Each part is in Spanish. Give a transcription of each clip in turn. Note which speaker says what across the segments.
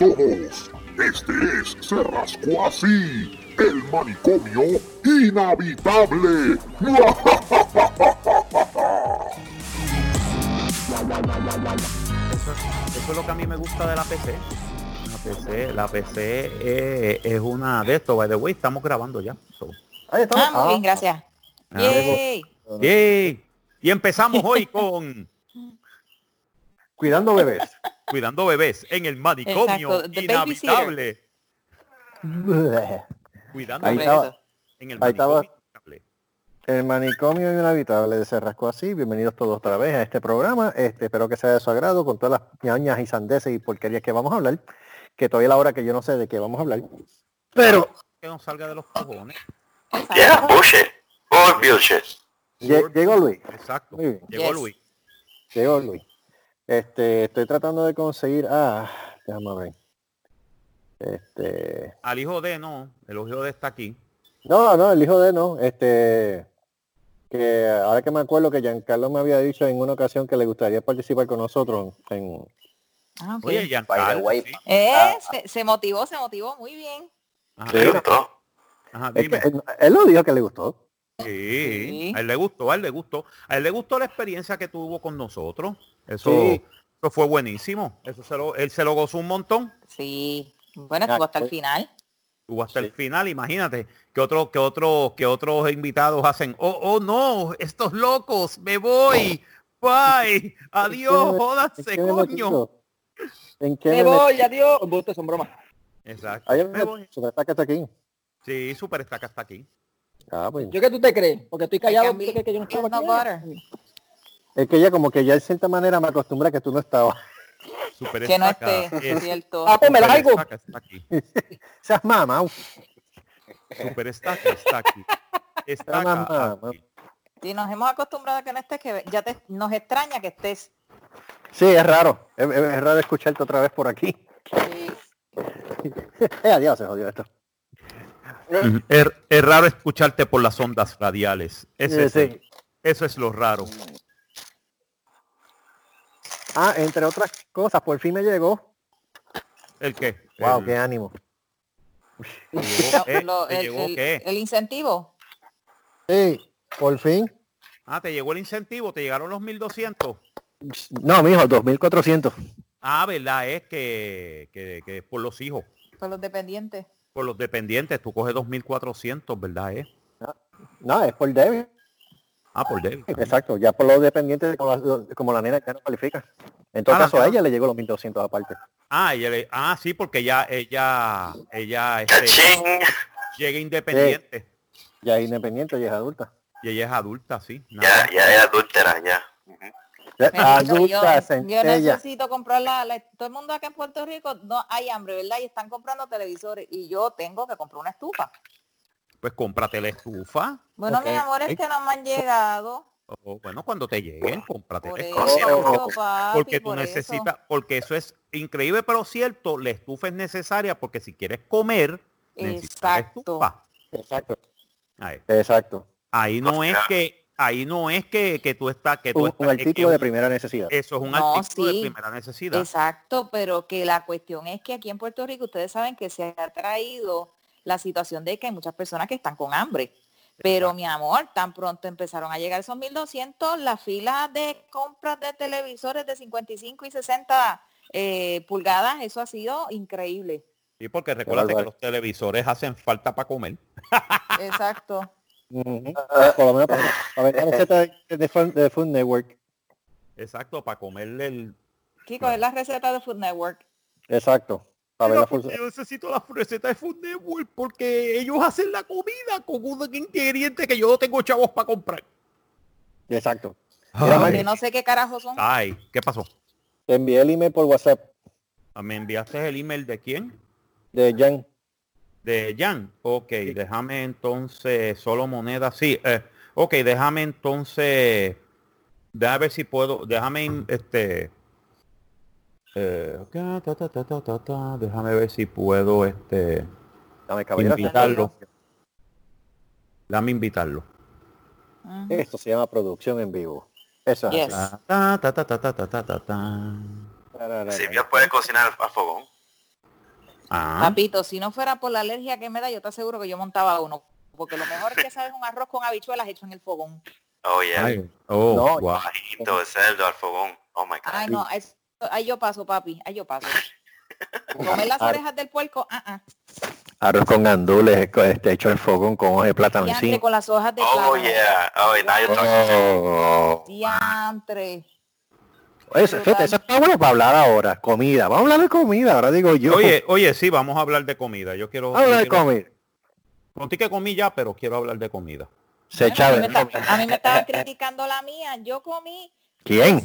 Speaker 1: todos. Este es Se Rascó Así, el manicomio inhabitable.
Speaker 2: Eso, eso es lo que a mí me gusta de la PC. La PC, la PC eh, es una de esto, by the way, estamos grabando ya. So,
Speaker 3: Ahí está.
Speaker 4: Ah, muy bien, gracias.
Speaker 2: Ah,
Speaker 4: Yay.
Speaker 2: yay. Y empezamos hoy con
Speaker 3: Cuidando bebés.
Speaker 2: Cuidando bebés en el manicomio inhabitable. Cuidando
Speaker 3: Ahí
Speaker 2: bebés
Speaker 3: estaba.
Speaker 2: en el
Speaker 3: ahí estaba.
Speaker 2: manicomio inhabitable.
Speaker 3: El manicomio inhabitable de Se Rascó Así. Bienvenidos todos otra vez a este programa. Este, espero que sea de su agrado con todas las ñañas y sandeces y porquerías que vamos a hablar. Que todavía es la hora que yo no sé de qué vamos a hablar. Pero
Speaker 2: Que no salga de los cojones.
Speaker 5: Yeah, bullshit. Bullshit.
Speaker 3: lle- llegó Luis.
Speaker 2: Exacto. Llegó
Speaker 4: Yes.
Speaker 2: Luis.
Speaker 3: Llegó Luis. Este, estoy tratando de conseguir. Ah, déjame ver. Este.
Speaker 2: Al hijo de no, el hijo de está aquí.
Speaker 3: No, no, el hijo de no. Este. Que ahora que me acuerdo que Giancarlo me había dicho en una ocasión que le gustaría participar con nosotros en,
Speaker 4: Ah, ok.
Speaker 2: Oye, Giancarlo.
Speaker 3: way.
Speaker 2: sí.
Speaker 4: Eh,
Speaker 3: Ah.
Speaker 4: se, se motivó, se motivó muy bien.
Speaker 2: Ajá,
Speaker 5: ¿Te gustó?
Speaker 2: ajá,
Speaker 3: Es que
Speaker 2: dime.
Speaker 3: él, él lo dijo que le gustó.
Speaker 2: Sí,
Speaker 4: Sí.
Speaker 2: a él le gustó, a él le gustó. A él le gustó la experiencia que tuvo con nosotros. Eso,
Speaker 3: Sí.
Speaker 2: eso fue buenísimo. Eso se lo, él se lo gozó un montón.
Speaker 4: Sí. Bueno, estuvo hasta el final.
Speaker 2: Tuvo hasta el final, imagínate, que otros, que otros, que otros invitados hacen, oh, oh no, estos locos, me voy, bye, adiós,
Speaker 3: ¿En
Speaker 2: jódanse,
Speaker 3: me
Speaker 2: coño.
Speaker 3: ¿En qué
Speaker 6: Me
Speaker 3: me
Speaker 6: voy, adiós. Embuste, son bromas.
Speaker 2: Exacto.
Speaker 3: Ahí
Speaker 2: Me
Speaker 3: me
Speaker 2: voy.
Speaker 3: se me está que está aquí.
Speaker 2: Sí, super está hasta aquí.
Speaker 3: Ah, pues.
Speaker 6: ¿Yo qué tú te crees? Porque estoy callado. ¿tú crees que yo no estaba aquí?
Speaker 3: Es que ya como que ya de cierta manera me acostumbra a que tú no estabas.
Speaker 2: Super
Speaker 4: Que no esté,
Speaker 2: es-
Speaker 4: cierto.
Speaker 6: Ah, pues me largo.
Speaker 2: estaca está aquí.
Speaker 3: Seas mamá.
Speaker 2: Super estaca está aquí. Estaca
Speaker 3: mamá,
Speaker 2: aquí.
Speaker 4: Si nos hemos acostumbrado a que no estés, que ya te, nos extraña que estés.
Speaker 3: Sí, es raro. Es, es- es raro escucharte otra vez por aquí.
Speaker 4: Sí.
Speaker 3: Eh, adiós, se jodió esto.
Speaker 2: Es, es raro escucharte por las ondas radiales. Eso,
Speaker 3: Sí,
Speaker 2: es,
Speaker 3: sí.
Speaker 2: eso es lo raro.
Speaker 3: Ah, entre otras cosas, por fin me llegó.
Speaker 2: ¿El qué?
Speaker 3: Wow,
Speaker 2: El-
Speaker 3: qué ánimo.
Speaker 2: ¿te llegó qué?
Speaker 4: Lo-
Speaker 2: ¿Te
Speaker 4: el,
Speaker 2: llegó
Speaker 4: el-
Speaker 2: qué?
Speaker 4: el incentivo.
Speaker 3: Sí, por fin.
Speaker 2: Ah, te llegó el incentivo, te llegaron los 1200.
Speaker 3: No, mijo, 2400.
Speaker 2: Ah, verdad, es que, que, que es por los hijos,
Speaker 4: Por los dependientes.
Speaker 2: Por los dependientes, tú coges 2400, ¿verdad? Es?
Speaker 3: No, es por débil.
Speaker 2: Ah, por débil.
Speaker 3: Exacto, ya por los dependientes, como la, como la nena ya no califica. En todo
Speaker 2: Ah,
Speaker 3: caso, a ella le llegó los 1200 aparte.
Speaker 2: Ah, ella le- ah, sí, porque ya ella, ella este, llega independiente
Speaker 3: Ya es independiente, ya es adulta.
Speaker 2: y ella es adulta, sí.
Speaker 5: Ya, ya es adúltera, ya.
Speaker 4: Yo,
Speaker 3: Adulta,
Speaker 4: yo necesito comprar la, la- todo el mundo acá en Puerto Rico no hay hambre, ¿verdad? Y están comprando televisores y yo tengo que comprar una estufa.
Speaker 2: Pues cómprate la estufa.
Speaker 4: Bueno,
Speaker 3: Ok.
Speaker 4: mi amor, es que no me han llegado.
Speaker 2: O, bueno, cuando te lleguen, cómprate
Speaker 4: Por
Speaker 2: la
Speaker 4: eso,
Speaker 2: estufa.
Speaker 4: papi,
Speaker 2: porque tú
Speaker 4: por eso.
Speaker 2: necesitas, porque eso es increíble pero cierto, la estufa es necesaria porque si quieres comer, necesitas la
Speaker 4: Exacto.
Speaker 2: estufa.
Speaker 3: Exacto.
Speaker 2: Ahí,
Speaker 3: Exacto.
Speaker 2: ahí no es que, ahí no es que, que tú estás, que tú
Speaker 3: Un,
Speaker 2: estás,
Speaker 3: un
Speaker 2: es que
Speaker 3: artículo de primera necesidad.
Speaker 2: Eso es un
Speaker 4: No,
Speaker 2: artículo de primera necesidad.
Speaker 4: Exacto, pero que la cuestión es que aquí en Puerto Rico ustedes saben que se ha traído la situación de que hay muchas personas que están con hambre. Pero mi amor, tan pronto empezaron a llegar esos 1200, las filas de compras de televisores de 55 y 60 eh, pulgadas, eso ha sido increíble.
Speaker 2: Sí, porque recuerda que los televisores hacen falta para comer.
Speaker 4: Exacto.
Speaker 3: Ujú. Por lo menos para, para ver la receta de, de Fun- de Food Network.
Speaker 2: Exacto, para comerle el...
Speaker 4: Kiko, es la receta de Food Network.
Speaker 3: Exacto. Para ver la
Speaker 2: yo necesito la receta de Food Network porque ellos hacen la comida con un ingrediente que yo no tengo chavos para comprar.
Speaker 3: Exacto.
Speaker 2: Ay.
Speaker 4: No sé qué carajos son.
Speaker 2: Ay, ¿qué pasó?
Speaker 3: te envié el email por WhatsApp
Speaker 2: Ah, ¿Me enviaste el email de quién?
Speaker 3: de Jan.
Speaker 2: De Jan. Ok, déjame entonces solo moneda. Sí, eh, ok, déjame entonces. Déjame ver si puedo. Déjame este. Déjame ver si puedo este.
Speaker 3: Dame,
Speaker 2: invitarlo. Dame invitarlo.
Speaker 3: Esto se llama producción en vivo. Eso es
Speaker 4: yes.
Speaker 3: así. Si
Speaker 5: bien puede cocinar a fogón.
Speaker 2: Ah,
Speaker 4: Papito, si no fuera por la alergia que me da, yo te aseguro que yo montaba uno. Porque lo mejor es que sabes un arroz con habichuelas hecho en el fogón.
Speaker 5: Oh, yeah.
Speaker 2: ay, oh,
Speaker 3: No,
Speaker 2: wow.
Speaker 5: Bajito de cerdo al fogón. Oh, my God.
Speaker 4: Ay, no, es- ahí yo paso, papi, ahí yo paso. Comer las orejas del puerco, ah, ah.
Speaker 3: Arroz con gandules este, hecho en fogón con hojas de plátano
Speaker 4: Diantre con las hojas de
Speaker 5: Oh,
Speaker 4: plátano.
Speaker 5: yeah. Oh, now you're talking.
Speaker 3: Oh.
Speaker 4: Diantre.
Speaker 3: Eso, fíjate, eso está bueno para hablar ahora. Comida. Vamos a hablar de comida. Ahora digo yo.
Speaker 2: Oye, oye, sí, vamos a hablar de comida. Yo quiero...
Speaker 3: hablar de
Speaker 2: quiero-
Speaker 3: comida.
Speaker 2: Conté que comí ya, pero quiero hablar de comida.
Speaker 3: Se
Speaker 4: Bueno, a, mí me está- a mí me estaban criticando la mía. Yo comí,
Speaker 3: ¿Quién?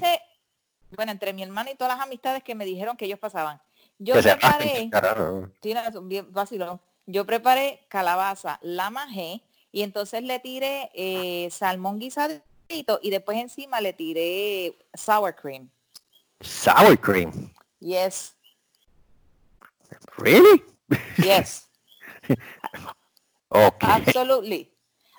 Speaker 4: bueno, entre mi hermana y todas las amistades que me dijeron que ellos pasaban. Yo
Speaker 3: Que se
Speaker 4: preparé, vacilón. Yo preparé calabaza, la majé y entonces le tiré eh, salmón guisadito y después encima le tiré sour cream.
Speaker 3: Sour cream.
Speaker 4: Yes,
Speaker 3: Really?
Speaker 4: yes,
Speaker 3: Ok.
Speaker 4: absolutely.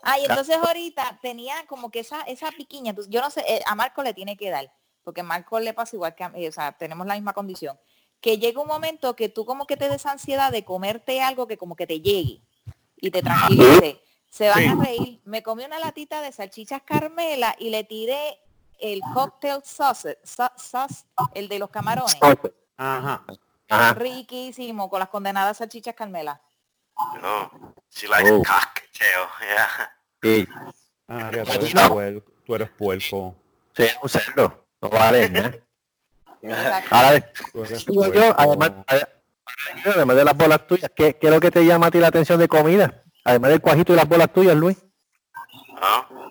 Speaker 4: Ah, y entonces ahorita tenía como que esa, esa piquiña, entonces, yo no sé, eh, a Marco le tiene que dar, porque a Marco le pasa igual que a mí, o sea, tenemos la misma condición, que llega un momento que tú como que te des ansiedad de comerte algo que como que te llegue y te tranquilice. Se van
Speaker 2: Sí.
Speaker 4: a reír. Me comí una latita de salchichas Carmela y le tiré el cocktail sauce, sa- sauce, el de los camarones.
Speaker 2: Ajá.
Speaker 3: Ajá.
Speaker 4: Riquísimo, con las condenadas salchichas Carmela.
Speaker 5: Oh, she likes
Speaker 3: Oh.
Speaker 5: cocktail. Yeah.
Speaker 3: Sí.
Speaker 2: Ah, tú, eres
Speaker 3: No.
Speaker 2: puer- tú eres puerco.
Speaker 3: Sí, es un cerdo. No vale, ¿eh? Ahora, yo, además, además de las bolas tuyas, ¿qué, ¿qué es lo que te llama a ti la atención de comida? Además del cuajito y las bolas tuyas, Luis.
Speaker 5: Huh?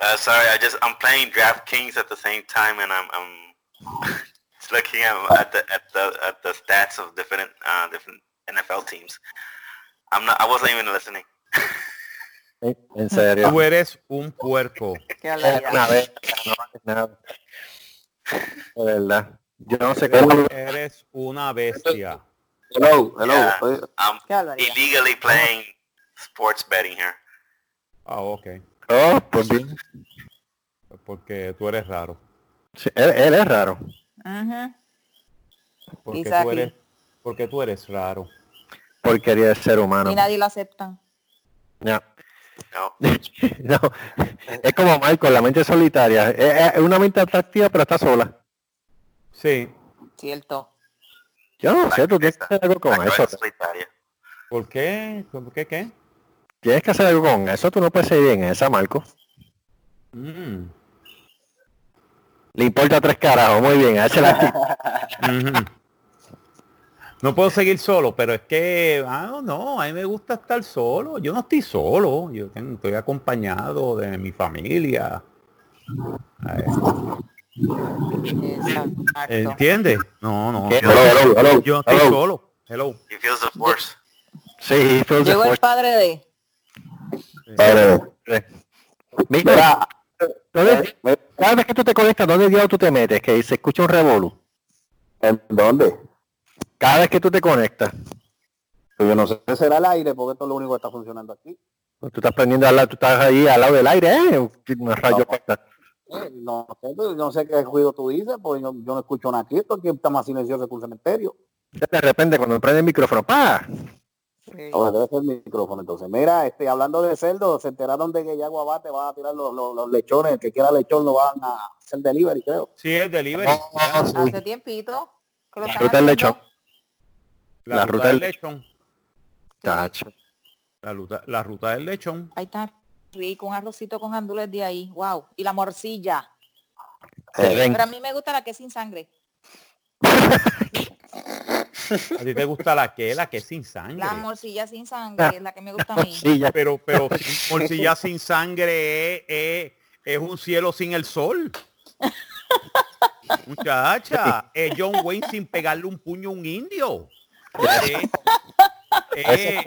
Speaker 5: Uh, sorry, I just I'm playing DraftKings at the same time, and I'm I'm looking at, at the at the at the stats of different uh, different NFL teams. I'm not. I wasn't even listening.
Speaker 3: Sí, En serio.
Speaker 2: Tú eres un puerco.
Speaker 3: Una bestia, no. De verdad. Yo no sé cómo.
Speaker 2: Eres una bestia.
Speaker 7: Hello, hello.
Speaker 5: Yeah. I'm illegally playing sports betting here.
Speaker 2: Ah, ok.
Speaker 3: Oh, pues bien.
Speaker 2: Porque tú eres raro.
Speaker 3: Sí, él, él es raro.
Speaker 4: Ujú.
Speaker 2: Porque
Speaker 4: Isaac.
Speaker 2: tú eres, porque tú eres raro.
Speaker 3: Porquería de ser humano.
Speaker 4: Y nadie lo acepta.
Speaker 3: Ya.
Speaker 5: No.
Speaker 3: No, es como Michael, la mente solitaria. Es, es una mente atractiva, pero está sola.
Speaker 2: Sí.
Speaker 4: Cierto.
Speaker 3: Yo no sé, tú tienes que hacer algo con eso.
Speaker 5: de solitario.
Speaker 2: ¿Por qué? ¿Por qué qué?
Speaker 3: Tienes que hacer algo con eso. Tú no puedes seguir en esa, Marco.
Speaker 2: Mm.
Speaker 3: Le importa tres carajos. Muy bien, hazla aquí.
Speaker 2: No puedo seguir solo, pero es que, ah, no, a mí me gusta estar solo. Yo no estoy solo, yo tengo- estoy acompañado de mi familia. ¿Entiendes? No, no.
Speaker 3: Hello, hello, hello,
Speaker 2: yo no estoy
Speaker 3: hello.
Speaker 2: solo. Hello.
Speaker 5: He feels the force.
Speaker 3: Sí, tú
Speaker 4: Llegó el padre de...
Speaker 3: Mira, ¿dónde- cada vez que tú te conectas, ¿dónde diablos tú te metes? Que se escucha un revolu.
Speaker 7: ¿En dónde?
Speaker 3: Cada vez que tú te conectas.
Speaker 7: Pues yo no sé, será el aire, porque esto es lo único que está funcionando aquí.
Speaker 3: Tú estás prendiendo al lado, tú estás ahí al lado del aire, ¿eh? Rayo corta.
Speaker 7: Eh, no, sé, pues, no sé qué ruido tú dices, porque yo, yo no escucho nada aquí, esto aquí está más silencioso que un cementerio.
Speaker 3: De repente, cuando prende el micrófono, ¡pa!
Speaker 4: Sí.
Speaker 7: Ahora debe ser el micrófono. Entonces, mira, este, hablando de cerdo, se enteraron de que ya Guabate va a tirar los, los, los lechones, el que quiera lechón lo van a hacer delivery, creo.
Speaker 2: Sí, es delivery.
Speaker 4: Hace tiempito. que lo
Speaker 3: La ruta lechón.
Speaker 2: La,
Speaker 3: La
Speaker 2: ruta, del lechón.
Speaker 3: Tacho.
Speaker 2: La ruta, la ruta del lechón.
Speaker 4: Ahí está rico, un arrocito con gandules de ahí. Wow. Y la morcilla.
Speaker 3: Eh.
Speaker 4: Pero a mí me gusta la que es sin sangre.
Speaker 2: ¿A ti te gusta la que? La que es sin sangre.
Speaker 4: La morcilla sin sangre es la que me gusta a mí.
Speaker 2: Pero, pero morcilla sin sangre es, es- es un cielo sin el sol. Muchacha, es John Wayne sin pegarle un puño a un indio. Es, es-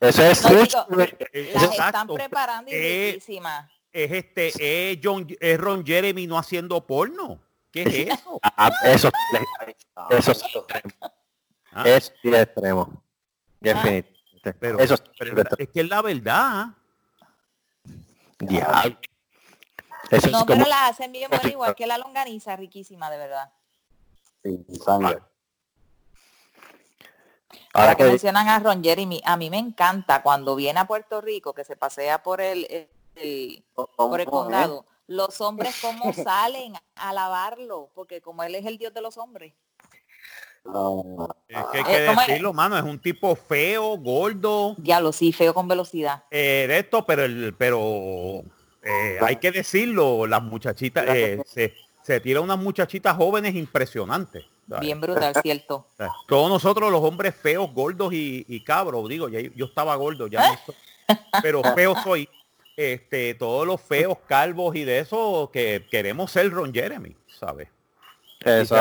Speaker 3: Eso es
Speaker 4: No,
Speaker 2: es-
Speaker 4: Las están
Speaker 2: exacto.
Speaker 4: preparando y
Speaker 2: Eh, es este, es John, es Ron Jeremy no haciendo porno. ¿Qué es eso?
Speaker 3: Ah, eso, eso es extremo.
Speaker 2: Ah,
Speaker 3: Es sí es extremo. Definitivamente.
Speaker 2: pero,
Speaker 3: eso es
Speaker 2: pero es que es la verdad.
Speaker 3: diablo. Eso es
Speaker 4: No,
Speaker 3: como
Speaker 4: pero la hacen bien buena igual que la longaniza, riquísima, de verdad.
Speaker 7: Sin sangre.
Speaker 3: Ahora
Speaker 4: Ahora que mencionan a Ron Jeremy, a mí me encanta cuando viene a Puerto Rico, que se pasea por el, el- el- por el
Speaker 7: ¿Cómo es?
Speaker 4: condado, los hombres cómo salen a alabarlo, porque como él es el dios de los hombres.
Speaker 2: Es que hay
Speaker 4: Eh,
Speaker 2: que
Speaker 4: ¿cómo es?
Speaker 2: decirlo, mano, es un tipo feo, gordo,
Speaker 4: Diablo, sí, feo con velocidad.
Speaker 2: eh, de esto, pero el, pero eh, hay que decirlo, las muchachitas, eh, se, se tira unas muchachitas jóvenes impresionantes. ¿sabes?
Speaker 4: Bien brutal, cierto.
Speaker 2: Todos nosotros los hombres feos, gordos y, y cabros, digo, ya, yo estaba gordo, ya no estoy, pero feo soy. Este, todos los feos, calvos y de eso que queremos ser Ron Jeremy, ¿sabes?
Speaker 3: eso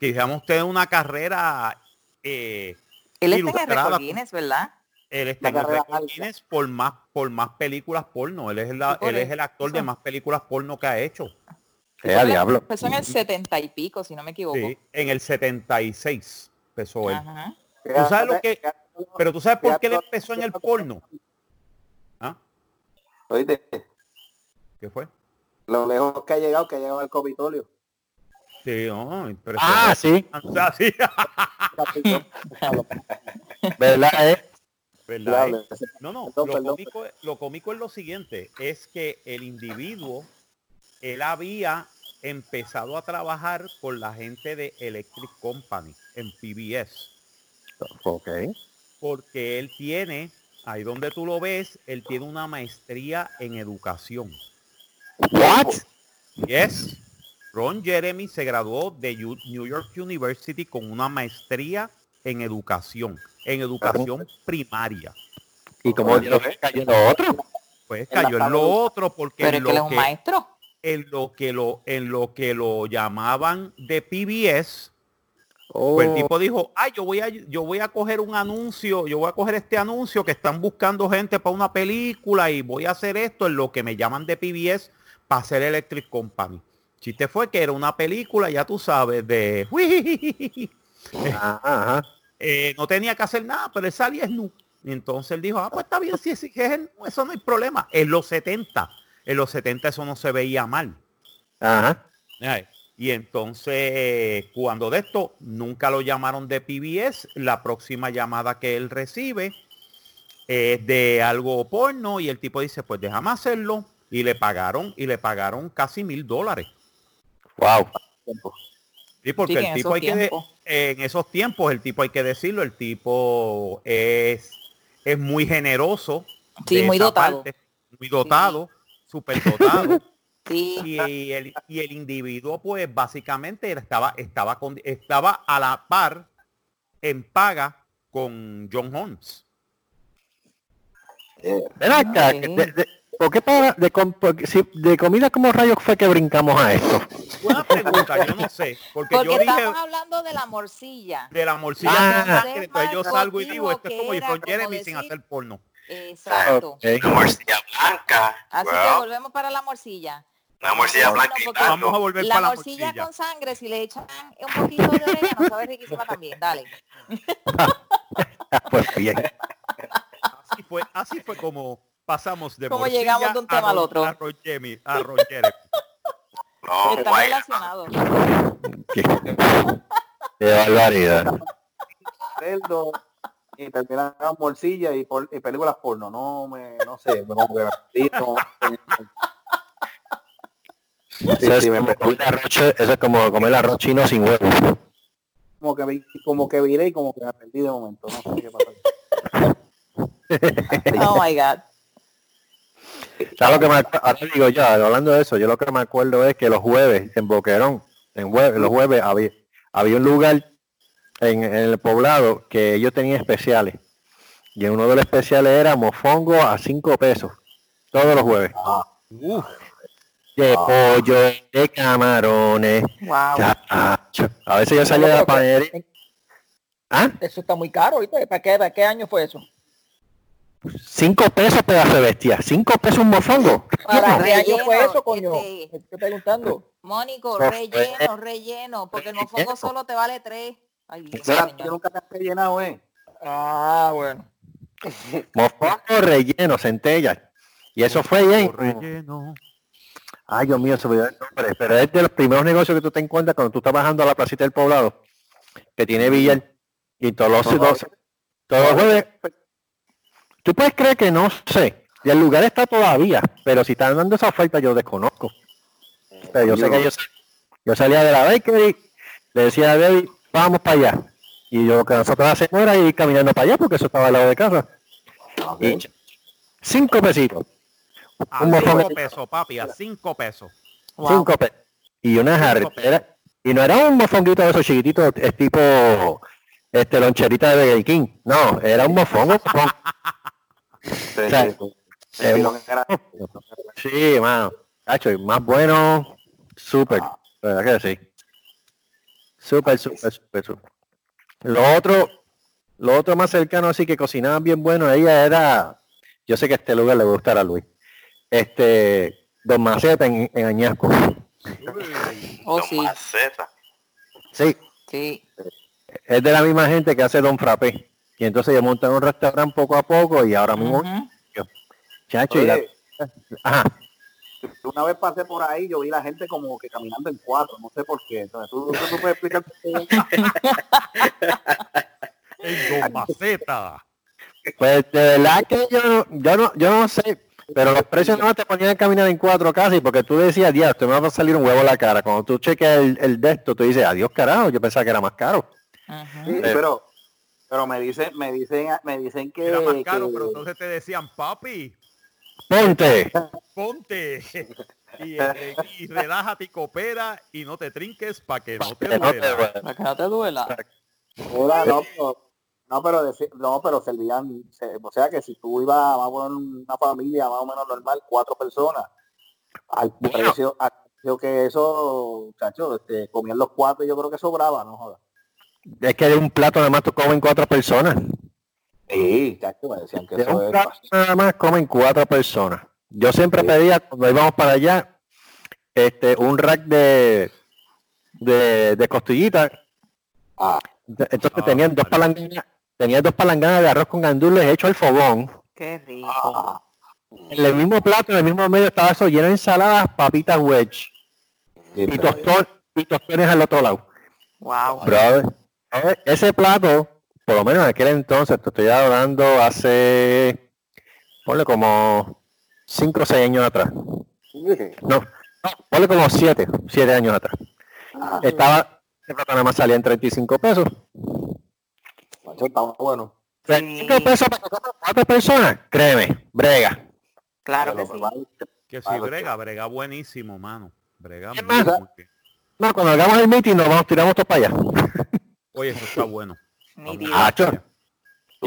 Speaker 2: quisiéramos tener una carrera eh,
Speaker 4: Él está en el récord Guinness, ¿verdad?
Speaker 2: él está en
Speaker 7: La
Speaker 2: el récord. Guinness por más por más películas porno. Él es, la- él es el actor de más películas porno que ha hecho.
Speaker 3: Eh, a diablo.
Speaker 4: Empezó en el 70 y pico, si no me equivoco.
Speaker 2: Sí, en el 76 empezó él.
Speaker 4: Ajá.
Speaker 2: ¿Tú sabes lo que- Pero tú sabes por qué él empezó en el porno. ¿Ah?
Speaker 7: Oíste,
Speaker 2: ¿Qué fue?
Speaker 7: lo lejos que ha llegado, que ha llegado al Capitolio.
Speaker 2: Sí, no,
Speaker 3: Ah, sí. ¿verdad? eh?
Speaker 2: ¿verdad?
Speaker 7: Diablo,
Speaker 2: No, no,
Speaker 7: Perdón,
Speaker 2: lo
Speaker 7: perdón.
Speaker 2: cómico, es- lo cómico es lo siguiente, es que el individuo, él había empezado a trabajar con la gente de Electric Company en PBS,
Speaker 3: Ok.
Speaker 2: porque él tiene, ahí donde tú lo ves, él tiene una maestría en educación.
Speaker 3: What?
Speaker 2: Yes. Ron Jeremy se graduó de U- New York University con una maestría en educación, en educación primaria.
Speaker 3: ¿Y como lo que cayó lo otro?
Speaker 2: Pues
Speaker 7: En
Speaker 2: cayó en lo otro porque
Speaker 4: Pero
Speaker 2: en
Speaker 4: que él es
Speaker 2: lo
Speaker 4: un
Speaker 2: que,
Speaker 4: maestro.
Speaker 2: en lo que lo en lo que lo llamaban de PBS,
Speaker 3: Oh,
Speaker 2: pues el tipo dijo, ay, yo voy a yo voy a coger un anuncio, yo voy a coger este anuncio que están buscando gente para una película y voy a hacer esto en lo que me llaman de PBS para hacer Electric Company. Chiste fue que era una película, ya tú sabes, de
Speaker 3: ajá, ajá.
Speaker 2: eh, no tenía que hacer nada, pero él salía nu. Y entonces él dijo, ah, pues está bien, si es, es eso no hay problema. En los 70, en los 70 eso no se veía mal.
Speaker 3: Ajá.
Speaker 2: Ay, Y entonces, cuando de esto, nunca lo llamaron de PBS, la próxima llamada que él recibe es de algo porno y el tipo dice, pues déjame hacerlo. Y le pagaron, y le pagaron casi mil dólares.
Speaker 3: Wow.
Speaker 2: Sí, porque
Speaker 4: Sí,
Speaker 2: el tipo hay que de- en esos tiempos, el tipo hay que decirlo, el tipo es, es muy generoso.
Speaker 4: Sí, muy dotado.
Speaker 2: parte, muy dotado, súper dotado.
Speaker 4: Sí.
Speaker 2: y, el, y el individuo, pues básicamente era- estaba, estaba, con, estaba a la par en paga con John Holmes.
Speaker 3: Ven acá,
Speaker 4: Ok.
Speaker 3: de, de- ¿por qué para, de, com- porque si- de comida como rayos fue que brincamos a esto?
Speaker 2: Buena pregunta, yo no sé, porque,
Speaker 4: Porque
Speaker 2: yo dije
Speaker 4: estamos hablando de la morcilla.
Speaker 2: de la morcilla
Speaker 3: Ah.
Speaker 2: con sangre, entonces yo salgo y digo, esto es como
Speaker 4: era
Speaker 2: Ron
Speaker 4: como
Speaker 2: Jeremy sin
Speaker 4: decir-
Speaker 2: hacer porno.
Speaker 4: Exacto.
Speaker 3: Ok.
Speaker 5: La morcilla blanca.
Speaker 4: Así que volvemos para la morcilla.
Speaker 5: la morcilla blanca y
Speaker 2: Vamos a volver
Speaker 4: La
Speaker 2: para la
Speaker 4: morcilla
Speaker 2: morcilla.
Speaker 4: con sangre, si le echan un poquito de orégano, sabe riquísima también. Dale.
Speaker 3: Pues bien.
Speaker 2: Así fue, así fue como pasamos de morcilla
Speaker 4: llegamos de un
Speaker 2: a
Speaker 4: tema al
Speaker 2: Ron-
Speaker 4: otro.
Speaker 2: A Ron Jeremy. A Ron Jeremy.
Speaker 5: No,
Speaker 4: Están
Speaker 5: guay.
Speaker 4: relacionados.
Speaker 3: Qué, qué barbaridad.
Speaker 7: cerdo y terminan en morcilla y, por- y películas porno. No me, no sé, como que sí, no,
Speaker 3: Eso
Speaker 7: sí,
Speaker 3: es,
Speaker 7: sí, me-
Speaker 3: como comer arroz, eso es como comer arroz chino sin huevo.
Speaker 7: como que vi- como que viré y como que me perdí de momento. No sé qué pasó.
Speaker 4: Oh my God.
Speaker 3: ¿Sabes lo que me Ahora digo yo, hablando de eso, yo lo que me acuerdo es que los jueves en Boquerón, en jue- los jueves había, había un lugar en, en el poblado que ellos tenían especiales. Y en uno de los especiales era mofongo a cinco pesos. Todos los jueves.
Speaker 2: Uf,
Speaker 3: De pollo, de camarones.
Speaker 4: Wow.
Speaker 3: chacho. A veces yo salía de la panadería. ¿Ah?
Speaker 6: Eso está muy caro, ¿viste? ¿Para qué, para qué año fue eso?
Speaker 3: Cinco pesos pedazo de bestia. Cinco pesos un mofongo.
Speaker 6: ¿Para
Speaker 4: Relleno,
Speaker 6: fue eso, coño?
Speaker 4: este-
Speaker 6: Me estoy preguntando.
Speaker 4: Mónico,
Speaker 3: No,
Speaker 4: relleno, relleno, porque el mofongo solo te vale tres. Ay, Dios
Speaker 7: yo nunca te he llenado, eh.
Speaker 6: Ah, bueno.
Speaker 3: Mofongo relleno, centella. Y eso fue bien.
Speaker 2: relleno.
Speaker 3: Ay, Dios mío, se me olvidó el nombre. Pero es de los primeros negocios que tú te encuentras cuando tú estás bajando a la placita del poblado, que tiene billar. Y todos los,
Speaker 8: Todos
Speaker 3: dos- todos los jueves. Tú puedes creer que no sé. Y el lugar está todavía, pero si están dando esa oferta yo desconozco. Pero yo sé que yo, yo salía de la bakery, le decía a David, vamos para allá. Y yo lo que nosotros hacemos era ir caminando para allá porque eso estaba al lado de casa. Y cinco pesitos.
Speaker 2: A
Speaker 3: Un mofón.
Speaker 2: cinco pesos, papi, a cinco pesos.
Speaker 4: Wow.
Speaker 3: Cinco pesos. Y una jarretera. Y no era un mofonguito de esos chiquititos, es tipo este loncherita de Burger King. No, era un mofón. un mofón.
Speaker 8: Sí,
Speaker 3: O sea,
Speaker 8: sí, sí. Sí, lo que era-
Speaker 3: Sí, mano. Cacho, y más bueno, súper.
Speaker 8: Ah.
Speaker 3: ¿Verdad que sí? Súper, súper, súper, súper. Lo otro, lo otro más cercano así que cocinaban bien bueno, ella era, yo sé que este lugar le va a Luis. Este, Don Maceta en, en Añasco.
Speaker 4: Oh,
Speaker 5: Don
Speaker 4: sí,
Speaker 5: Maceta.
Speaker 3: Sí,
Speaker 4: sí.
Speaker 3: es de la misma gente que hace Don Frappé. Y entonces ellos montan un restaurante poco a poco y ahora mismo, chacho, y la- ajá,
Speaker 8: una vez pasé por ahí, yo vi la gente como que caminando en cuatro, no sé por qué. Entonces, ¿tú, tú, tú puedes explicar?
Speaker 2: ¡El Don Maceta!
Speaker 3: Pues de verdad que yo no, yo no, yo no sé, pero los precios no te ponían a caminar en cuatro casi, porque tú decías, dios, te me va a salir un huevo a la cara. Cuando tú chequeas el, el de esto, tú dices, adiós carajo, yo pensaba que era más caro.
Speaker 8: Sí, pero, pero me dicen, me dicen, me dicen que,
Speaker 2: Era más caro,
Speaker 8: que-
Speaker 2: pero entonces te decían, papi,
Speaker 3: Ponte.
Speaker 2: ponte y, eh, y relájate y coopera y no te trinques para que no te
Speaker 3: Que no te
Speaker 2: duela.
Speaker 6: Para que no te duela.
Speaker 8: Mira, no, pero, no, pero, deci- no, pero servían, se- o sea que si tú ibas, a poner una familia más o menos normal, cuatro personas, al precio, al precio que eso, muchachos, este, comían los cuatro y yo creo que sobraba, no jodas.
Speaker 3: Es que de un plato nada más tú comen cuatro personas.
Speaker 8: Sí, chacho, me decían que
Speaker 3: De
Speaker 8: eso
Speaker 3: un
Speaker 8: es
Speaker 3: plato nada más comen cuatro personas. Yo siempre
Speaker 8: Sí.
Speaker 3: pedía, cuando íbamos para allá, este, un rack de, de, de costillitas.
Speaker 8: Ah,
Speaker 3: Entonces
Speaker 2: Ah,
Speaker 3: tenían dos
Speaker 2: vale.
Speaker 3: palanganas, tenían dos palanganas de arroz con gandules hecho al fogón.
Speaker 4: Qué rico.
Speaker 8: ah,
Speaker 3: En el mismo plato, en el mismo medio estaba eso lleno de ensaladas, papitas wedge
Speaker 8: sí,
Speaker 3: y, tostón, y tostones al otro lado.
Speaker 4: Wow.
Speaker 3: Brother, ese plato, por lo menos en aquel entonces, te estoy hablando hace, ponle como 5 o 6 años atrás. No, no, ponle como 7, 7 años atrás.
Speaker 8: Ah,
Speaker 3: Estaba, ese plato nada más salía en 35 pesos.
Speaker 8: está bueno.
Speaker 3: 35 pesos para cuatro personas, créeme, brega.
Speaker 4: Claro que sí.
Speaker 2: Que si
Speaker 8: Claro,
Speaker 2: brega, brega buenísimo, mano. Brega
Speaker 3: ¿Qué
Speaker 2: muy,
Speaker 3: más?
Speaker 2: muy bien.
Speaker 3: No, cuando hagamos el meeting nos vamos, tiramos todo para allá.
Speaker 2: Oye, eso está bueno.
Speaker 3: Ah.
Speaker 8: Tú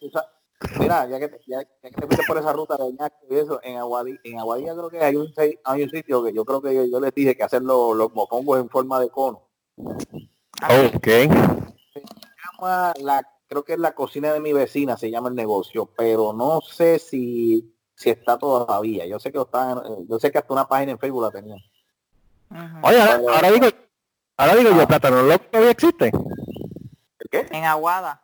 Speaker 8: tú sabes- mira, ya que, te, ya, ya que te fuiste por esa ruta de Ñasco y eso, en Aguadilla, en Aguadilla creo que hay un, sei- hay un sitio que yo creo que yo, yo les dije que hacer los, los mofongos en forma de cono.
Speaker 3: Ok.
Speaker 8: Se llama la, creo que es la cocina de mi vecina, se llama el negocio, pero no sé si, si está todavía. Yo sé que lo están, yo sé que hasta una página en Facebook la tenían.
Speaker 3: Oye, ahora, ahora digo, ahora digo yo,
Speaker 8: Ah.
Speaker 3: plátano loco todavía existe.
Speaker 8: ¿El qué?
Speaker 4: En Aguada.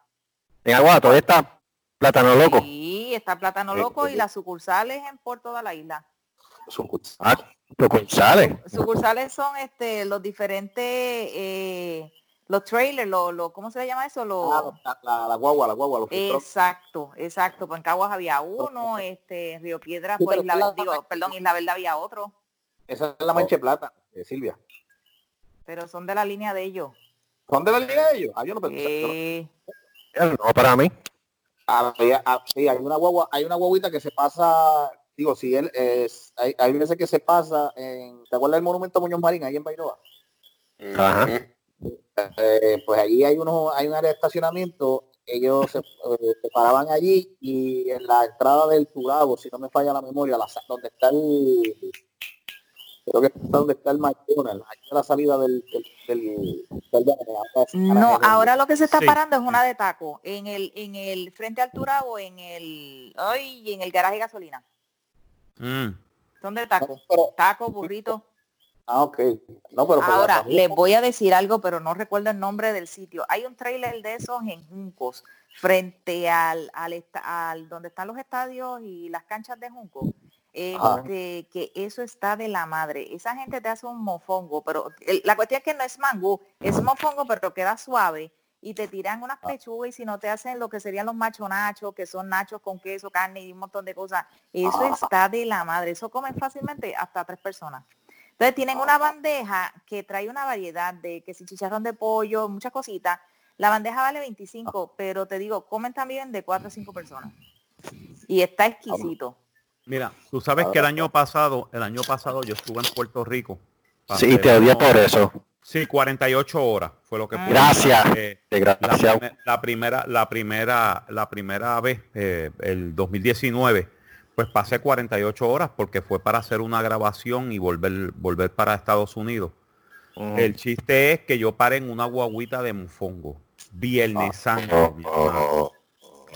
Speaker 3: En Aguada todavía está plátano loco.
Speaker 4: Sí, está Plátano
Speaker 8: Eh,
Speaker 4: Loco y
Speaker 8: eh,
Speaker 4: las sucursales en por toda la isla.
Speaker 8: Sucursal.
Speaker 3: Sucursales.
Speaker 4: Sucursales son este los diferentes eh, los trailers, los, los- ¿cómo se le llama eso? Los,
Speaker 8: Ah, la, la- la guagua, la guagua, los
Speaker 4: exacto, exacto. Pues en Caguas había uno, este, en Río Piedra,
Speaker 8: Sí,
Speaker 4: pues
Speaker 8: la-
Speaker 4: digo, perdón, Isla Verde había otro,
Speaker 8: Esa es la mancha de plata, eh, Silvia.
Speaker 4: Pero son de la línea de ellos.
Speaker 8: ¿Son de la liga de ellos? Ah, yo no pensé.
Speaker 4: Eh,
Speaker 3: No para mí.
Speaker 8: Había- ah, sí, hay una guagua, hay una guaguita que se pasa, digo, si él es, hay, hay veces que se pasa en, ¿te acuerdas del monumento Muñoz Marín ahí en Bairoa?
Speaker 3: Ajá.
Speaker 8: Eh, pues allí hay unos, hay un área de estacionamiento, ellos se, eh, se paraban allí y en la entrada del Turabo, si no me falla la memoria, la, donde está el creo que está donde está el McDonald's, la salida del, del, del, del-
Speaker 4: no, ahora lo que se está
Speaker 2: Sí.
Speaker 4: parando es una de taco, en el, en el frente al Turabo, en el, ay, en el garaje de gasolina.
Speaker 2: Mm.
Speaker 4: Son de taco,
Speaker 8: Pero-
Speaker 4: taco, burrito.
Speaker 8: Ah, ok. No, pero
Speaker 4: Ahora, les voy a decir algo, pero no recuerdo el nombre del sitio. Hay un trailer de esos en Juncos, frente al, al, al donde están los estadios y las canchas de Junco. Este, que eso está de la madre. Esa gente te hace un mofongo, pero el- la cuestión es que no es mangú, es mofongo, pero queda suave y te tiran unas pechugas y si no te hacen lo que serían los macho nachos, que son nachos con queso, carne y un montón de cosas, eso está de la madre, eso comen fácilmente hasta tres personas. Entonces tienen una bandeja que trae una variedad de que si chicharrón de pollo, muchas cositas. La bandeja vale 25, pero te digo, comen también de cuatro a cinco personas. Y está exquisito.
Speaker 2: Mira, tú sabes que el año pasado, el año pasado yo estuve en Puerto Rico.
Speaker 3: Sí, te odia por eso.
Speaker 2: Sí, 48 horas fue lo que pude
Speaker 3: Gracias.
Speaker 2: eh, la, primera, la primera, la primera vez, eh, el 2019, pues pasé 48 horas porque fue para hacer una grabación y volver, volver para Estados Unidos. El chiste es que yo paré en una guaguita de mofongo. Viernes Santo. mi hermano.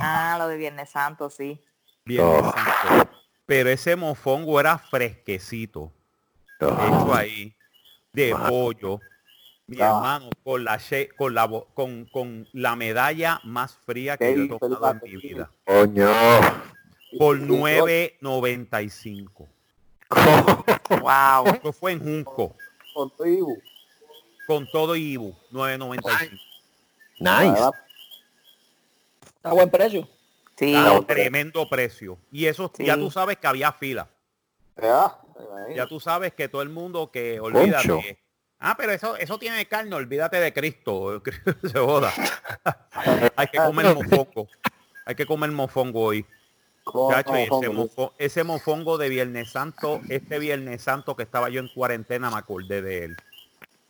Speaker 4: Ah, lo de Viernes Santo, sí.
Speaker 2: Viernes
Speaker 3: Oh.
Speaker 2: Santo. Pero ese mofongo era fresquecito. hecho ahí de
Speaker 3: Mano.
Speaker 2: pollo mi
Speaker 7: Ah.
Speaker 2: hermano con la she- con la con, con la medalla más fría que yo he tomado en mi vida
Speaker 3: Coño.
Speaker 2: por
Speaker 7: Y- y-
Speaker 2: 9.95
Speaker 4: Wow.
Speaker 2: eso fue en Junco
Speaker 7: Con tu Ibu.
Speaker 2: con todo Ibu 9.95
Speaker 3: Nice.
Speaker 6: Está a buen precio.
Speaker 4: Sí.
Speaker 2: Ah,
Speaker 7: hombre.
Speaker 2: tremendo precio y eso ya tú sabes que había fila
Speaker 7: Ya,
Speaker 2: ya tú sabes que todo el mundo que olvídate
Speaker 3: Concho.
Speaker 2: ah pero eso eso tiene carne olvídate de Cristo se joda hay que comer mofongo hay que comer mofongo hoy Chacho, ese, mofo- ese mofongo de Viernes Santo, este Viernes Santo que estaba yo en cuarentena, me acordé de él.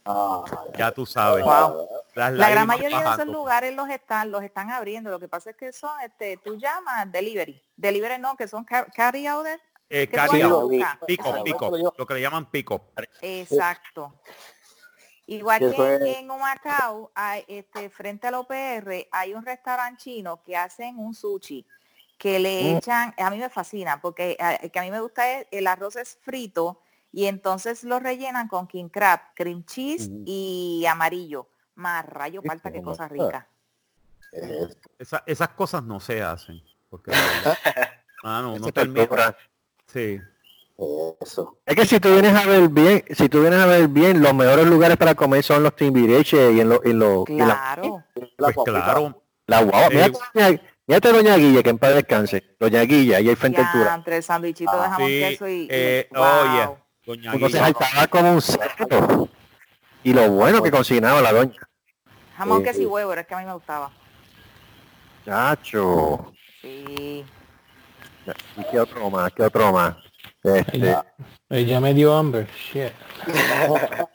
Speaker 7: Ah,
Speaker 2: Ya tú sabes.
Speaker 4: Wow.
Speaker 2: Las
Speaker 4: La gran mayoría de esos lugares los están, los están abriendo. Lo que pasa es que son, este, tú llamas delivery. Delivery no, que son car- carry out.
Speaker 2: Eh,
Speaker 4: ¿Qué
Speaker 2: carry out, pick up, lo que le llaman pick up.
Speaker 4: Exacto. Igual
Speaker 7: Que
Speaker 4: en, Humacao, hay, este, frente al OPR, hay un restaurante chino que hacen un sushi que le
Speaker 3: Mm.
Speaker 4: echan, a mí me fascina, porque a, que a mí me gusta es, el arroz es frito y entonces lo rellenan con king crab, cream cheese y amarillo. Más rayo falta que cosa rica.
Speaker 7: eh,
Speaker 2: Esa- esas cosas no se hacen. Porque, mano, uno
Speaker 3: Esa
Speaker 2: termina. Sí.
Speaker 7: Eso.
Speaker 3: Es que si tú vienes a ver bien, si tú vienes a ver bien, los mejores lugares para comer son los timbiriche y en los en los y la,
Speaker 4: Claro.
Speaker 7: La
Speaker 2: Pues claro.
Speaker 3: la guagua.
Speaker 2: Eh,
Speaker 3: Mira, Mírate doña Guille, que en paz descanse. Doña Guille, ahí hay frente al
Speaker 4: Ya,
Speaker 3: Tura.
Speaker 4: entre el sándwichito de
Speaker 7: Ah,
Speaker 4: jamón
Speaker 2: Sí,
Speaker 4: queso y, y-
Speaker 2: eh,
Speaker 4: wow.
Speaker 2: oye, doña
Speaker 3: Entonces
Speaker 2: Guilla.
Speaker 3: ahí estaba como un cerdo. Y lo bueno que cocinaba la doña.
Speaker 4: Jamón
Speaker 7: Sí,
Speaker 4: queso y
Speaker 7: sí.
Speaker 4: huevo, es que a mí me gustaba.
Speaker 3: Chacho.
Speaker 4: Sí.
Speaker 3: ¿Y qué otro más? ¿Qué otro más? Este,
Speaker 9: Eh, ya me dio hambre. Shit.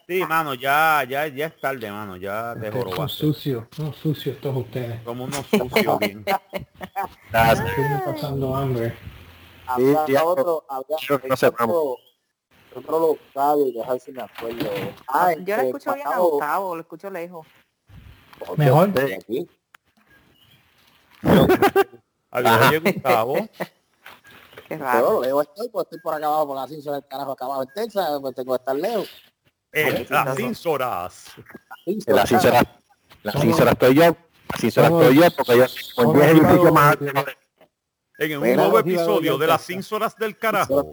Speaker 2: Sí, mano, ya, ya, ya es tarde, mano. Ya te jorobaste.
Speaker 9: sucios, son sucios todos ustedes.
Speaker 2: Como unos sucios bien.
Speaker 9: Estoy pasando hambre.
Speaker 3: Sí, ya,
Speaker 7: otro, había
Speaker 3: no sé,
Speaker 7: otro, otro local, y dejar si me acuerdo. Ah,
Speaker 4: Yo lo
Speaker 7: este,
Speaker 4: escucho bien a Gustavo, lo escucho lejos.
Speaker 9: Mejor.
Speaker 7: aquí.
Speaker 2: Adiós, oye, Gustavo.
Speaker 4: Qué
Speaker 7: Pero
Speaker 4: raro.
Speaker 7: lejos estoy, pues estoy por acá abajo, por la cinza del carajo acá abajo en Texas, pues tengo que estar lejos.
Speaker 2: Eh, las cinzoras.
Speaker 3: En la sincera, la
Speaker 9: Somos-
Speaker 3: sincera estoy yo. La sincera
Speaker 9: somos-
Speaker 3: estoy yo porque yo 10 edificios
Speaker 9: privados
Speaker 3: más
Speaker 9: de-
Speaker 3: altos.
Speaker 2: En un nuevo episodio de las cinzoras del carajo.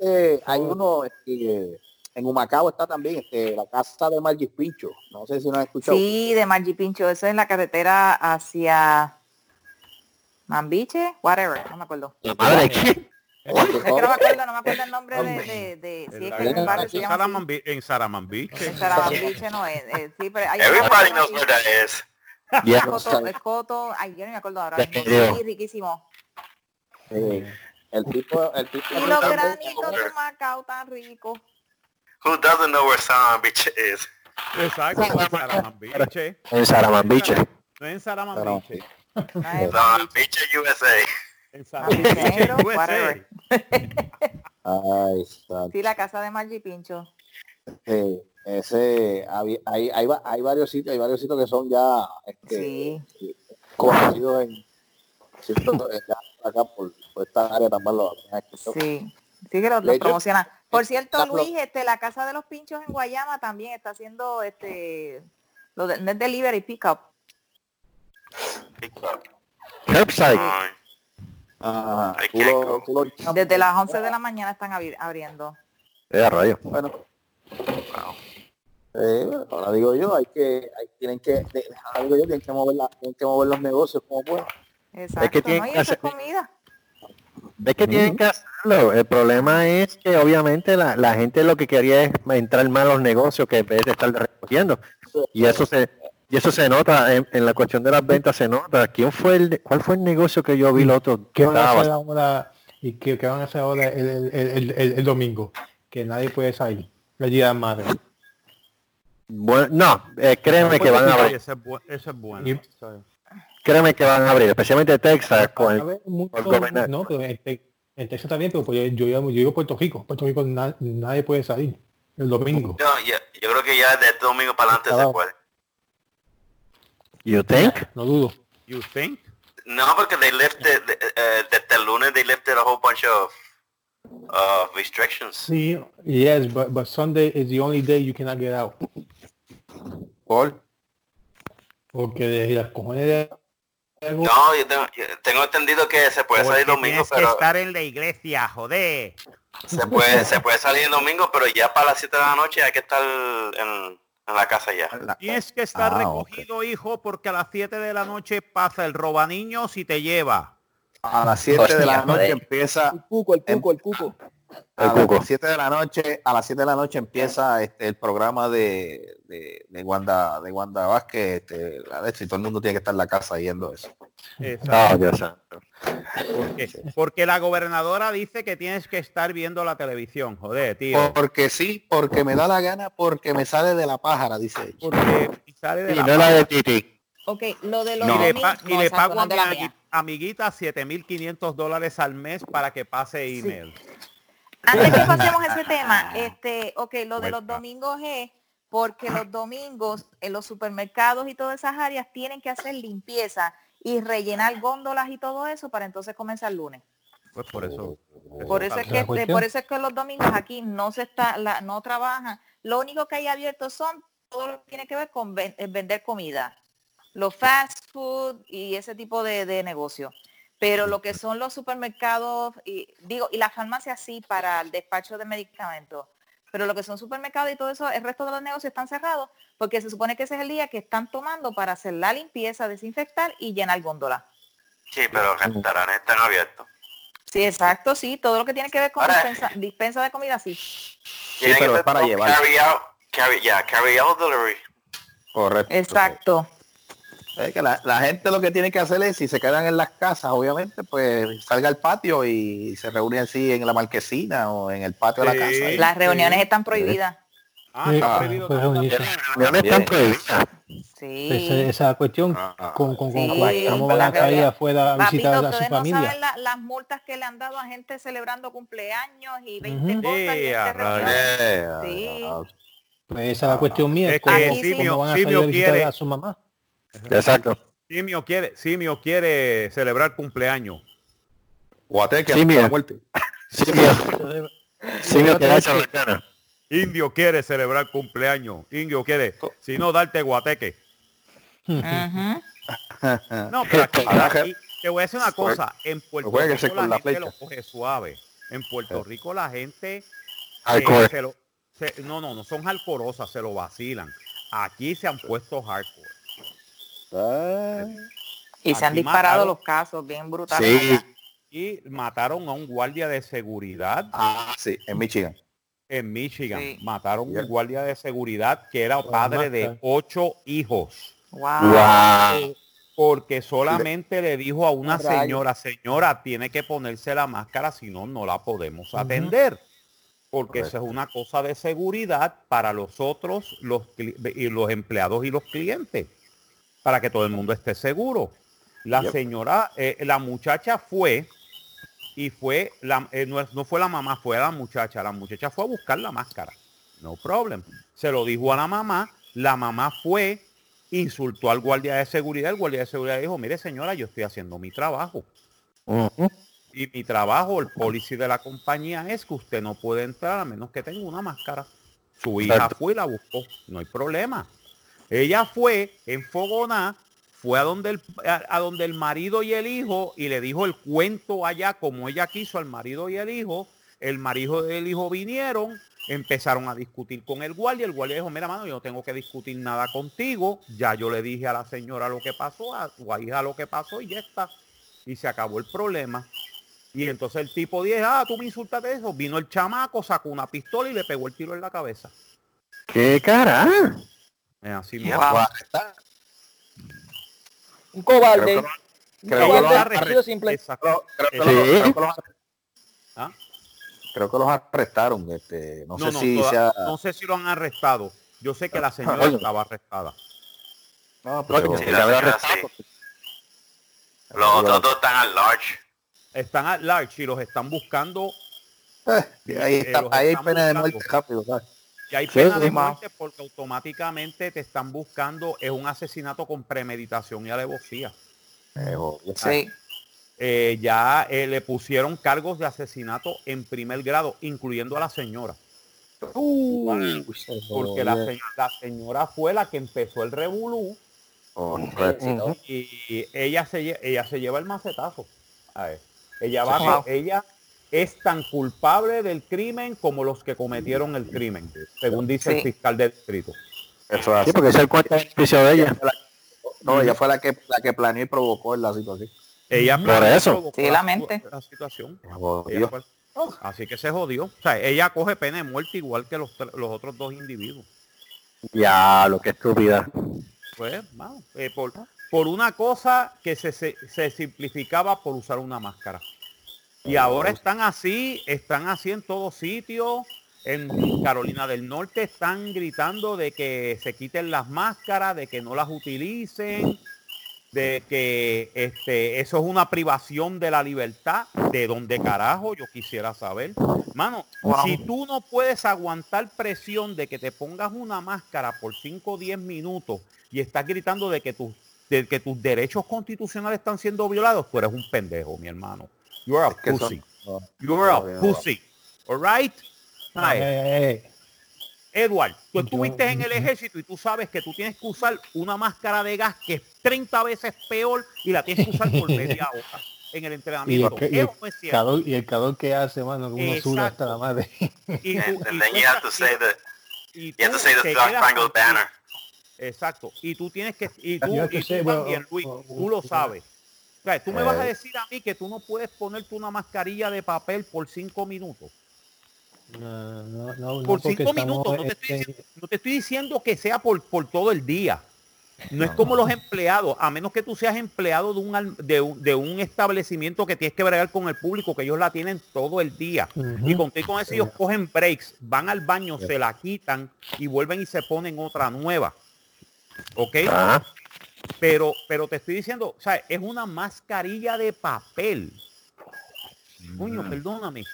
Speaker 7: Eh, hay uno este, en Humacao está también este, la casa de Margis Pincho. No sé si no has escuchado.
Speaker 4: Sí, de Margie Pincho, eso es en la carretera hacia Mambiche, whatever, no me acuerdo.
Speaker 3: La madre ¿qué?
Speaker 4: Es que no me acuerdo, no me acuerdo el nombre de, de, de
Speaker 2: En
Speaker 4: sí, es que en el barrio se
Speaker 2: en
Speaker 4: llama
Speaker 2: En.
Speaker 4: En no es, eh, sí, pero hay
Speaker 5: Everybody knows where that is.
Speaker 4: Escoto, ay, yo no me acuerdo ahora. Sí, riquísimo.
Speaker 7: Eh, el tipo, el tipo
Speaker 4: Y los granitos de Macao tan ricos.
Speaker 5: Who doesn't know where San Beach is?
Speaker 2: Exacto, en Saramambiche.
Speaker 3: En Saramambiche.
Speaker 2: No en Saramambiche.
Speaker 4: No es
Speaker 5: San
Speaker 4: Mambiche.
Speaker 5: Beach, USA.
Speaker 4: Whatever.
Speaker 7: Ay.
Speaker 4: Sí, la casa de Margie Pincho.
Speaker 7: Eh, ese, hay, hay, hay, va- hay varios sitios, hay varios sitios que son ya este,
Speaker 4: Sí.
Speaker 7: conocidos en acá por, por esta área también lo.
Speaker 4: Sí, sí que los, los promocionan. Por cierto, Luis, este, la casa de los pinchos en Guayama también está haciendo este lo de net delivery pickup.
Speaker 3: Curbside.
Speaker 7: Ajá, tú
Speaker 5: can't
Speaker 7: lo-
Speaker 5: go.
Speaker 7: tú lo-
Speaker 4: Desde las 11 de la mañana están abri- abriendo.
Speaker 3: Eh, rayo.
Speaker 7: Bueno, Eh, ahora digo yo, hay que, hay- tienen que, de- ahora digo yo, tienen que mover, la- tienen que mover los negocios como puedan.
Speaker 4: Exacto,
Speaker 3: tienen
Speaker 4: ¿no? Y
Speaker 3: que
Speaker 4: eso es
Speaker 3: hacer-
Speaker 4: comida.
Speaker 3: Es que tienen que hacerlo. El problema es que obviamente la, la gente lo que quería es entrar más a los negocios que en vez de estar recogiendo. Y eso se y eso se nota en, en la cuestión de las ventas se nota. ¿Quién fue el cuál fue el negocio que yo vi el otro?
Speaker 9: ¿Qué van a
Speaker 3: Estaba
Speaker 9: hacer ahora y qué, qué van a hacer ahora el, el, el, el- el domingo? Que nadie puede salir. El día de madre.
Speaker 3: Bueno, no, eh, créeme que van a abrir,
Speaker 2: ese es, bu- ese es bueno.
Speaker 3: Créeme que van a abrir, especialmente Texas con el-
Speaker 9: mucho- no, pero en, Te- en Texas bien, pero pues yo, yo, yo digo Puerto Rico. Puerto Rico na- nadie puede salir el domingo.
Speaker 5: No, ya- yo creo que ya de este domingo para adelante se puede.
Speaker 3: You think?
Speaker 9: No dudo.
Speaker 2: You think?
Speaker 5: No, porque they lifted, uh, desde el lunes they lifted a whole bunch of uh, restrictions.
Speaker 9: Sí, yes, but, but Sunday is the only day you cannot get out.
Speaker 7: Por
Speaker 9: Porque de las cojones de algo-
Speaker 5: No, yo tengo, yo tengo entendido que se puede salir
Speaker 2: Porque
Speaker 5: domingo,
Speaker 2: tienes que
Speaker 5: pero
Speaker 2: estar en la iglesia, joder.
Speaker 5: se puede, se puede salir el domingo, pero ya para las 7 de la noche hay que estar en, en la casa ya.
Speaker 2: Tienes que estar
Speaker 7: Ah,
Speaker 2: recogido, hijo, porque a las 7 de la noche pasa el roba niños y te lleva.
Speaker 7: a las 7 de la noche empieza
Speaker 6: El cuco, el cuco, el cuco.
Speaker 7: A
Speaker 3: El
Speaker 7: las 7 de la noche, a las 7 de la noche empieza este, el programa de, de, de Wanda, de Wanda Vázquez, este, la de esto, y todo el mundo tiene que estar en la casa viendo eso.
Speaker 3: Dios santo.
Speaker 2: Porque, porque la gobernadora dice que tienes que estar viendo la televisión, joder, tío.
Speaker 7: Porque sí, porque me da la gana, porque me sale de la pájara, dice ella.
Speaker 2: Porque sale de
Speaker 3: Y
Speaker 2: la
Speaker 3: no la de Titi.
Speaker 4: Ok, lo de los
Speaker 2: y le,
Speaker 4: domingos,
Speaker 2: pa- y
Speaker 4: no,
Speaker 2: le
Speaker 4: exacto,
Speaker 2: pago
Speaker 4: no
Speaker 2: a mi amiguita 7.500 dólares al mes para que pase email.
Speaker 4: Antes que pasemos ese tema, este, ok, lo de los domingos es porque los domingos en los supermercados y todas esas áreas tienen que hacer limpieza y rellenar góndolas y todo eso para entonces comenzar el lunes.
Speaker 2: Pues por eso.
Speaker 4: Por eso es que por eso es que los domingos aquí no se está, la, no trabajan. Lo único que hay abierto son todo lo que tiene que ver con ven- eh, vender comida, los fast food y ese tipo de, de negocio. Pero lo que son los supermercados y digo y las farmacias sí para el despacho de medicamentos. Pero lo que son supermercados y todo eso, el resto de los negocios están cerrados porque se supone que ese es el día que están tomando para hacer la limpieza, desinfectar y llenar góndola.
Speaker 5: Sí, pero los restaurantes están abiertos.
Speaker 4: Sí, exacto, sí, todo lo que tiene que ver con
Speaker 5: Ahora-
Speaker 4: dispensa, dispensa de comida, sí.
Speaker 5: Tiene que
Speaker 7: pero es para llevar.
Speaker 5: Carry out, carry, yeah, carry out delivery.
Speaker 7: Correcto.
Speaker 4: Exacto.
Speaker 7: Es que la, la gente lo que tiene que hacer es, si se quedan en las casas, obviamente, pues salga al patio y se reúne así en la marquesina o en el patio de
Speaker 2: Sí.
Speaker 7: la casa.
Speaker 4: Las reuniones
Speaker 2: Sí.
Speaker 4: están prohibidas.
Speaker 2: Ah,
Speaker 9: Sí,
Speaker 2: está
Speaker 7: ah,
Speaker 2: prohibido
Speaker 9: pues.
Speaker 3: Reuniones están prohibidas.
Speaker 4: Sí.
Speaker 9: Esa, esa cuestión
Speaker 7: Ah,
Speaker 9: con, con, con,
Speaker 4: Sí,
Speaker 9: con- cómo van
Speaker 4: la realidad.
Speaker 9: afuera a
Speaker 4: Papito,
Speaker 9: visitar a su
Speaker 4: ustedes no
Speaker 9: familia.
Speaker 4: saben la- las multas que le han dado a gente celebrando cumpleaños y 20
Speaker 9: Ujú.
Speaker 4: cosas. y
Speaker 2: Sí,
Speaker 4: 20
Speaker 2: a
Speaker 4: reuniones.
Speaker 7: Eh,
Speaker 4: Sí.
Speaker 7: ah,
Speaker 9: Pues esa es la cuestión mía.
Speaker 2: Es
Speaker 9: ¿Cómo,
Speaker 2: que
Speaker 9: cómo
Speaker 2: Simio-
Speaker 9: van a salir a visitar
Speaker 2: quiere-
Speaker 9: a su mamá?
Speaker 3: Exacto.
Speaker 2: Simio quiere, Simio quiere celebrar cumpleaños.
Speaker 7: Guateque
Speaker 3: mira.
Speaker 7: la muerte.
Speaker 3: Simio, Simio bacana.
Speaker 2: Indio quiere celebrar cumpleaños. Indio quiere, si no, darte guateque. No, pero aquí, te voy a decir una cosa. En Puerto Rico
Speaker 7: con
Speaker 2: la
Speaker 7: la
Speaker 2: gente
Speaker 7: flecha.
Speaker 2: lo coge suave. En Puerto Rico la gente eh,
Speaker 3: Hardcore.
Speaker 2: se lo- se- no, no, no son hardcoreosas, se lo vacilan. Aquí se han puesto hardcore.
Speaker 4: Y se han disparado
Speaker 2: mataron.
Speaker 4: los casos bien brutales.
Speaker 3: Sí.
Speaker 4: allá.
Speaker 2: Y mataron a un guardia de seguridad
Speaker 7: Ah, sí, en Michigan.
Speaker 2: en Michigan.
Speaker 4: Sí.
Speaker 2: Mataron a un guardia de seguridad que era padre de ocho hijos.
Speaker 4: Wow.
Speaker 3: Wow.
Speaker 2: Porque solamente le dijo a una señora, señora, tiene que ponerse la máscara, si no, no la podemos atender. Porque eso es una cosa de seguridad para los otros, los, y los empleados y los clientes, para que todo el mundo esté seguro. La
Speaker 7: Yep.
Speaker 2: señora, eh, la muchacha fue y fue, la, eh, no, fue la mamá, fue la muchacha. La muchacha fue a buscar la máscara. No problem. Se lo dijo a la mamá, la mamá fue, insultó al guardia de seguridad, el guardia de seguridad dijo, mire señora, yo estoy haciendo mi trabajo. Y mi trabajo, el policy de la compañía es que usted no puede entrar a menos que tenga una máscara. Su hija
Speaker 3: Exacto.
Speaker 2: fue y la buscó, no hay problema. Ella fue en Fogona, fue a donde, el, a, donde el marido y el hijo y le dijo el cuento allá como ella quiso al marido y el hijo. El marido y el hijo vinieron, Empezaron a discutir con el guardia. El guardia dijo, mira, mano, yo no tengo que discutir nada contigo. Ya yo le dije a la señora lo que pasó, a tu hija lo que pasó y ya está. Y se acabó el problema. Y entonces el tipo dijo, ah, tú me insultaste eso. Vino el chamaco, sacó una pistola y le pegó el tiro en la cabeza.
Speaker 3: ¿Qué cara?
Speaker 2: Es así mismo.
Speaker 5: wow.
Speaker 6: Un cobarde.
Speaker 7: Creo que los, creo que los arre-
Speaker 2: ¿Ah?
Speaker 7: creo que los arrestaron. Este, no,
Speaker 2: No,
Speaker 7: sé
Speaker 2: no,
Speaker 7: si
Speaker 2: toda-
Speaker 7: sea...
Speaker 2: no sé si lo han arrestado. Yo sé que la señora
Speaker 7: Oye.
Speaker 2: estaba arrestada.
Speaker 7: No, pero
Speaker 5: sí, señora
Speaker 7: arrestado.
Speaker 5: sí. Los otros dos están al large.
Speaker 2: Están at large y los están buscando.
Speaker 7: Eh, ahí,
Speaker 2: Eh,
Speaker 7: está,
Speaker 2: los
Speaker 7: ahí hay pena de muerte rápido. ¿sabes?
Speaker 2: Y hay
Speaker 3: Sí,
Speaker 2: pena
Speaker 3: sí,
Speaker 2: de muerte porque automáticamente te están buscando. Es un asesinato con premeditación y alevosía.
Speaker 7: Eh, obvio.
Speaker 4: Sí.
Speaker 2: Eh, ya eh, le pusieron cargos de asesinato en primer grado, incluyendo a la señora. Porque la, se- la señora fue la que empezó el revolú.
Speaker 3: Ujú.
Speaker 2: y ella se, ella se lleva el macetazo. A ver, ella, va,
Speaker 4: Wow.
Speaker 2: ella es tan culpable del crimen como los que cometieron el crimen, según dice el
Speaker 4: Sí.
Speaker 2: fiscal del distrito.
Speaker 7: Eso es
Speaker 3: Sí,
Speaker 7: así.
Speaker 3: porque es el cuarto beneficio de ella.
Speaker 7: No, ella fue la que, la que planeó y provocó la situación.
Speaker 2: Ella
Speaker 3: Por eso.
Speaker 2: provocó
Speaker 4: Sí, la mente.
Speaker 2: la situación. Así que se jodió. O sea, ella coge pena de muerte igual que los, los otros dos individuos.
Speaker 3: Ya, lo que estúpida.
Speaker 2: Pues, vamos, eh, por, por una cosa que se, se, se simplificaba por usar una máscara. Y ahora están así, están así en todos sitios. En Carolina del Norte están gritando de que se quiten las máscaras, de que no las utilicen, de que este, eso es una privación de la libertad. ¿De dónde carajo? Yo quisiera saber. Mano,
Speaker 4: Wow.
Speaker 2: si tú no puedes aguantar presión de que te pongas una máscara por 5 o 10 minutos y estás gritando de que tus de que tus derechos constitucionales están siendo violados, tú eres un pendejo, mi hermano. You are a
Speaker 7: que son-
Speaker 2: pussy.
Speaker 7: no.
Speaker 2: You are a
Speaker 7: No, no.
Speaker 2: pussy. All right?
Speaker 9: Eh,
Speaker 2: Edward, tú
Speaker 9: Yo-
Speaker 2: estuviste en el ejército y tú sabes que tú tienes que usar una máscara de gas que es 30 veces peor y la tienes que usar por media hora en el
Speaker 9: y,
Speaker 2: entrenamiento.
Speaker 9: el, y el
Speaker 2: Eso no es cierto.
Speaker 9: calor, y el calor que hace, mano, que uno suda hasta la madre.
Speaker 2: Y tú-. Exacto. Y tú tienes que, y tú, y tú
Speaker 9: sé,
Speaker 2: también, Luis, tú lo sabes. O sea, tú me vas a
Speaker 7: Eh.
Speaker 2: decir a mí que tú no puedes ponerte una mascarilla de papel por cinco minutos.
Speaker 9: No, no, no, no,
Speaker 2: Por cinco minutos. No te, estoy
Speaker 9: este,
Speaker 2: diciendo, no te estoy diciendo que sea por, por todo el día. No es como los empleados, a menos que tú seas empleado de un, de un, de un establecimiento que tienes que bregar con el público, que ellos la tienen todo el día.
Speaker 9: Ujú.
Speaker 2: Y con, con eso ellos cogen breaks, van al baño, se la quitan y vuelven y se ponen otra nueva. ¿Ok? Pero, pero te estoy diciendo, o sea, es una mascarilla de papel. Coño, perdóname.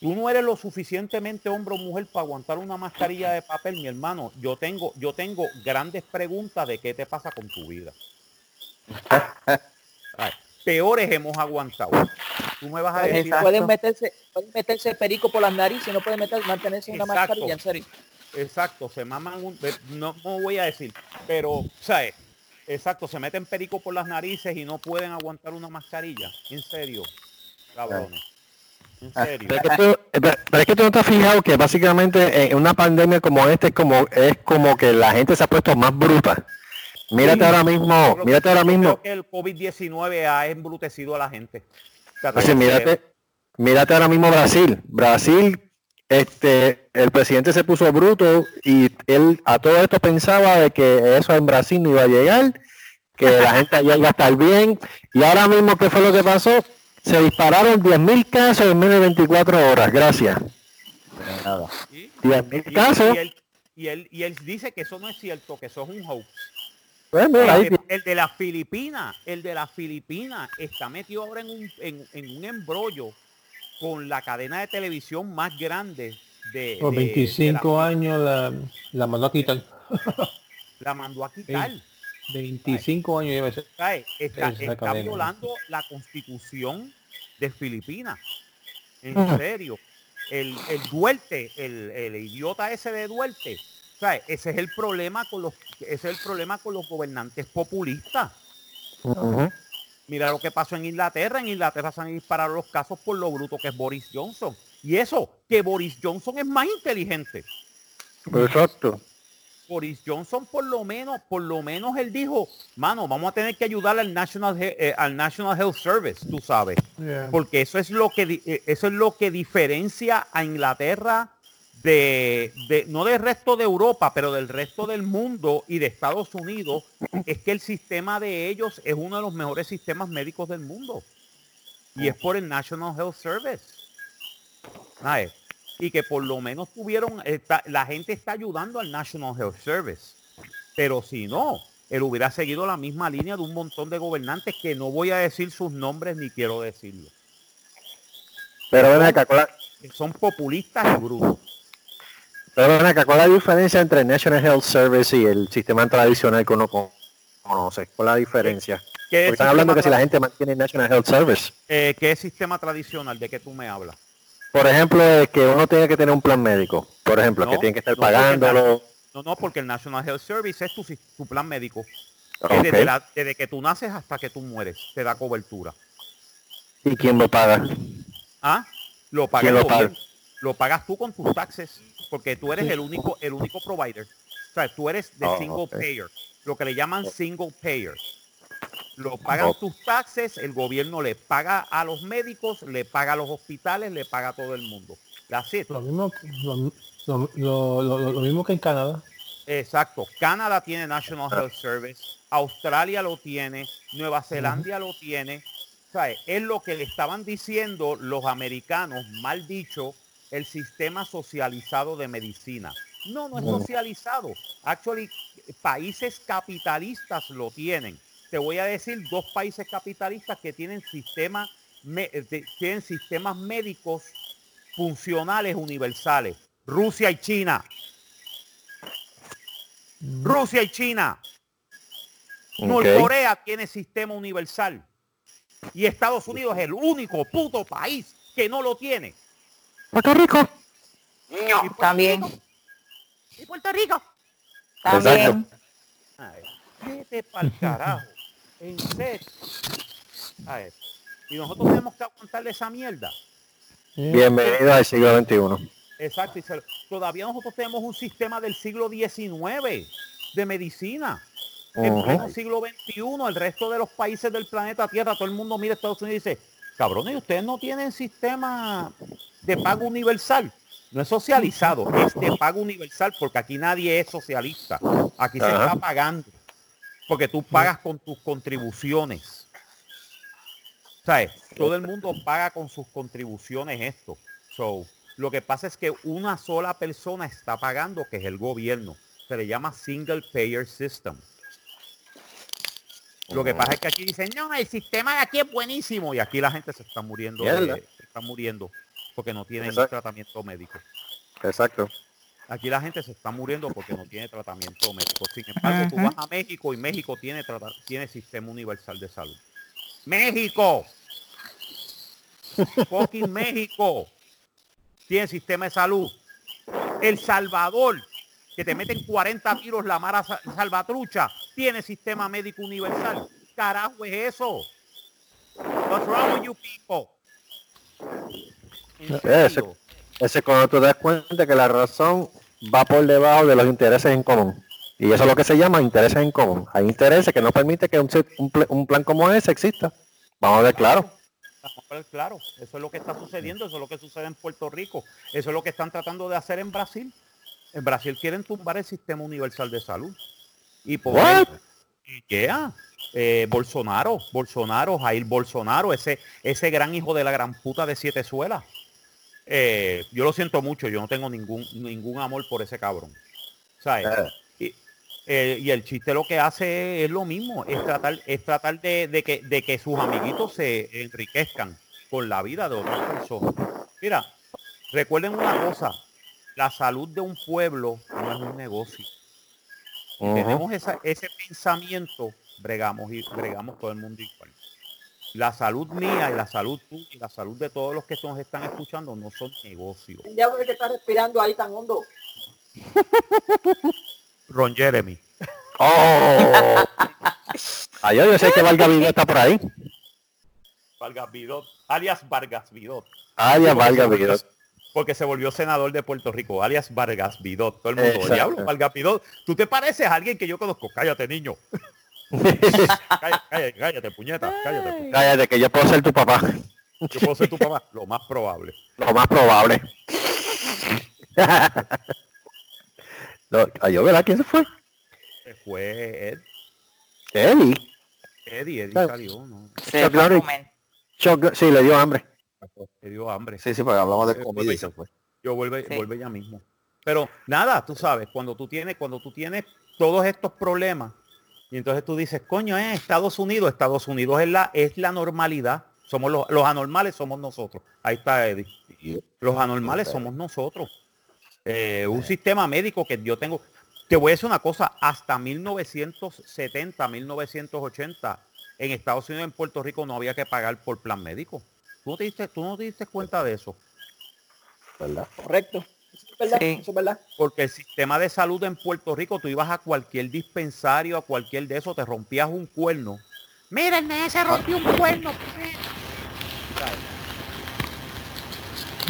Speaker 2: Tú no eres lo suficientemente hombre o mujer para aguantar una mascarilla de papel, mi hermano. Yo tengo, yo tengo grandes preguntas de qué te pasa con tu vida. Ay, peores hemos aguantado. Tú me vas a decir,
Speaker 4: Exacto.
Speaker 6: Pueden meterse, pueden meterse perico por las narices y no pueden meter, mantenerse en una
Speaker 2: Exacto.
Speaker 6: mascarilla, en serio.
Speaker 2: exacto, se maman un, no, no voy a decir, pero, ¿sabes? Exacto, se meten perico por las narices y no pueden aguantar una mascarilla. En serio, cabrones. En serio.
Speaker 3: pero, es que tú, pero- pero es que tú no te has fijado que básicamente en una pandemia como esta es como, es como que la gente se ha puesto más bruta. Mírate
Speaker 2: Sí.
Speaker 3: ahora mismo, mírate ahora
Speaker 2: yo
Speaker 3: mismo.
Speaker 2: creo que el COVID-19 ha embrutecido a la gente. Te
Speaker 3: Pues
Speaker 2: atrevo
Speaker 3: sí,
Speaker 2: a creer.
Speaker 3: mírate, mírate ahora mismo Brasil. Brasil, este, el presidente se puso bruto y él a todo esto pensaba de que eso en Brasil no iba a llegar, que la gente allá iba a estar bien. Y ahora mismo, ¿qué fue lo que pasó? Se dispararon 10.000 casos en menos de 24 horas. Gracias.
Speaker 7: De nada.
Speaker 2: ¿Sí?
Speaker 3: 10.000
Speaker 2: Y,
Speaker 3: casos.
Speaker 2: y él, y, él, y él dice que eso no es cierto, que eso es un hoax.
Speaker 3: Pues mira, ahí
Speaker 2: El de, el de las Filipinas, el de las Filipinas está metido ahora en un, en, en un embrollo con la cadena de televisión más grande de,
Speaker 9: por
Speaker 2: de- de
Speaker 9: 25
Speaker 2: la,
Speaker 9: años la, la mandó a quitar.
Speaker 2: la mandó a quitar.
Speaker 9: 25 años lleva ese.
Speaker 2: ¿sabes? Está,
Speaker 9: Esa
Speaker 2: está
Speaker 9: cadena.
Speaker 2: violando la constitución de Filipinas. En
Speaker 3: Ujú.
Speaker 2: serio. El, el Duerte, el, el idiota ese de Duerte, ¿sabes? Ese es el problema con los, ese es el problema con los gobernantes populistas. Mira lo que pasó en Inglaterra. En Inglaterra se han disparado los casos por lo bruto que es Boris Johnson. Y eso, que Boris Johnson es más inteligente.
Speaker 3: Exacto.
Speaker 2: Boris Johnson por lo menos, por lo menos él dijo, mano, vamos a tener que ayudar al National, eh, al National Health Service, tú sabes,
Speaker 9: Yeah.
Speaker 2: porque eso es lo que eh, eso es lo que diferencia a Inglaterra de, de- no del resto de Europa, pero del resto del mundo y de Estados Unidos, es que el sistema de ellos es uno de los mejores sistemas médicos del mundo. Y es por el National Health Service. ¿Sabes? Y que por lo menos tuvieron, está- la gente está ayudando al National Health Service. Pero si no, él hubiera seguido la misma línea de un montón de gobernantes que no voy a decir sus nombres ni quiero decirlo.
Speaker 3: Pero ven acá, ¿cuál,
Speaker 2: que son populistas y brutos.
Speaker 3: Pero ven acá, ¿cuál es la diferencia entre el National Health Service y el sistema tradicional que uno con- conoce? ¿Cuál es la diferencia?
Speaker 2: ¿Qué
Speaker 3: Porque están hablando que si la gente mantiene el National Health Service.
Speaker 2: eh, ¿Qué sistema tradicional de que tú me hablas?
Speaker 3: Por ejemplo, es que uno tiene que tener un plan médico. Por ejemplo, que tiene que estar
Speaker 2: no,
Speaker 3: pagándolo.
Speaker 2: No, no, porque el National Health Service es tu, tu plan médico. Que
Speaker 3: Ok.
Speaker 2: Desde, la- desde que tú naces hasta que tú mueres, te da cobertura.
Speaker 3: ¿Y quién lo paga?
Speaker 2: ¿Ah? Lo paga
Speaker 3: ¿Quién paga?
Speaker 2: Lo pagas tú con tus taxes, porque tú eres el único, el único provider. O sea, tú eres de
Speaker 3: Oh,
Speaker 2: single payer, lo que le llaman single payer. Lo pagan
Speaker 3: Oh.
Speaker 2: tus taxes, el gobierno le paga a los médicos, le paga a los hospitales, le paga a todo el mundo. It.
Speaker 9: Lo mismo, lo, lo- lo- mismo que en Canadá.
Speaker 2: Exacto. Canadá tiene National Health Service, Australia lo tiene, Nueva Zelanda lo tiene. ¿Sabe? Es lo que le estaban diciendo los americanos, mal dicho, el sistema socializado de medicina. No, no es socializado. Actually, países capitalistas lo tienen. Te voy a decir dos países capitalistas que tienen sistemas me- eh, de- tienen sistemas médicos funcionales universales. Rusia y China. Rusia y China.
Speaker 3: Ok.
Speaker 2: Norcorea tiene sistema universal. Y Estados Unidos es el único puto país que no lo tiene.
Speaker 3: Puerto Rico.
Speaker 2: Y Puerto
Speaker 4: También.
Speaker 2: Rico- Y Puerto Rico.
Speaker 4: También.
Speaker 2: Ay, vete pa'l carajo. En serio. Y nosotros tenemos que aguantarle esa mierda.
Speaker 3: Bienvenido al siglo XXI.
Speaker 2: Exacto. y se- todavía nosotros tenemos un sistema del siglo XIX de medicina. En
Speaker 3: Ujú.
Speaker 2: pleno siglo XXI, el resto de los países del planeta Tierra, todo el mundo mira a Estados Unidos y dice, cabrones, ustedes no tienen sistema de pago universal. No es socializado, es de pago universal, porque aquí nadie es socialista. Aquí se está pagando. Porque tú pagas con tus contribuciones. ¿Sabes? Todo el mundo paga con sus contribuciones esto. So, lo que pasa es que una sola persona está pagando, que es el gobierno. Se le llama single payer system. Lo que pasa es que aquí dicen, no, el sistema de aquí es buenísimo. Y aquí la gente se está muriendo, de- se está muriendo porque no tienen
Speaker 3: Exacto.
Speaker 2: tratamiento médico.
Speaker 3: Exacto.
Speaker 2: Aquí la gente se está muriendo porque no tiene tratamiento médico. Sin embargo, tú vas a México y México tiene, trata- tiene sistema universal de salud. México. Fucking México. Tiene sistema de salud. El Salvador, que te meten 40 tiros la mara sa- salvatrucha, tiene sistema médico universal. Carajo es eso. What's wrong with you people? ¿En
Speaker 3: Ese, ese es cuando tú te das cuenta que la razón va por debajo de los intereses en común. Y eso es lo que se llama intereses en común. Hay intereses que no permiten que un, un un plan como ese exista. Vamos a ver claro.
Speaker 2: Claro, eso es lo que está sucediendo, eso es lo que sucede en Puerto Rico, eso es lo que están tratando de hacer en Brasil. En Brasil quieren tumbar el sistema universal de salud. Y por yeah, eh, Bolsonaro, Bolsonaro, Jair Bolsonaro, ese, ese gran hijo de la gran puta de siete suelas. Eh, yo lo siento mucho, yo no tengo ningún, ningún amor por ese cabrón. ¿Sabes?
Speaker 3: Eh.
Speaker 2: Y, eh, y el chiste lo que hace es lo mismo, es tratar, es tratar de, de que, de que sus amiguitos se enriquezcan con la vida de otras personas. Mira, recuerden una cosa, la salud de un pueblo no es un negocio. Si tenemos esa- ese pensamiento, bregamos y bregamos todo el mundo igual. La salud mía y la salud tuya y la salud de todos los que nos están escuchando no son negocios.
Speaker 6: Es que está respirando ahí tan hondo.
Speaker 2: Ron Jeremy.
Speaker 3: ¡Oh! Ay, yo sé que Valga Vidal está por ahí.
Speaker 2: Vargas Vidot, alias Vargas Vidot.
Speaker 3: Ay, ya Valga Vidal.
Speaker 2: Porque se volvió senador de Puerto Rico, alias Vargas Vidot. Todo el mundo,
Speaker 3: Exacto.
Speaker 2: diablo, Vargas Vidot. Tú te pareces a alguien que yo conozco. Cállate, niño. cállate, cállate, cállate, puñeta. Cállate. puñeta.
Speaker 3: Cállate, que yo puedo ser tu papá.
Speaker 2: Yo puedo ser tu papá. Lo más probable.
Speaker 3: Lo más probable. no, yo, ¿verdad? ¿Quién se fue?
Speaker 2: Se Fue Ed,
Speaker 3: Eddie.
Speaker 2: Eddie, Eddie salió, ¿no?
Speaker 4: Se
Speaker 3: Chuck
Speaker 4: fue a
Speaker 3: Norris.
Speaker 4: comer.
Speaker 3: Chuck- sí, le dio hambre.
Speaker 2: Dio hambre.
Speaker 7: Sí, sí, porque hablamos de
Speaker 2: Eh,
Speaker 7: comida y se fue.
Speaker 2: Yo vuelve,
Speaker 4: Sí.
Speaker 2: vuelve ya mismo. Pero nada, tú sabes, cuando tú tienes, cuando tú tienes todos estos problemas, y entonces tú dices, coño, eh, Estados Unidos, Estados Unidos es la, es la normalidad. Somos los, los anormales somos nosotros. Ahí está Eddie. Los anormales somos nosotros. Eh, un sistema médico que yo tengo. Te voy a decir una cosa, hasta 1970, 1980, en Estados Unidos en Puerto Rico no había que pagar por plan médico. ¿Tú no te diste, tú no te diste cuenta de eso?
Speaker 7: ¿Verdad?
Speaker 6: Correcto. Eso es verdad.
Speaker 4: Sí.
Speaker 6: Eso es verdad.
Speaker 2: Porque el sistema de salud en Puerto Rico, tú ibas a cualquier dispensario, a cualquier de eso, te rompías un cuerno. Miren, se rompió un cuerno.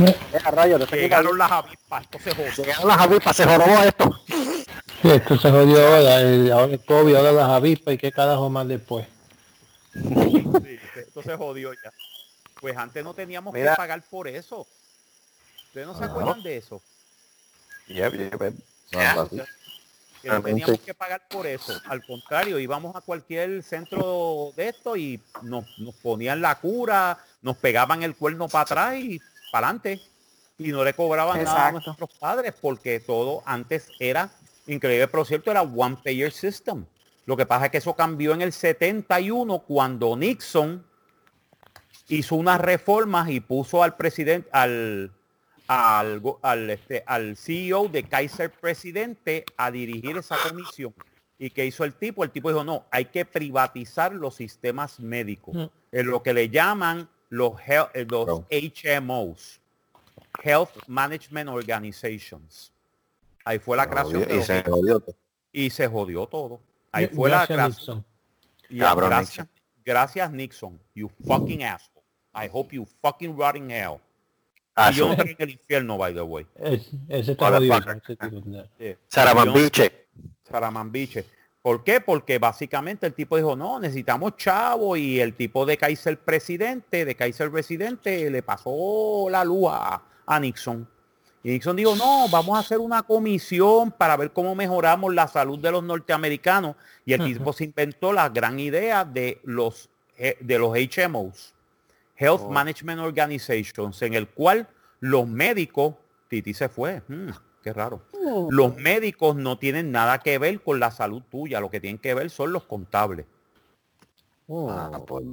Speaker 3: Eh, a rayos, te estoy
Speaker 2: Llegaron las avispas, esto se jodió.
Speaker 3: Llegaron las avispas, se jorobó esto.
Speaker 9: Sí, esto se jodió ahora, el, ahora el COVID, ahora las avispas y qué carajo más después.
Speaker 2: Sí, esto se jodió ya. Pues antes no teníamos
Speaker 3: Mira.
Speaker 2: que pagar por eso. ¿Ustedes no se acuerdan de eso?
Speaker 7: No,
Speaker 5: Yeah.
Speaker 7: así.
Speaker 2: Que no teníamos que pagar por eso. Al contrario, íbamos a cualquier centro de esto y nos, nos ponían la cura, nos pegaban el cuerno para atrás y para adelante. Y no le cobraban nada a nuestros padres porque todo antes era increíble, pero cierto, era one payer system. Lo que pasa es que eso cambió en el 71 cuando Nixon hizo unas reformas y puso al presidente, al, al, al, este, al CEO de Kaiser Presidente a dirigir esa comisión. ¿Y qué hizo el tipo? El tipo dijo, no, hay que privatizar los sistemas médicos.
Speaker 9: Mm.
Speaker 2: En lo que le llaman los, hel- eh, los. HMOs, Health Management Organizations. Ahí fue la creación de
Speaker 7: Y se jodió. todo.
Speaker 2: y se jodió todo. Ahí fue la creación.
Speaker 9: Nixon.
Speaker 2: Y
Speaker 7: Cabrón,
Speaker 2: gracias, gracias Nixon. You fucking asshole. I hope you fucking rot in hell.
Speaker 3: Ah,
Speaker 2: y yo no en el infierno, by the way.
Speaker 9: Es- Ese está jodido.
Speaker 2: Sí.
Speaker 3: Saramambiche.
Speaker 2: Saramambiche. ¿Por qué? Porque básicamente el tipo dijo, no, necesitamos chavo y el tipo de Kaiser presidente, de Kaiser presidente, le pasó la luz a, a Nixon. Y Nixon dijo, no, vamos a hacer una comisión para ver cómo mejoramos la salud de los norteamericanos. Y el tipo se inventó la gran idea de los, eh, de los HMOs, Health
Speaker 7: Oh.
Speaker 2: Management Organizations, en el cual los médicos, Titi se fue, mm, qué raro. Los médicos no tienen nada que ver con la salud tuya, lo que tienen que ver son los contables.
Speaker 7: Ah, pues.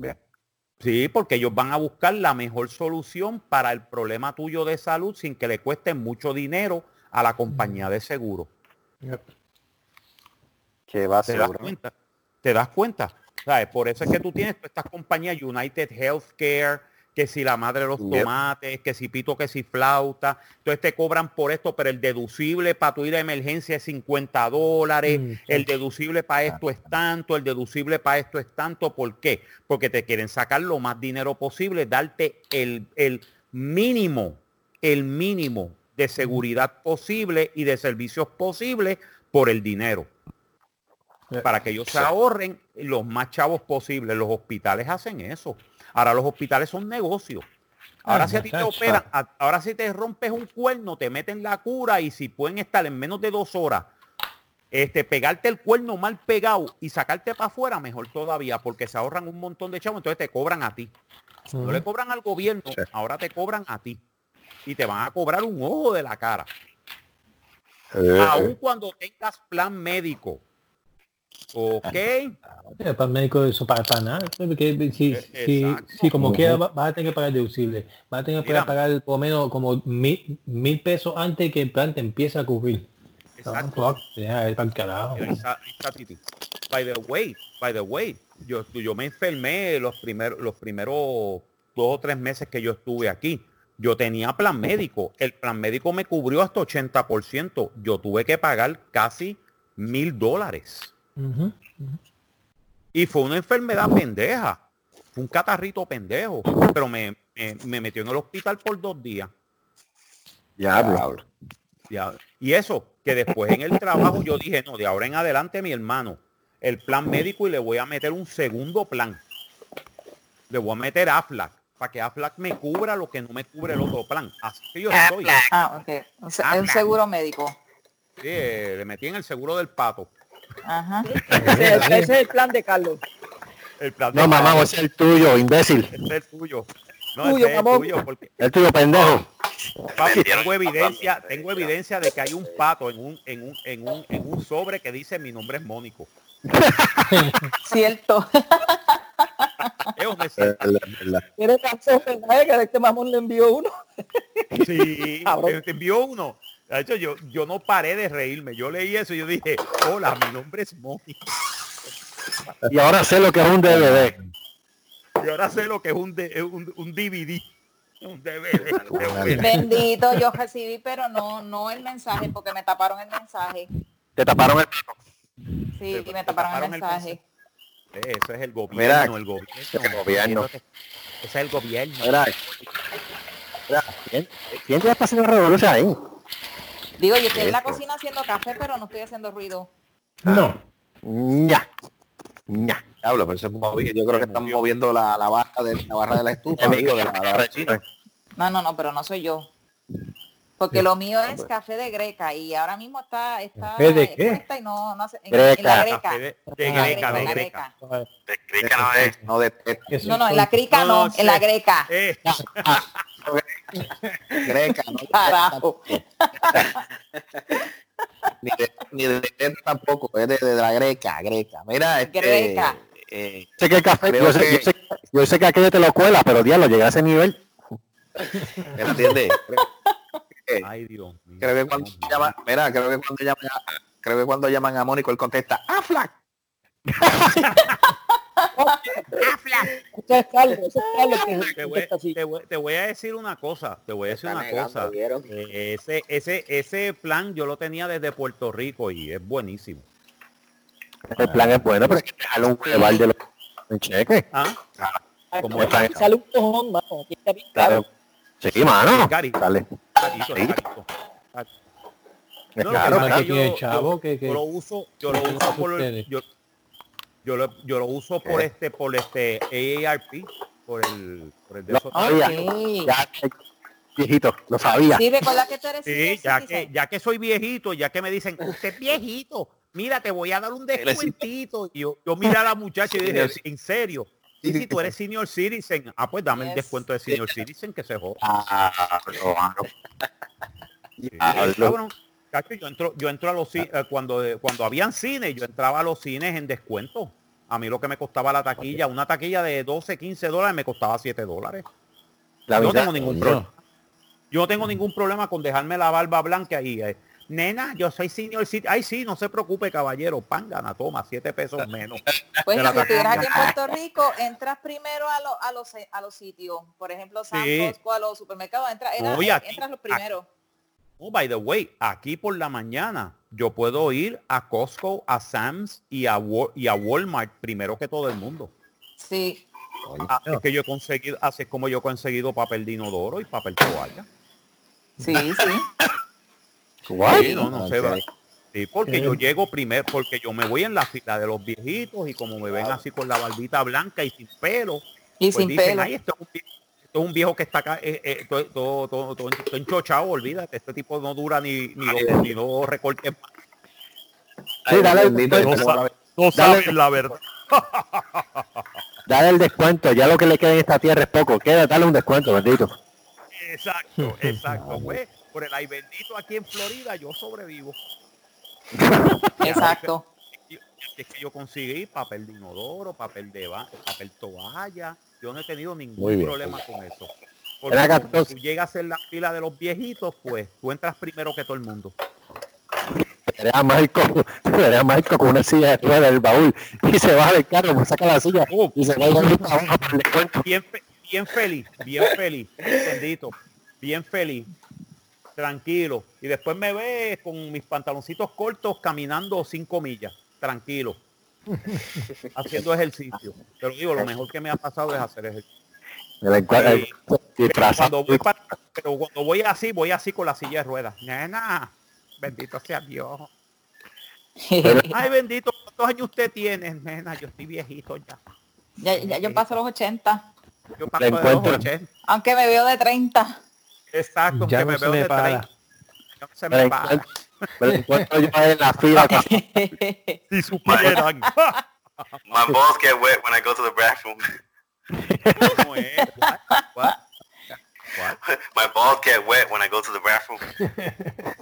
Speaker 2: Sí, porque ellos van a buscar la mejor solución para el problema tuyo de salud sin que le cueste mucho dinero a la compañía de seguro.
Speaker 3: Que va
Speaker 2: ¿Te das cuenta? ¿Te das cuenta? ¿Sabes? Por eso es que tú tienes todas estas compañías, United Healthcare, que si la madre de los tomates, que si pito, que si flauta. Entonces te cobran por esto, pero el deducible para tu ir a emergencia es 50 dólares,
Speaker 9: Mm,
Speaker 2: el deducible para esto es tanto, el deducible para esto es tanto. ¿Por qué? Porque te quieren sacar lo más dinero posible, darte el, el mínimo, el mínimo de seguridad posible y de servicios posibles por el dinero para que ellos se ahorren los más chavos posibles. Los hospitales hacen eso. Ahora los hospitales son negocios. Ahora
Speaker 9: Ah,
Speaker 2: si a ti te operan, a- ahora si te rompes un cuerno, te meten la cura y si pueden estar en menos de dos horas, este, pegarte el cuerno mal pegado y sacarte para afuera, mejor todavía, porque se ahorran un montón de chavos, entonces te cobran a ti. No le cobran al gobierno,
Speaker 7: Sí.
Speaker 2: ahora te cobran a ti. Y te van a cobrar un ojo de la cara.
Speaker 7: Eh,
Speaker 2: Aun cuando tengas plan médico. Ok.
Speaker 9: Para el médico eso para, para nada. Porque si,
Speaker 2: Eh,
Speaker 9: si, si como quiera va- vas a tener que pagar deducible. Vas a tener que
Speaker 2: Mira.
Speaker 9: pagar por lo menos como mil, mil pesos antes que el plan te empiece a cubrir.
Speaker 2: Exacto. By the way, by the way, yo, yo me enfermé los primeros, los primeros dos o tres meses que yo estuve aquí. Yo tenía plan médico. El plan médico me cubrió hasta 80%. Yo tuve que pagar casi mil dólares. Y fue una enfermedad pendeja. Fue un catarrito pendejo. Pero me, me, me metió en el hospital por dos días.
Speaker 3: Diablo.
Speaker 2: Ya. Y eso, que después en el trabajo yo dije, no, de ahora en adelante mi hermano, el plan médico y le voy a meter un segundo plan. Le voy a meter AFLAC, para que AFLAC me cubra lo que no me cubre el otro plan. Así que yo estoy.
Speaker 4: Ah, ok. Un, se- un seguro médico.
Speaker 2: Sí, eh, le metí en el seguro del pato.
Speaker 4: Ajá.
Speaker 6: Ese, ese es el plan de Carlos.
Speaker 2: El plan de
Speaker 3: No, mamá, es el tuyo, imbécil.
Speaker 2: ese es el tuyo. No,
Speaker 6: Tuyo,
Speaker 2: ese es el tuyo, porque
Speaker 3: El tuyo, pendejo.
Speaker 2: papi, tengo evidencia, tengo evidencia de que hay un pato en un, en un, en un, en un sobre que dice mi nombre es Mónico.
Speaker 4: Cierto.
Speaker 2: Es.
Speaker 6: Tiene. Que este mamón le envió uno.
Speaker 2: Sí, te envió uno. De hecho, yo, yo no paré de reírme. Yo leí eso y yo dije, hola, mi nombre es Mónico.
Speaker 3: Y ahora sé lo que es un DVD.
Speaker 2: Y ahora sé lo que es un, de- un, un DVD. Un DVD.
Speaker 4: Bendito, yo recibí, pero no, no el mensaje, porque me taparon el mensaje.
Speaker 3: Te taparon el
Speaker 4: Sí,
Speaker 2: Te-
Speaker 4: me taparon
Speaker 2: taparon
Speaker 4: el
Speaker 2: el
Speaker 4: mensaje.
Speaker 2: Eso es el gobierno,
Speaker 3: Mira,
Speaker 2: el gobierno.
Speaker 3: el gobierno.
Speaker 2: Es el gobierno.
Speaker 3: Mira, mira, ¿quién, ¿quién ya está haciendo revolución ahí?
Speaker 4: Digo, yo estoy en la cocina haciendo café, pero no estoy haciendo ruido.
Speaker 9: No.
Speaker 3: Ya. Ya.
Speaker 7: Diablo, pero eso es movi- Yo creo que están moviendo la, la barra de la barra de la estufa, digo, de la, la barra china.
Speaker 4: No, no, no, pero no soy yo. Porque lo mío es café de greca y ahora mismo está, está
Speaker 9: ¿Café de qué?
Speaker 4: y no, no hace, en,
Speaker 3: Greca.
Speaker 4: en la greca.
Speaker 2: Café de, de
Speaker 4: En la
Speaker 2: greca, de
Speaker 4: en la
Speaker 2: greca.
Speaker 5: De crica no es.
Speaker 7: No de
Speaker 9: Eso
Speaker 4: No, no, en la crica no,
Speaker 2: No
Speaker 4: en la
Speaker 2: sé.
Speaker 4: greca.
Speaker 2: Eh,
Speaker 7: greca, no
Speaker 4: Carajo.
Speaker 7: ni de, ni de tampoco, es de, de la greca, greca. Mira, este,
Speaker 4: Greca.
Speaker 7: eh,
Speaker 3: Sé que el café, yo sé,
Speaker 7: que-
Speaker 3: yo sé, yo sé que aquello te lo cuela, pero diablo, llegué a ese nivel.
Speaker 7: ¿me entiendes? Creo,
Speaker 2: Ay, Dios mío.
Speaker 7: creo que cuando llama, mira, creo que cuando llaman a, creo que cuando llaman a Mónico él contesta, ¡Ah, flac!
Speaker 6: Ese es Carlos, ese es Carlos que
Speaker 2: Te voy, te te a decir una cosa, te voy a decir una
Speaker 7: negando,
Speaker 2: cosa.
Speaker 7: ¿vieron?
Speaker 2: Eh, ese, ese, ese plan yo lo tenía desde Puerto Rico y es buenísimo.
Speaker 3: El plan es bueno, pero hay que dejarlo un hueval de los en cheque.
Speaker 2: ¿Ah?
Speaker 6: Ah,
Speaker 2: como
Speaker 6: sale un cojón, mano. Aquí está bien caro.
Speaker 3: Sí, mano.
Speaker 2: Cari.
Speaker 3: Dale. Sí. Es
Speaker 2: No, que yo,
Speaker 9: chavo,
Speaker 2: yo-
Speaker 9: que- que-
Speaker 2: yo lo uso, yo lo uso por
Speaker 9: ustedes.
Speaker 2: yo, yo lo, yo lo uso por este, por este AARP, por el, por el de esos-.
Speaker 3: Ya, viejito, lo sabía.
Speaker 4: Sí, recuerda que tú eres
Speaker 2: Sí, ya que, ya que soy viejito, ya que me dicen, usted es viejito, mira, te voy a dar un descuentito. Y yo, yo miré a la muchacha y dije, en serio, y si tú eres senior citizen, ah, pues dame el descuento de senior citizen que se joda.
Speaker 3: Ah, no, mano.
Speaker 2: Sí, cabrón. Yo entro, yo entro a los eh, cuando eh, cuando habían cines, yo entraba a los cines en descuento. A mí lo que me costaba la taquilla, una taquilla de 12, 15 dólares me costaba 7 dólares.
Speaker 3: La
Speaker 2: no tengo ningún problema. Yo no tengo ningún problema con dejarme la barba blanca ahí. eh. Nena, yo soy senior citizen. Ay, sí, no se preocupe, caballero. Pángana, toma, 7 pesos menos.
Speaker 4: Pues si estuvieras aquí en Puerto Rico, entras primero a, lo- a, los, a los sitios. Por ejemplo, San
Speaker 2: Sí.
Speaker 4: Costco, a los supermercados, entra, era-
Speaker 2: Oye, aquí-
Speaker 4: entras los primeros.
Speaker 2: Oh, by the way, aquí por la mañana yo puedo ir a Costco, a Sam's y a, y a Walmart primero que todo el mundo.
Speaker 4: Sí.
Speaker 2: Ah, es que yo he conseguido, así es como yo he conseguido papel de inodoro y papel toalla.
Speaker 4: Sí, sí.
Speaker 3: What?
Speaker 2: Sí, no, no sé,
Speaker 7: Ok.
Speaker 2: va. Sí, porque yo llego primero, porque yo me voy en la fila de los viejitos y como me ven así con la barbita blanca y sin pelo,
Speaker 4: Y
Speaker 2: pues
Speaker 4: sin
Speaker 2: dicen,
Speaker 4: pelo.
Speaker 2: ay, esto es un vie- esto es un viejo que está acá, eh, eh, todo, todo, todo, todo, todo enchochado, olvídate, este tipo no dura ni, ni, dos, ni dos recortes más.
Speaker 3: Sí, dale,
Speaker 7: bendito,
Speaker 3: dale,
Speaker 2: No, no
Speaker 3: Dale.
Speaker 2: saben la verdad.
Speaker 3: dale el descuento. Ya lo que le queda en esta tierra es poco. Queda, dale un descuento, bendito.
Speaker 2: Exacto, exacto. Pues, por el ay bendito aquí en Florida yo sobrevivo.
Speaker 4: Exacto.
Speaker 2: Es que yo conseguí papel de inodoro, papel de ba- papel toalla. Yo no he tenido ningún
Speaker 3: bien.
Speaker 2: problema con eso. Porque
Speaker 3: entonces.
Speaker 2: tú llegas en la fila de los viejitos, pues tú entras primero que todo el mundo.
Speaker 3: Veré a Marco, veré a Marco con una silla de ruedas del baúl y se baja del carro, me saca la silla
Speaker 2: Oh.
Speaker 3: y se va a ir para el descuento.
Speaker 2: Bien feliz, bien feliz, bendito, bien feliz, tranquilo. Y después me ves con mis pantaloncitos cortos caminando cinco millas, tranquilo, haciendo ejercicio. Pero digo, lo mejor que me ha pasado es hacer ejercicio. Pero
Speaker 3: disfrazado.
Speaker 2: cuando voy para- pero cuando voy así, voy así con la silla de ruedas. Nena, bendito sea Dios. Ay, bendito, ¿cuántos años usted tiene? Nena, yo estoy viejito ya.
Speaker 4: Ya, ya yo paso los 80,
Speaker 2: Yo paso de los
Speaker 3: encuentro.
Speaker 2: 80.
Speaker 4: aunque me veo de 30.
Speaker 2: Exacto,
Speaker 9: Ya
Speaker 2: que
Speaker 9: no
Speaker 2: me
Speaker 9: se
Speaker 2: veo
Speaker 9: me
Speaker 2: de
Speaker 9: para.
Speaker 2: 30. Ya no se
Speaker 3: Me
Speaker 2: para.
Speaker 3: encuentro, me la encuentro yo en la fila.
Speaker 2: Si supieran.
Speaker 5: My balls get wet when I go to the bathroom.
Speaker 2: ¿Cómo es? What? What? What?
Speaker 5: My balls get wet when I go to the bathroom.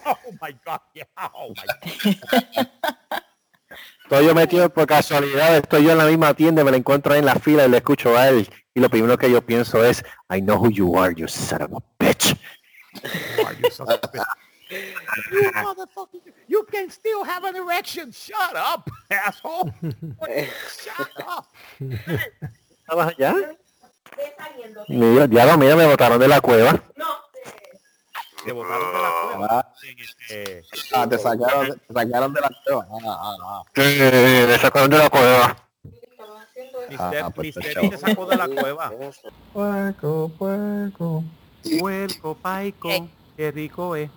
Speaker 2: Oh my God, yeah. Oh my God.
Speaker 3: Estoy yo metido por casualidad, estoy yo en la misma tienda, me la encuentro ahí en la fila y le escucho a él. Y lo primero que yo pienso es, I know who you are, you son of a bitch.
Speaker 2: You? You motherfucker, you can still have an erection. Shut up, asshole. Shut up.
Speaker 3: ¿Estabas allá? Mira, diablo, mira, me botaron de la cueva.
Speaker 2: Te botaron de la cueva.
Speaker 7: Ah,
Speaker 2: este-
Speaker 7: ah, te sacaron, te sacaron de la cueva. Ah, ah, ah.
Speaker 3: Sí, me sacaron de la cueva.
Speaker 2: Mister,
Speaker 7: Ah, pues,
Speaker 2: te sacó de la cueva.
Speaker 9: Puerco, puerco.
Speaker 2: Puerco, paico,
Speaker 4: Eh.
Speaker 2: qué rico es.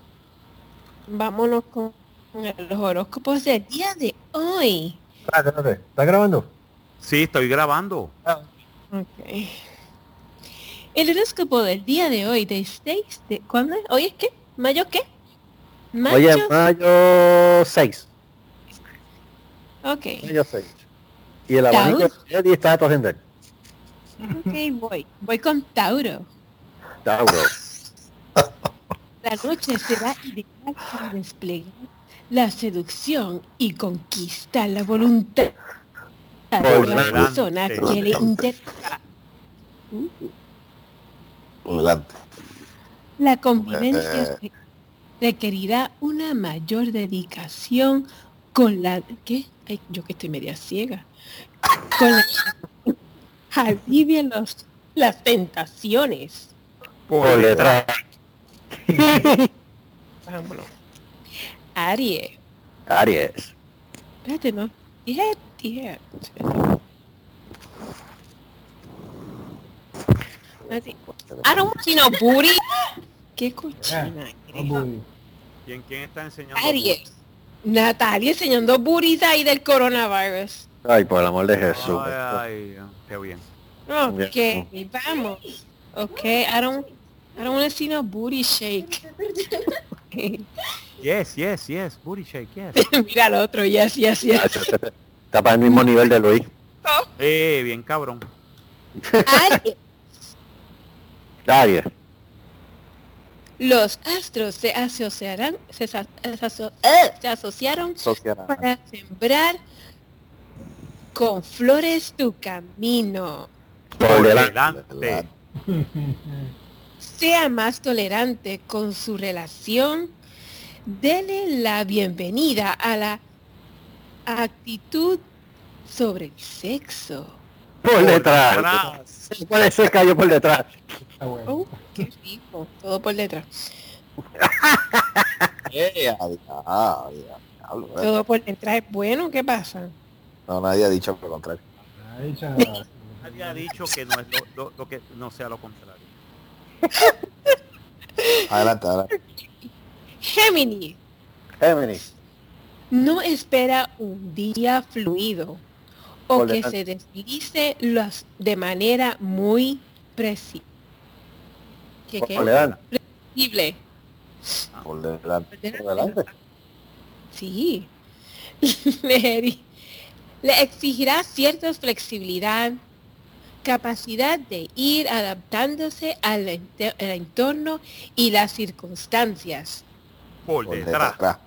Speaker 10: Vámonos con los horóscopos del día de hoy.
Speaker 3: Espérate, espérate, ¿Estás grabando?
Speaker 2: Sí, estoy grabando.
Speaker 10: Ok. El horóscopo del día de hoy, de 6 de... ¿Cuándo es? ¿Hoy es qué? ¿Mayo qué? Mayo...
Speaker 3: Oye, mayo 6.
Speaker 10: Ok,
Speaker 3: Mayo 6. Y el abanico de día está todo gente.
Speaker 10: ok, voy. Voy con Tauro.
Speaker 3: Tauro.
Speaker 10: La noche será ideal para desplegar la seducción y conquistar la voluntad de la persona que le interesa.
Speaker 7: Adelante.
Speaker 10: La convivencia re- requerirá una mayor dedicación con la ¿qué? Ay, yo que estoy media ciega. Con la alivia los las tentaciones.
Speaker 3: Por detrás.
Speaker 10: Vámonos. Aries.
Speaker 3: Aries.
Speaker 10: Espérate, no. Dije, dije. I don't want no booty. Qué cochina.
Speaker 2: ¿Quién, quién está enseñando?
Speaker 10: Aries. Natalia enseñando booties ahí del coronavirus.
Speaker 3: Ay, por el amor de Jesús.
Speaker 2: Ay, ay, qué bien.
Speaker 10: Ok, vamos. Ok, I don't, I don't want to see no booty shake.
Speaker 2: Yes, yes, yes. Booty shake, yes.
Speaker 10: Mira al otro, yes, yes, yes.
Speaker 3: Está para el mismo nivel de Luis.
Speaker 2: Eh, bien cabrón.
Speaker 10: Aries. Los astros se asociarán, se, aso- eh, se asociaron para sembrar con flores tu camino.
Speaker 3: Delante.
Speaker 10: Sea más tolerante con su relación. Dele la bienvenida a la actitud sobre el sexo.
Speaker 3: Por detrás.
Speaker 2: Atrás.
Speaker 3: Puede ser cayó por detrás.
Speaker 9: Bueno.
Speaker 10: Oh, qué rico. Todo por detrás.
Speaker 7: Eh, eh.
Speaker 10: Todo por detrás es bueno. ¿Qué pasa?
Speaker 7: No, nadie ha dicho lo contrario.
Speaker 2: Nadie ha dicho que no es lo, lo- lo que no sea lo contrario.
Speaker 7: Adelante, adelante.
Speaker 10: Géminis.
Speaker 3: Géminis.
Speaker 10: No espera un día fluido o
Speaker 3: Por
Speaker 10: que se deslice los de manera muy preci ¿Qué, qué?
Speaker 3: Por delante.
Speaker 10: Predecible.
Speaker 7: Por delante.
Speaker 10: Por
Speaker 7: Por delante.
Speaker 10: Sí. le, le exigirá cierta flexibilidad, capacidad de ir adaptándose al, entorno y las circunstancias.
Speaker 2: Por
Speaker 7: Por
Speaker 2: detrás.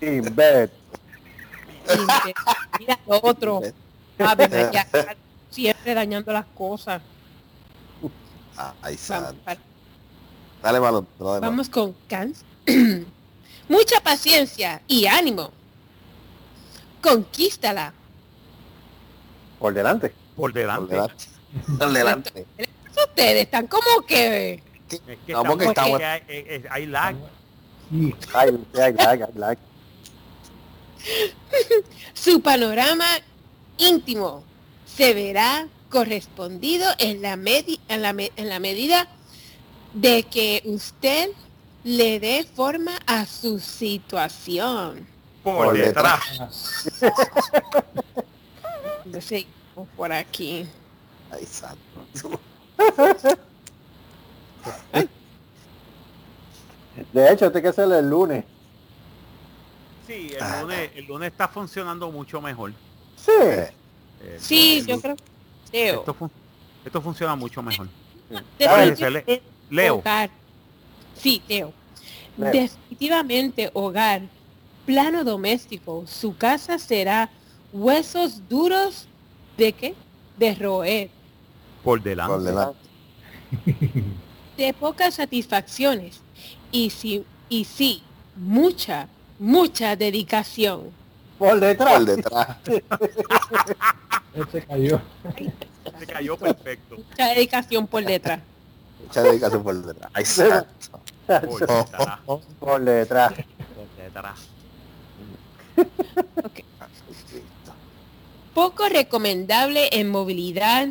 Speaker 10: de- mira lo otro. Ah, ya, siempre dañando las cosas.
Speaker 7: Está.
Speaker 10: para-
Speaker 7: Dale balón. de
Speaker 10: vamos con cáncer. Mucha paciencia y ánimo. Conquístala.
Speaker 3: Por delante.
Speaker 2: Por
Speaker 7: Por
Speaker 2: delante.
Speaker 7: delante. Por delante.
Speaker 10: Ustedes están como que
Speaker 2: Es que estamos-
Speaker 7: estamos-
Speaker 2: que hay, eh, eh, hay lag.
Speaker 9: Sí.
Speaker 3: Ay, ay, ay, ay, ay.
Speaker 10: su panorama íntimo se verá correspondido en la, medi- en la, me- en la medida de que usted le dé forma a su situación.
Speaker 2: Por
Speaker 3: Por
Speaker 2: detrás.
Speaker 10: Yo sé, por aquí.
Speaker 7: Ay, santo.
Speaker 3: De hecho, este que hacer el lunes.
Speaker 2: Sí, el lunes, el lunes está funcionando mucho mejor.
Speaker 3: Sí.
Speaker 2: Eh,
Speaker 10: Sí,
Speaker 2: el-
Speaker 10: yo creo.
Speaker 2: Esto, fun- esto funciona mucho mejor. Leo.
Speaker 10: Hogar. Sí, Teo.
Speaker 3: Leo.
Speaker 10: Definitivamente hogar, plano doméstico, su casa será huesos duros de qué? De roer,
Speaker 2: Por delante.
Speaker 7: Por delante.
Speaker 10: de pocas satisfacciones y sí, y sí, mucha, mucha dedicación.
Speaker 3: Por detrás.
Speaker 7: Por detrás.
Speaker 9: Se cayó.
Speaker 2: Se cayó perfecto.
Speaker 10: Mucha dedicación por detrás.
Speaker 7: Mucha dedicación por detrás. Ay, santo.
Speaker 2: Por detrás.
Speaker 3: Por detrás.
Speaker 2: Por detrás.
Speaker 10: Poco recomendable en movilidad.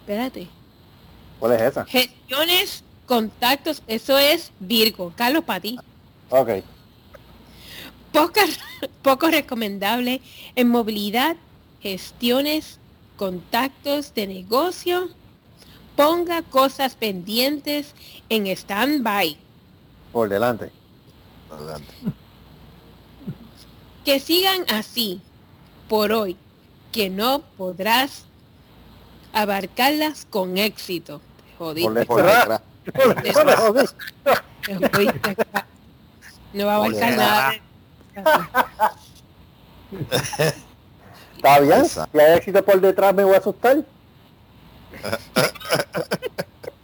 Speaker 10: Espérate.
Speaker 3: ¿Cuál es esa?
Speaker 10: Gestiones, contactos, eso es Virgo. Carlos, para ti.
Speaker 3: Ok.
Speaker 10: Poca- poco recomendable en movilidad, gestiones, contactos de negocio. Ponga cosas pendientes en stand-by.
Speaker 3: Por delante.
Speaker 7: Por delante.
Speaker 10: Que sigan así por hoy, que no podrás abarcarlas con éxito. Te jodiste,
Speaker 3: Por
Speaker 7: detrás.
Speaker 10: No va a abarcar nada.
Speaker 3: ¿Está bien? Si hay éxito por detrás me voy a asustar.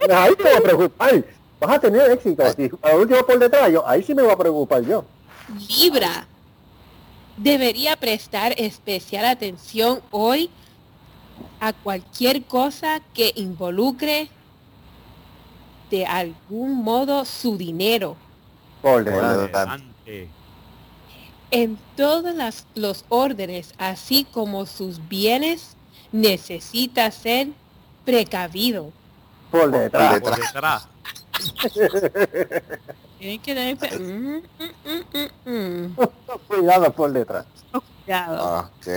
Speaker 3: Ahí te voy a preocupar. Vas a tener éxito. Si al último por detrás, yo, ahí sí me voy a preocupar yo.
Speaker 10: Libra. Debería prestar especial atención hoy a cualquier cosa que involucre de algún modo su dinero.
Speaker 3: Por delante.
Speaker 2: Adelante.
Speaker 10: En todos las- los órdenes, así como sus bienes, necesita ser precavido.
Speaker 3: Por detrás.
Speaker 2: Por detrás.
Speaker 10: Tiene que tener mm, mm, mm, mm, mm.
Speaker 3: Cuidado por detrás.
Speaker 10: Cuidado.
Speaker 7: Ok.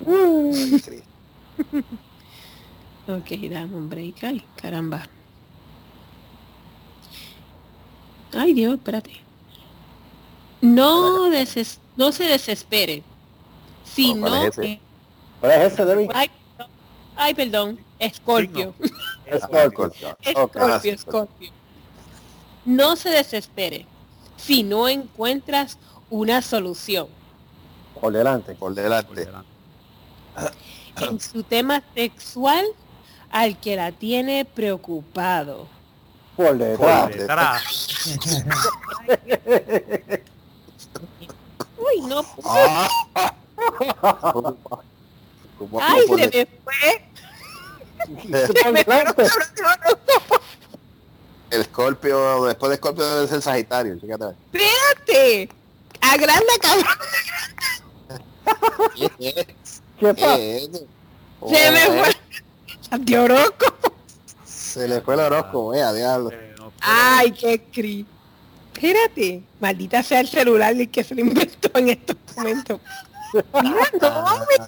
Speaker 10: Ok, dame un break. Ay, caramba. Ay, Dios, espérate. No, deses- no se desespere. Si
Speaker 7: ¿Cuál
Speaker 10: no...
Speaker 7: es ese?
Speaker 3: ¿Cuál es ese,
Speaker 10: ay, ay, perdón. Escorpio.
Speaker 3: Scorpio. Ok.
Speaker 10: Escorpio, Escorpio. No se desespere. Si no encuentras una solución
Speaker 3: Por delante.
Speaker 7: Por delante.
Speaker 10: en su tema sexual al que la tiene preocupado.
Speaker 3: Por
Speaker 2: Por
Speaker 3: detrás.
Speaker 10: Uy, no.
Speaker 7: Ah.
Speaker 10: Ay, se me fue.
Speaker 7: El Scorpio, después de Scorpio debe ser Sagitario. Fíjate.
Speaker 10: Espérate. Agranda, cabrón.
Speaker 7: ¿Qué?
Speaker 3: ¿Qué pasa?
Speaker 7: ¿Qué es?
Speaker 10: Se me
Speaker 7: Oh,
Speaker 10: fue. De horóscopo.
Speaker 7: Se le fue el horóscopo, eh, a diablo.
Speaker 2: Eh, no,
Speaker 10: Ay, qué cri. Espérate. Maldita sea el celular el que se lo inventó en estos momentos. Mira, no, me-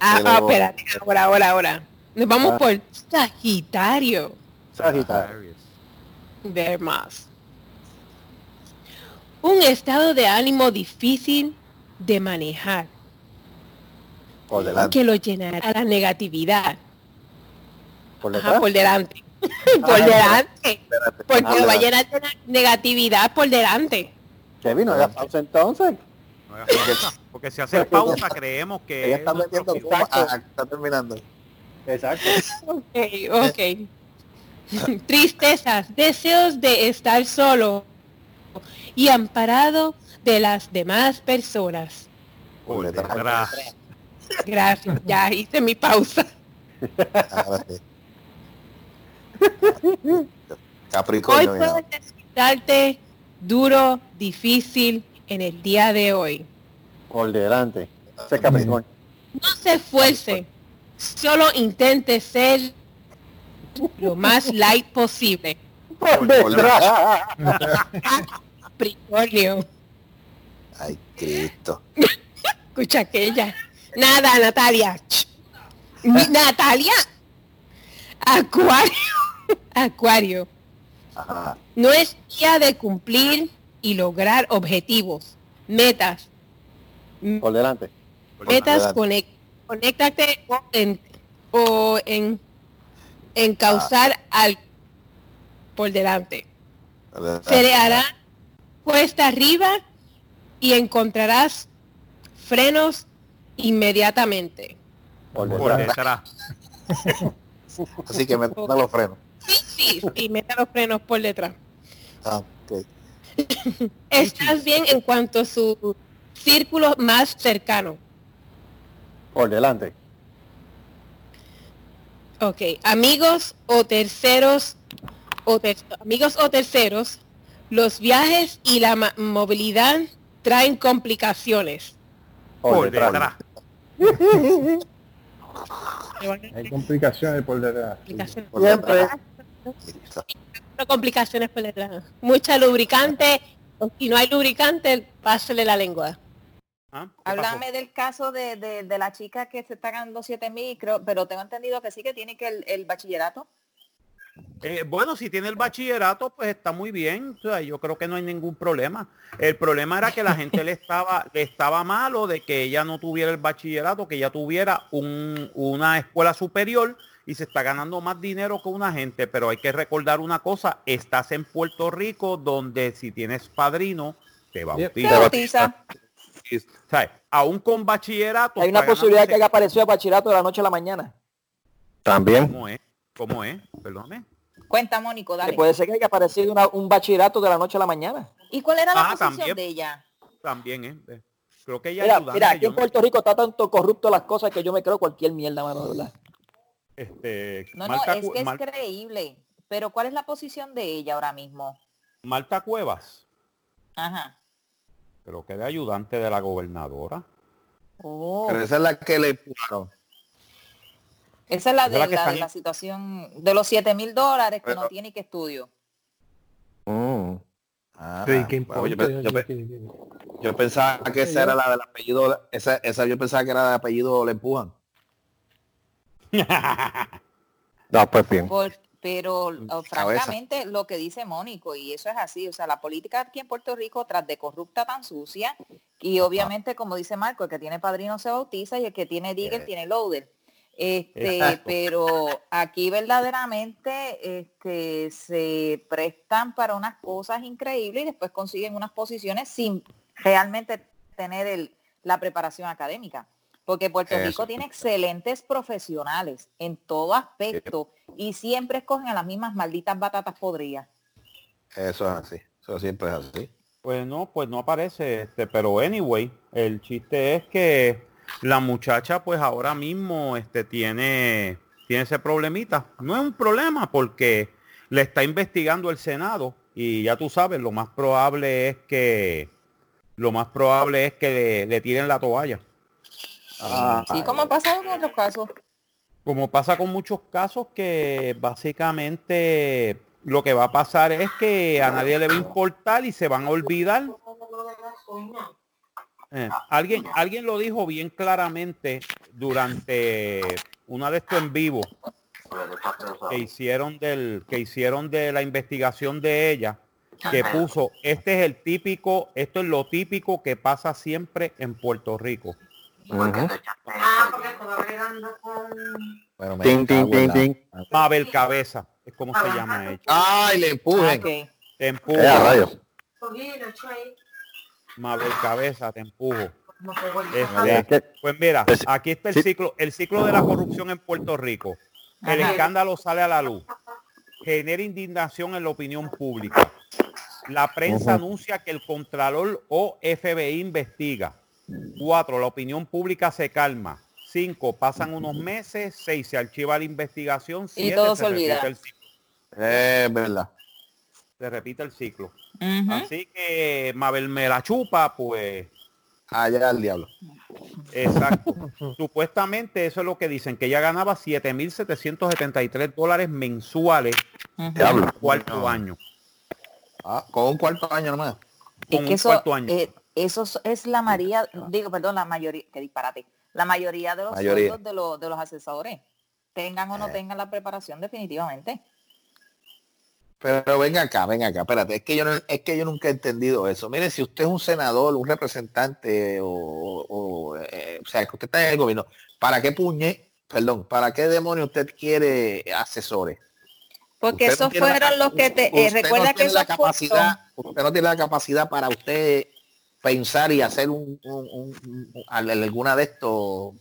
Speaker 10: Ah,
Speaker 7: Pero-
Speaker 10: ah, espérate. Ahora, ahora, ahora. Nos vamos
Speaker 3: Ah.
Speaker 10: por Sagitario.
Speaker 3: Sagitario.
Speaker 10: Ver más. Un estado de ánimo difícil de manejar,
Speaker 3: Por delante.
Speaker 10: que lo llenará a la negatividad.
Speaker 3: Por
Speaker 10: Ajá, por delante. por
Speaker 3: Ah,
Speaker 10: delante. Porque
Speaker 7: Ah,
Speaker 10: lo va a llenar de negatividad por delante.
Speaker 3: Kevin, no hagas pausa entonces.
Speaker 2: No hagas pausa, Porque si hace pausa creemos que
Speaker 7: Ella
Speaker 2: es
Speaker 7: está
Speaker 2: nuestro
Speaker 7: metiendo
Speaker 2: fin.
Speaker 7: como a- a- está terminando.
Speaker 3: Exacto.
Speaker 10: Ok, ok. Tristezas, deseos de estar solo y amparado de las demás personas.
Speaker 7: Detrás.
Speaker 2: detrás.
Speaker 10: Gracias, ya hice mi pausa. Hoy
Speaker 7: Capricornio. mira.
Speaker 10: puedes necesitarte duro, difícil en el día de hoy.
Speaker 3: Por delante. Capricornio.
Speaker 10: No se esfuerce. Solo intente ser lo más light posible.
Speaker 3: Por detrás.
Speaker 10: Capricornio.
Speaker 7: Ay, Cristo.
Speaker 10: Escucha aquella. Nada, Natalia. Mi- Natalia. Acuario. Acuario.
Speaker 7: Ajá.
Speaker 10: No es día de cumplir y lograr objetivos, metas.
Speaker 3: Por delante.
Speaker 10: Metas
Speaker 7: adelante.
Speaker 10: conec- conéctate o en, o en, en causar al por delante. Se le hará cuesta arriba y encontrarás frenos inmediatamente.
Speaker 3: Por
Speaker 2: Por
Speaker 3: detrás.
Speaker 7: Así que me pongo los frenos.
Speaker 10: Sí, sí, y meta los frenos por detrás.
Speaker 7: Ah.
Speaker 10: Estás bien en cuanto a su círculo más cercano.
Speaker 3: Por delante.
Speaker 10: Ok, amigos o terceros, o ter- amigos o terceros, los viajes y la movilidad traen complicaciones.
Speaker 3: Por,
Speaker 2: Por
Speaker 3: detrás.
Speaker 2: detrás.
Speaker 9: Hay complicaciones por detrás.
Speaker 10: Complicaciones.
Speaker 3: Siempre.
Speaker 10: No complicaciones. Mucha lubricante, o si no hay lubricante, pásele la lengua.
Speaker 2: ¿Ah?
Speaker 4: Háblame del caso de, de, de la chica que se está ganando 7 mil, creo, pero tengo entendido que sí que tiene que el, el bachillerato.
Speaker 2: Eh, bueno, si tiene el bachillerato, pues está muy bien. O sea, yo creo que no hay ningún problema. El problema era que la gente le estaba, le estaba malo de que ella no tuviera el bachillerato, que ella tuviera un- una escuela superior y se está ganando más dinero que una gente. Pero hay que recordar una cosa, estás en Puerto Rico donde si tienes padrino, te bautiza.
Speaker 6: bautiza.
Speaker 2: O sea, aún con bachillerato.
Speaker 6: Hay una posibilidad que haya aparecido a bachillerato de la noche a la mañana.
Speaker 3: También.
Speaker 2: ¿Cómo es? ¿Cómo es? Perdóname.
Speaker 4: Cuenta, Mónico, dale.
Speaker 6: puede ser que haya aparecido una- un bachillerato de la noche a la mañana.
Speaker 4: ¿Y cuál era la
Speaker 2: Ah,
Speaker 4: posición
Speaker 2: también.
Speaker 4: de ella?
Speaker 2: También, ¿eh? Eh, Creo que ella
Speaker 6: Mira, mira, aquí en Puerto Rico está tanto corrupto las cosas que yo me creo cualquier mierda, mano, de verdad.
Speaker 2: Este,
Speaker 4: No,
Speaker 2: Marta,
Speaker 4: no, es que es
Speaker 2: Mar-
Speaker 4: creíble. Pero ¿cuál es la posición de ella ahora mismo?
Speaker 2: Marta Cuevas,
Speaker 4: Ajá.
Speaker 2: creo que de ayudante de la gobernadora.
Speaker 4: Oh.
Speaker 7: Pero esa es la que le empujaron.
Speaker 4: Esa es la
Speaker 2: Esa
Speaker 4: de
Speaker 2: es la
Speaker 4: de la situación de los 7 mil dólares que no
Speaker 7: Pero-
Speaker 4: tiene que estudio.
Speaker 3: Mm.
Speaker 7: Ah,
Speaker 9: Sí, ¿qué
Speaker 7: bueno, yo, pensaba que esa era la del apellido, esa, esa yo pensaba que era del apellido le empujan.
Speaker 3: No, pues bien.
Speaker 4: Por- pero oh, francamente lo que dice Mónico, y eso es así, o sea, la política aquí en Puerto Rico, tras de corrupta tan sucia, y obviamente, como dice Marco, el que tiene padrino se bautiza y el que tiene digger
Speaker 7: Eh.
Speaker 4: tiene loader. Este,
Speaker 7: Exacto.
Speaker 4: pero aquí verdaderamente este, se prestan para unas cosas increíbles y después consiguen unas posiciones sin realmente tener el- la preparación académica. Porque Puerto
Speaker 7: Eso.
Speaker 4: Rico tiene excelentes profesionales en todo aspecto y siempre escogen a las mismas malditas batatas podridas.
Speaker 7: Eso es así. Eso siempre es así.
Speaker 2: Pues no, pues no aparece, este, pero anyway, el chiste es que la muchacha pues ahora mismo este tiene tiene ese problemita. No es un problema porque le está investigando el Senado y ya tú sabes, lo más probable es que lo más probable es que le, le tiren la toalla.
Speaker 7: Ah,
Speaker 4: Sí, como ha pasado en otros casos.
Speaker 2: Como pasa con muchos casos que básicamente lo que va a pasar es que a nadie le va a importar y se van a olvidar. Eh, alguien, alguien lo dijo bien claramente durante una de estos en vivo que hicieron del que hicieron de la investigación de ella que puso este es el típico esto es lo típico que pasa siempre en Puerto Rico
Speaker 3: Ujú.
Speaker 7: Bueno, me
Speaker 3: Ting, ting,
Speaker 7: cago en
Speaker 3: ting,
Speaker 7: la-
Speaker 3: ting.
Speaker 2: Mabel Cabeza es como se llama ella
Speaker 7: Ay, le empujen.
Speaker 4: Ok.
Speaker 2: te
Speaker 3: Eh, a
Speaker 2: empujo
Speaker 3: rayos.
Speaker 2: Mabel Cabeza te empujo
Speaker 7: Este,
Speaker 2: Pues mira,
Speaker 3: Pues,
Speaker 2: aquí está el
Speaker 3: sí.
Speaker 2: ciclo, el ciclo de la corrupción en Puerto Rico. El
Speaker 4: Ajá.
Speaker 2: escándalo sale a la luz. Genera indignación en la opinión pública. La prensa anuncia que el Contralor o FBI investiga. Cuatro, la opinión pública se calma. Cinco, pasan unos meses. Seis, se archiva la investigación. Siete,
Speaker 4: todo se
Speaker 2: repite
Speaker 4: olvida.
Speaker 2: el ciclo.
Speaker 7: Es verdad.
Speaker 2: Se repite el ciclo. Así que Mabel me la chupa, pues
Speaker 8: allá al diablo.
Speaker 2: Exacto. Supuestamente eso es lo que dicen, que ella ganaba 7.773 dólares mensuales
Speaker 4: Ujú.
Speaker 2: por un cuarto año.
Speaker 8: Ah, con un cuarto año nomás.
Speaker 4: Es
Speaker 2: Con
Speaker 4: que
Speaker 2: un
Speaker 4: eso,
Speaker 2: cuarto año.
Speaker 4: eh, eso es- la mayoría, digo, perdón, la mayoría, que disparate, la mayoría de los
Speaker 8: Mayoría.
Speaker 4: sueldos de, los, de los asesores, tengan o no
Speaker 8: Eh.
Speaker 4: tengan la preparación definitivamente.
Speaker 8: Pero venga acá, venga acá, espérate, es que yo no- es que yo nunca he entendido eso. Mire, si usted es un senador, un representante o, o, eh, o sea, que usted está en el gobierno, ¿para qué puñe, perdón, para qué demonio usted quiere asesores?
Speaker 4: Porque
Speaker 8: Usted no
Speaker 4: esos
Speaker 8: la-
Speaker 4: fueron los que te, eh,
Speaker 8: no
Speaker 4: recuerda que
Speaker 8: tiene la capacidad, usted no tiene la capacidad para usted pensar y hacer un, un- un- un- al- alguna de estos,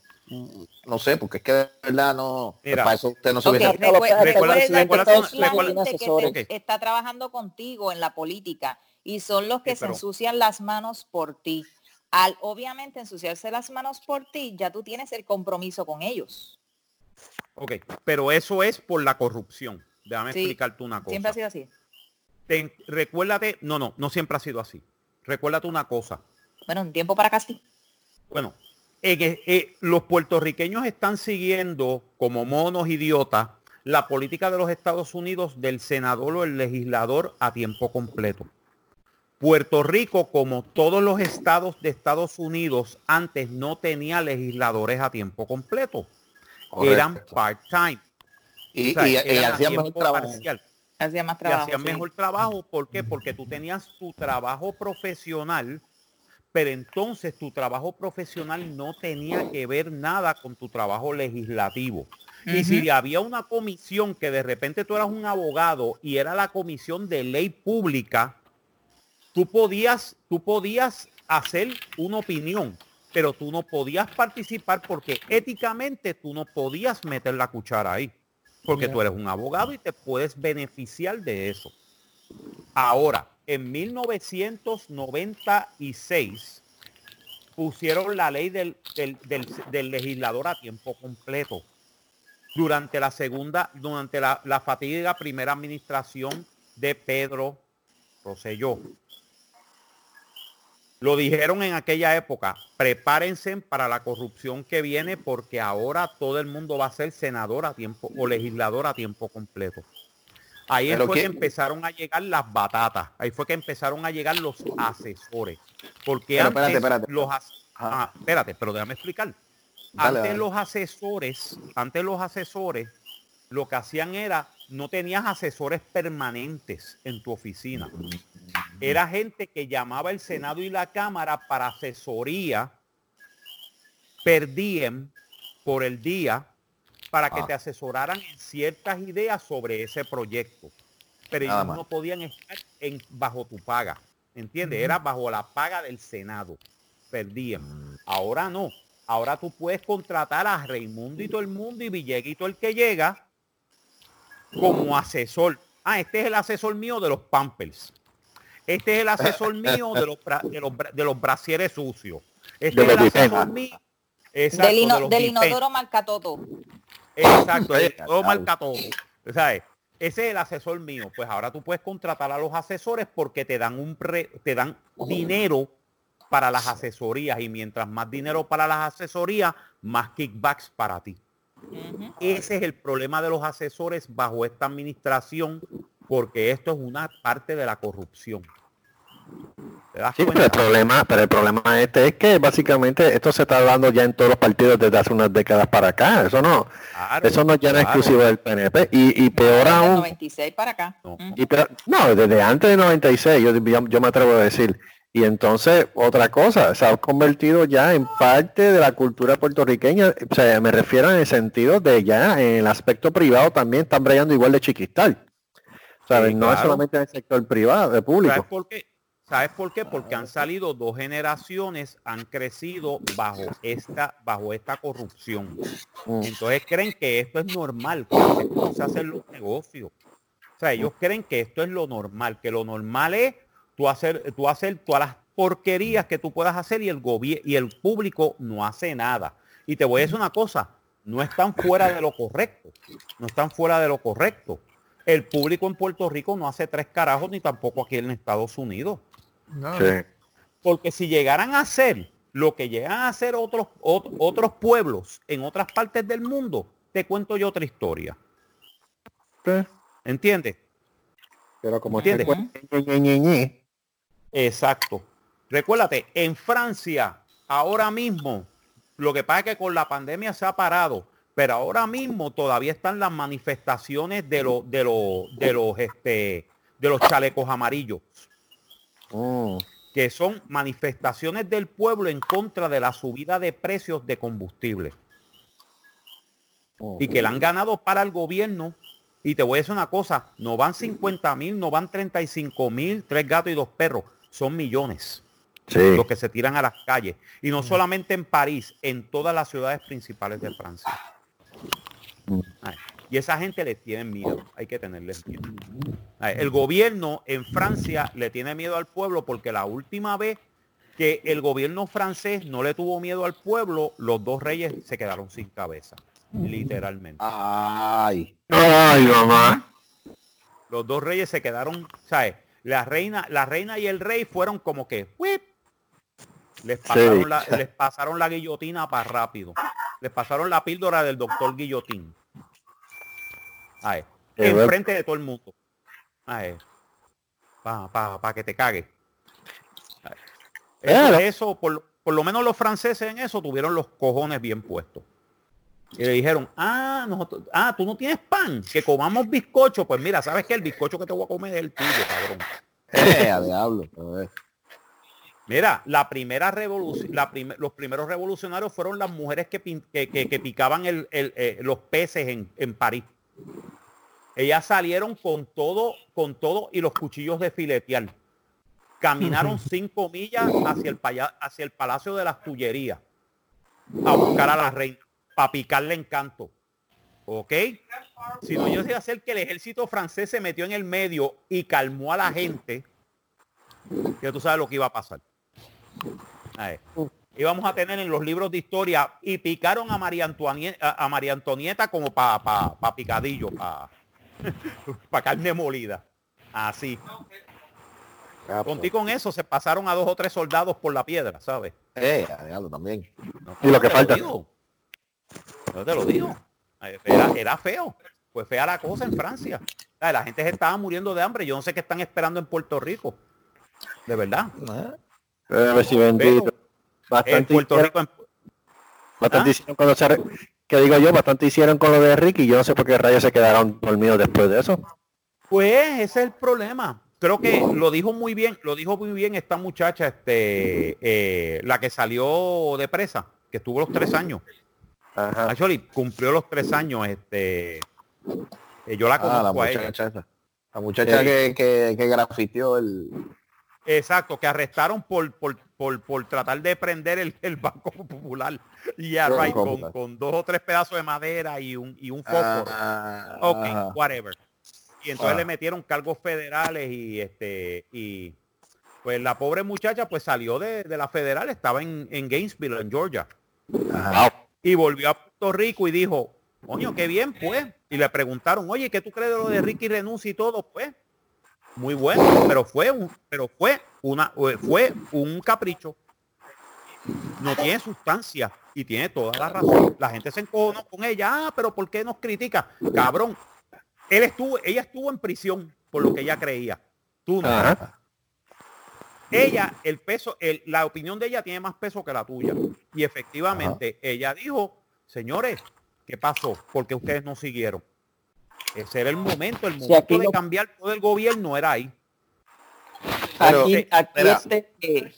Speaker 8: no sé, porque es que de verdad no,
Speaker 2: Mira.
Speaker 8: para eso usted no se
Speaker 4: Ok,
Speaker 8: hubiese-
Speaker 4: recuerda-
Speaker 2: recuerda-
Speaker 4: recuerda
Speaker 2: recuerda-
Speaker 4: que te- está trabajando contigo en la política y son los que
Speaker 2: Sí,
Speaker 4: se
Speaker 2: pero-
Speaker 4: ensucian las manos por ti. Al obviamente ensuciarse las manos por ti, ya tú tienes el compromiso con ellos.
Speaker 2: Ok, pero eso es por la corrupción. Déjame
Speaker 4: Sí,
Speaker 2: explicarte una cosa.
Speaker 4: Siempre ha sido así.
Speaker 2: Ten- recuérdate, no, no, no siempre ha sido así. Recuérdate una cosa.
Speaker 4: Bueno, un tiempo para sí.
Speaker 2: Bueno, en e- eh, los puertorriqueños están siguiendo como monos idiotas la política de los Estados Unidos del senador o el legislador a tiempo completo. Puerto Rico, como todos los estados de Estados Unidos, antes no tenía legisladores a tiempo completo. Eran part-time.
Speaker 8: y,
Speaker 2: O sea,
Speaker 8: y- y
Speaker 2: eran a
Speaker 8: hacían mejor
Speaker 2: tiempo
Speaker 8: trabajo.
Speaker 2: parcial.
Speaker 4: Hacía más
Speaker 2: y
Speaker 4: trabajo.
Speaker 2: hacían
Speaker 4: sí.
Speaker 2: mejor trabajo. ¿Por qué? Porque tú tenías tu trabajo profesional, pero entonces tu trabajo profesional no tenía que ver nada con tu trabajo legislativo. Y si había una comisión que de repente tú eras un abogado y era la comisión de ley pública, tú podías, tú podías hacer una opinión, pero tú no podías participar porque éticamente tú no podías meter la cuchara ahí. Porque tú eres un abogado y te puedes beneficiar de eso. Ahora, en 1996 pusieron la ley del, del- del- del legislador a tiempo completo. Durante la segunda, durante la, la fatídica primera administración de Pedro Rosselló. Lo dijeron en aquella época, prepárense para la corrupción que viene porque ahora todo el mundo va a ser senador a tiempo o legislador a tiempo completo. Ahí
Speaker 8: Pero
Speaker 2: fue que empezaron a llegar las batatas, ahí fue que empezaron a llegar los asesores. Porque
Speaker 8: Pero
Speaker 2: antes
Speaker 8: espérate, espérate.
Speaker 2: los as- ah, espérate, pero déjame explicar.
Speaker 8: Dale,
Speaker 2: antes
Speaker 8: dale.
Speaker 2: los asesores, antes los asesores lo que hacían era no tenías asesores permanentes en tu oficina. Era gente que llamaba el Senado y la Cámara para asesoría per diem por el día para que
Speaker 8: Ah.
Speaker 2: te asesoraran en ciertas ideas sobre ese proyecto. Pero
Speaker 8: Nada
Speaker 2: ellos
Speaker 8: más.
Speaker 2: no podían estar en, bajo tu paga. ¿Entiendes? Era bajo la paga del Senado. Per diem. Ahora no. Ahora tú puedes contratar a Raimundo y todo el mundo y Villeguito el que llega como asesor. Ah, este es el asesor mío de los Pampers. Este es el asesor mío de los, bra- de los, de los brasieres sucios. Este
Speaker 3: De
Speaker 2: es
Speaker 3: los
Speaker 2: el asesor mío. Exacto,
Speaker 4: Del, ino-
Speaker 2: de los
Speaker 4: del inodoro marcatoto.
Speaker 2: Exacto,
Speaker 8: Oye,
Speaker 2: el- todo
Speaker 8: claro.
Speaker 2: marca todo. ¿Sabes? Ese es el asesor mío. Pues ahora tú puedes contratar a los asesores porque te dan un pre- te dan dinero para las asesorías y mientras más dinero para las asesorías, más kickbacks para ti. Ese es el problema de los asesores bajo esta administración porque esto es una parte de la corrupción. ¿Te das
Speaker 3: Sí, pero el problema, pero el problema este es que básicamente esto se está dando ya en todos los partidos desde hace unas décadas para acá. Eso no,
Speaker 2: Claro,
Speaker 3: eso no ya no es
Speaker 2: claro.
Speaker 3: exclusivo del PNP. Y, y peor
Speaker 4: Desde
Speaker 3: aún,
Speaker 4: 96 para acá.
Speaker 2: No.
Speaker 3: Y peor- no, desde antes de 96, yo, yo, yo me atrevo a decir. Y entonces, otra cosa, se ha convertido ya en parte de la cultura puertorriqueña. O sea, me refiero en el sentido de ya en el aspecto privado también están brillando igual de chiquistal. ¿Sabes?
Speaker 2: Sí,
Speaker 3: no es solamente en el sector privado, de
Speaker 2: ¿Sabes
Speaker 3: público.
Speaker 2: por qué? ¿Sabes por qué? Porque han salido dos generaciones, han crecido bajo esta, bajo esta corrupción.
Speaker 3: Mm.
Speaker 2: Entonces creen que esto es normal, que se hacen los negocios. O sea, ellos creen que esto es lo normal, que lo normal es tú hacer, tú hacer todas las porquerías que tú puedas hacer y el gobierno y el público no hace nada. Y te voy a decir una cosa, no están fuera de lo correcto, no están fuera de lo correcto. El público en Puerto Rico no hace tres carajos ni tampoco aquí en Estados Unidos.
Speaker 9: No.
Speaker 3: Sí.
Speaker 2: Porque si llegaran a hacer Lo que llegan a hacer otros, ot- otros pueblos en otras partes del mundo, te cuento yo otra historia.
Speaker 3: Sí.
Speaker 2: ¿Entiendes?
Speaker 3: Pero como
Speaker 2: ¿Entiendes? Exacto. Recuérdate, en Francia, ahora mismo, lo que pasa es que con la pandemia se ha parado, pero ahora mismo todavía están las manifestaciones de los, de los, de los, este, de los chalecos amarillos,
Speaker 3: mm,
Speaker 2: que son manifestaciones del pueblo en contra de la subida de precios de combustible
Speaker 3: mm.
Speaker 2: y que la han ganado para el gobierno. Y te voy a decir una cosa, no van 50 mil, no van 35 mil, tres gatos y dos perros, son millones
Speaker 3: Sí.
Speaker 2: los que se tiran a las calles. Y no solamente en París, en todas las ciudades principales de Francia. Y esa gente le tiene miedo, hay que tenerles miedo. El gobierno en Francia le tiene miedo al pueblo porque la última vez que el gobierno francés no le tuvo miedo al pueblo, los dos reyes se quedaron sin cabeza, literalmente.
Speaker 8: Ay.
Speaker 3: Ay, mamá.
Speaker 2: Los dos reyes se quedaron, ¿sabes? La reina, la reina y el rey fueron como que, ¡whip! Les pasaron,
Speaker 3: Sí.
Speaker 2: la, les pasaron la guillotina para rápido. Les pasaron la píldora del doctor Guillotín.
Speaker 3: Bueno.
Speaker 2: enfrente de todo el mundo. Ay, para pa, pa que te cague. Eso,
Speaker 3: Claro.
Speaker 2: eso, por, lo- por lo menos los franceses en eso tuvieron los cojones bien puestos. Y le dijeron, ah, nosotros, ah, tú no tienes pan, que comamos bizcocho. Pues mira, ¿sabes qué? El bizcocho que te voy a comer es el tuyo, cabrón.
Speaker 8: Eh, a diablo. a ver.
Speaker 2: Mira, la primera revolución, la prim- los primeros revolucionarios fueron las mujeres que, pin- que, que- que picaban el- el, eh, los peces en, en París. Ellas salieron con todo, con todo y los cuchillos de filetear. Caminaron cinco millas hacia el, paya- hacia el Palacio de las Tullerías a buscar a la reina, para picarle encanto. ¿Ok? Si no, yo sé hacer que el ejército francés se metió en el medio y calmó a la gente, que tú sabes lo que iba a pasar. A ver, Íbamos a tener en los libros de historia y picaron a María Antonieta, a María Antonieta como para pa, pa picadillo, para pa carne molida. Así. Contigo con eso se pasaron a dos o tres soldados por la piedra, ¿sabes?
Speaker 8: Eh, también.
Speaker 2: No,
Speaker 3: Y lo que
Speaker 2: te
Speaker 3: falta.
Speaker 2: No te lo digo. Era, era feo. Fue fea la cosa en Francia. La gente se estaba muriendo de hambre. Yo no sé qué están esperando en Puerto Rico. De verdad.
Speaker 8: Eh,
Speaker 3: A ver si bendito.
Speaker 2: En
Speaker 3: Bastante
Speaker 2: Puerto
Speaker 3: hicieron,
Speaker 2: Rico, en-
Speaker 3: bastante
Speaker 2: ¿Ah?
Speaker 3: hicieron cuando se re- que digo yo, bastante hicieron con lo de Ricky. Yo no sé por qué rayos se quedaron dormidos después de eso.
Speaker 2: Pues ese es el problema. Creo que lo dijo muy bien, lo dijo muy bien esta muchacha, este, eh, la que salió de presa, que estuvo los tres años.
Speaker 3: Ajá.
Speaker 2: Actually, cumplió los tres años, este, eh, yo la
Speaker 8: Ah,
Speaker 2: conozco
Speaker 8: la
Speaker 2: a ella.
Speaker 8: esa. La muchacha
Speaker 2: Sí.
Speaker 8: que, que, que grafiteó el...
Speaker 2: Exacto, que arrestaron por, por, por, por tratar de prender el, el Banco Popular. Y right,
Speaker 8: Banco
Speaker 2: con, dos o tres pedazos de madera y un, y un fósforo.
Speaker 8: Ah,
Speaker 2: ok, whatever. Y entonces
Speaker 8: Ah.
Speaker 2: le metieron cargos federales y este y pues la pobre muchacha pues salió de, de la federal, estaba en, en Gainesville, en Georgia. Y volvió a Puerto Rico y dijo, coño, qué bien, pues. Y le preguntaron, oye, ¿qué tú crees de lo de Ricky renuncia y todo? Pues, muy bueno, pero fue un, pero fue una, fue un capricho. No tiene sustancia y tiene toda la razón. La gente se encojonó con ella, ah, pero ¿por qué nos critica? Cabrón, él estuvo, ella estuvo en prisión por lo que ella creía. Tú no.
Speaker 3: Ajá.
Speaker 2: Ella, el peso, el- la opinión de ella tiene más peso que la tuya. Y efectivamente, ella dijo, señores, ¿qué pasó? Porque ustedes no siguieron. Ese era el momento, el momento
Speaker 6: aquí
Speaker 2: de
Speaker 6: lo-
Speaker 2: cambiar todo el gobierno era ahí.
Speaker 8: Pero,
Speaker 6: aquí,
Speaker 8: eh,
Speaker 6: aquí este, eh,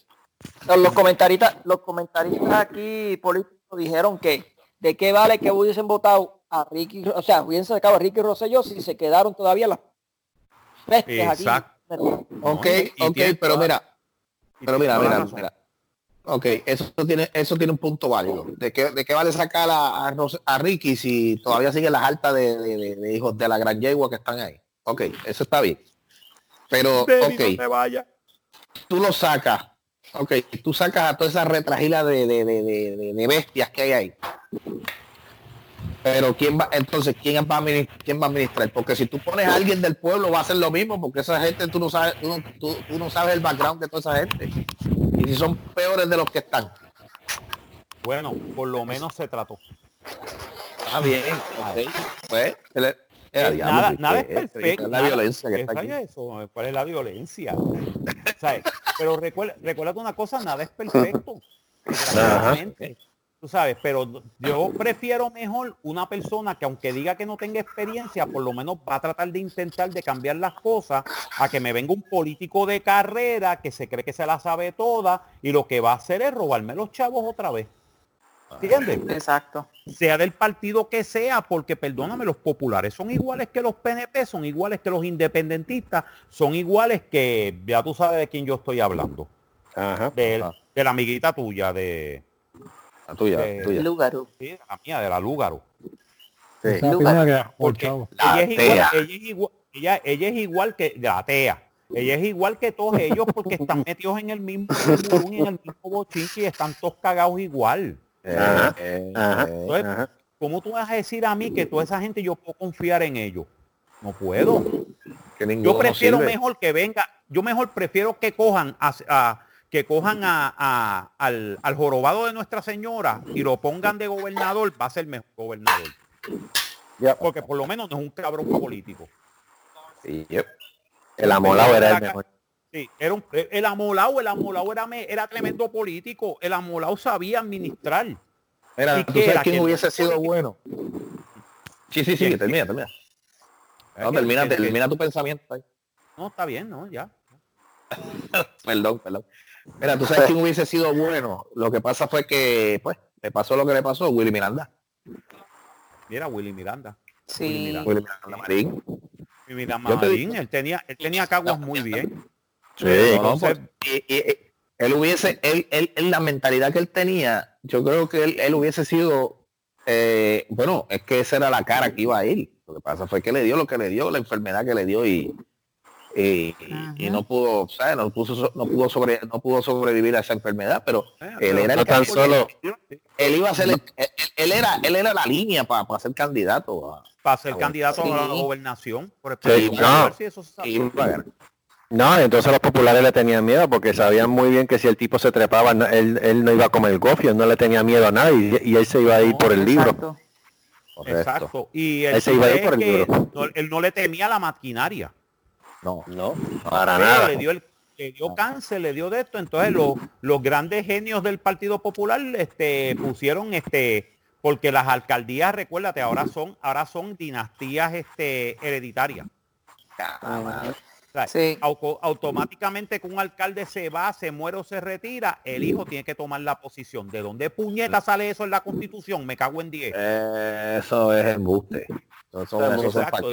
Speaker 6: los comentaristas, los comentaristas aquí políticos dijeron que de qué vale que hubiesen votado a Ricky, o sea, hubiesen sacado a Ricky Rosselló si se quedaron todavía las pestes aquí.
Speaker 2: Exacto.
Speaker 8: Ok,
Speaker 2: Y
Speaker 8: ok, pero mira, pero mira, mira, mira. Ok, eso tiene, eso tiene un punto válido. ¿De qué, de qué vale sacar a, a, Ricky si todavía siguen las altas de, de- hijos de la gran yegua que están ahí? Ok, eso está bien. Pero, ok,
Speaker 2: no te vayas.
Speaker 8: tú lo sacas. Ok, tú sacas a toda esa retragila de, de, de, de- de- de bestias que hay ahí. Pero quién va, entonces, ¿quién va, a administrar, quién va a administrar? Porque si tú pones a alguien del pueblo va a hacer lo mismo, porque esa gente tú no sabes, tú, tú- tú no sabes el background de toda esa gente. Y si son peores de los que están.
Speaker 2: Bueno, por lo menos se trató.
Speaker 8: Está bien. Pues, eh, diablo,
Speaker 2: nada,
Speaker 8: ¿qué-
Speaker 2: nada es perfecto.
Speaker 8: Es la violencia que
Speaker 2: ¿qué
Speaker 8: está aquí.
Speaker 2: eso? ¿Cuál es la violencia? ¿Sabes? Pero recuerda, recuérdate una cosa, nada es perfecto. Tú sabes, pero yo prefiero mejor una persona que aunque diga que no tenga experiencia, por lo menos va a tratar de intentar de cambiar las cosas a que me venga un político de carrera que se cree que se la sabe toda y lo que va a hacer es robarme los chavos otra vez. ¿Entiendes?
Speaker 4: Exacto.
Speaker 2: sea del partido que sea, porque perdóname, los populares son iguales que los PNP, son iguales que los independentistas, son iguales que, ya tú sabes de quién yo estoy hablando,
Speaker 3: Ajá.
Speaker 2: de,
Speaker 8: Ah.
Speaker 2: de la amiguita tuya, de,
Speaker 8: La tuya,
Speaker 2: Eh,
Speaker 8: la tuya.
Speaker 4: Lúgaro.
Speaker 2: sí, de la mía, de la Lúgaro.
Speaker 3: Sí.
Speaker 2: Porque.
Speaker 8: La
Speaker 2: ella, es igual, ella, es igual, ella, ella es igual que de la TEA. Ella es igual que todos ellos porque están metidos en el mismo en el mismo bochinche y están todos cagados igual.
Speaker 3: Ajá,
Speaker 8: Eh,
Speaker 3: ajá.
Speaker 8: eh,
Speaker 2: Entonces,
Speaker 3: Ajá.
Speaker 2: ¿Cómo tú vas a decir a mí que toda esa gente yo puedo confiar en ellos? No puedo.
Speaker 8: que
Speaker 2: Yo prefiero mejor que venga, yo mejor prefiero que cojan a, a- que cojan a, a- al, al jorobado de Nuestra Señora y lo pongan de gobernador, va a ser mejor gobernador.
Speaker 3: Ya.
Speaker 2: Porque por lo menos no es un cabrón político.
Speaker 8: Yep.
Speaker 3: El amolado era el mejor.
Speaker 2: Sí, era un, el amolao, el amolao era, era tremendo político, el amolao sabía administrar. ¿Y
Speaker 8: ¿tú sabes
Speaker 2: era?
Speaker 8: quién
Speaker 2: ¿Que
Speaker 8: hubiese sido bueno? Sí, sí, sí,
Speaker 2: ¿Quién?
Speaker 8: termina, termina. No,
Speaker 2: Que-
Speaker 8: termina,
Speaker 2: que- que-
Speaker 8: termina tu pensamiento ahí.
Speaker 2: No, está bien, ¿no? Ya.
Speaker 8: Perdón, perdón. Mira, ¿tú sabes quién hubiese sido bueno? Lo que pasa fue que, pues, le pasó lo que le pasó a Willy Miranda.
Speaker 2: Mira, Willy Miranda.
Speaker 4: Sí.
Speaker 2: Miranda.
Speaker 8: Willy Miranda Marín.
Speaker 2: Willy Miranda
Speaker 8: Yo te
Speaker 2: Marín, él tenía, él tenía caguas muy bien.
Speaker 3: Sí.
Speaker 8: No, no,
Speaker 2: Entonces,
Speaker 8: pues, y- y- y él hubiese, él, él, él, la mentalidad que él tenía, yo creo que él, él hubiese sido, eh, bueno, es que esa era la cara que iba a ir. Lo que pasa fue que le dio lo que le dio, la enfermedad que le dio y, y, y no pudo, ¿sabes? No pudo, no pudo sobre, no pudo sobrevivir a esa enfermedad, pero
Speaker 2: eh,
Speaker 8: él era
Speaker 3: no
Speaker 8: el
Speaker 3: tan
Speaker 8: que-
Speaker 3: solo-
Speaker 8: él iba a ser, el- él, él era, él era la línea para ser candidato a,
Speaker 2: para ser candidato a la gobernación. Por
Speaker 3: Sí, no.
Speaker 2: si eso se
Speaker 8: y.
Speaker 3: No, entonces los populares le tenían miedo porque sabían muy bien que si el tipo se trepaba, no- él, él no iba a comer gofio, él no le tenía miedo a nada y, y él se iba a ir
Speaker 2: No,
Speaker 3: por el libro.
Speaker 4: Exacto.
Speaker 8: Correcto.
Speaker 2: Exacto. Y el
Speaker 3: Ese iba a ir por el libro.
Speaker 2: no- él no le temía la maquinaria.
Speaker 8: No,
Speaker 3: No, para
Speaker 2: Pero
Speaker 3: nada.
Speaker 2: Le dio, el, le dio cáncer, le dio de esto. Entonces los, los grandes genios del Partido Popular este, pusieron este porque las alcaldías, recuérdate, ahora son, ahora son dinastías este, hereditarias. O sea,
Speaker 4: Sí.
Speaker 2: auto- automáticamente que un alcalde se va, se muere o se retira, el hijo tiene que tomar la posición. ¿De dónde puñeta sale eso en la constitución? Me cago en 10.
Speaker 8: eso es embuste. Eso son- esos
Speaker 2: Exacto.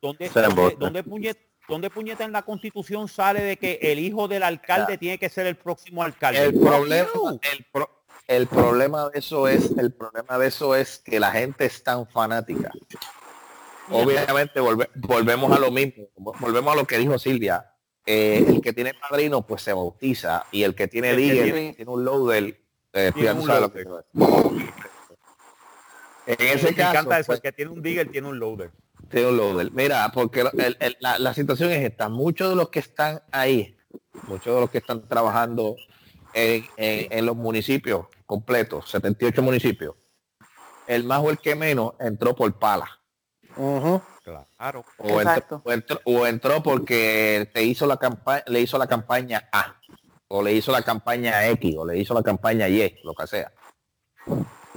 Speaker 2: ¿Dónde, dónde, dónde puñet- dónde puñeta en la constitución sale de que el hijo del alcalde tiene que ser el próximo alcalde?
Speaker 8: El problema, el, pro- el problema de eso es, el problema de eso es que la gente es tan fanática. Obviamente volve- volvemos a lo mismo, volvemos a lo que dijo Silvia. Eh, el que tiene padrino pues se bautiza y el que tiene
Speaker 2: El que tiene-
Speaker 8: tiene un loader, eh,
Speaker 2: Tiene un
Speaker 8: lo que decir. En ese
Speaker 2: Me
Speaker 8: caso,
Speaker 2: encanta eso,
Speaker 8: pues,
Speaker 2: el que tiene un digger tiene un loader.
Speaker 8: Loader. Mira, porque lo- el- el- la, la situación es esta. Muchos de los que están ahí, muchos de los que están trabajando en, en- en los municipios completos, 78 municipios, el más o el que menos entró por pala.
Speaker 3: Ujú.
Speaker 2: Claro.
Speaker 8: O entró,
Speaker 4: Exacto.
Speaker 8: o entró- o entró porque te hizo la campaña, le hizo la campaña A, o le hizo la campaña X, o le hizo la campaña Y, lo que sea.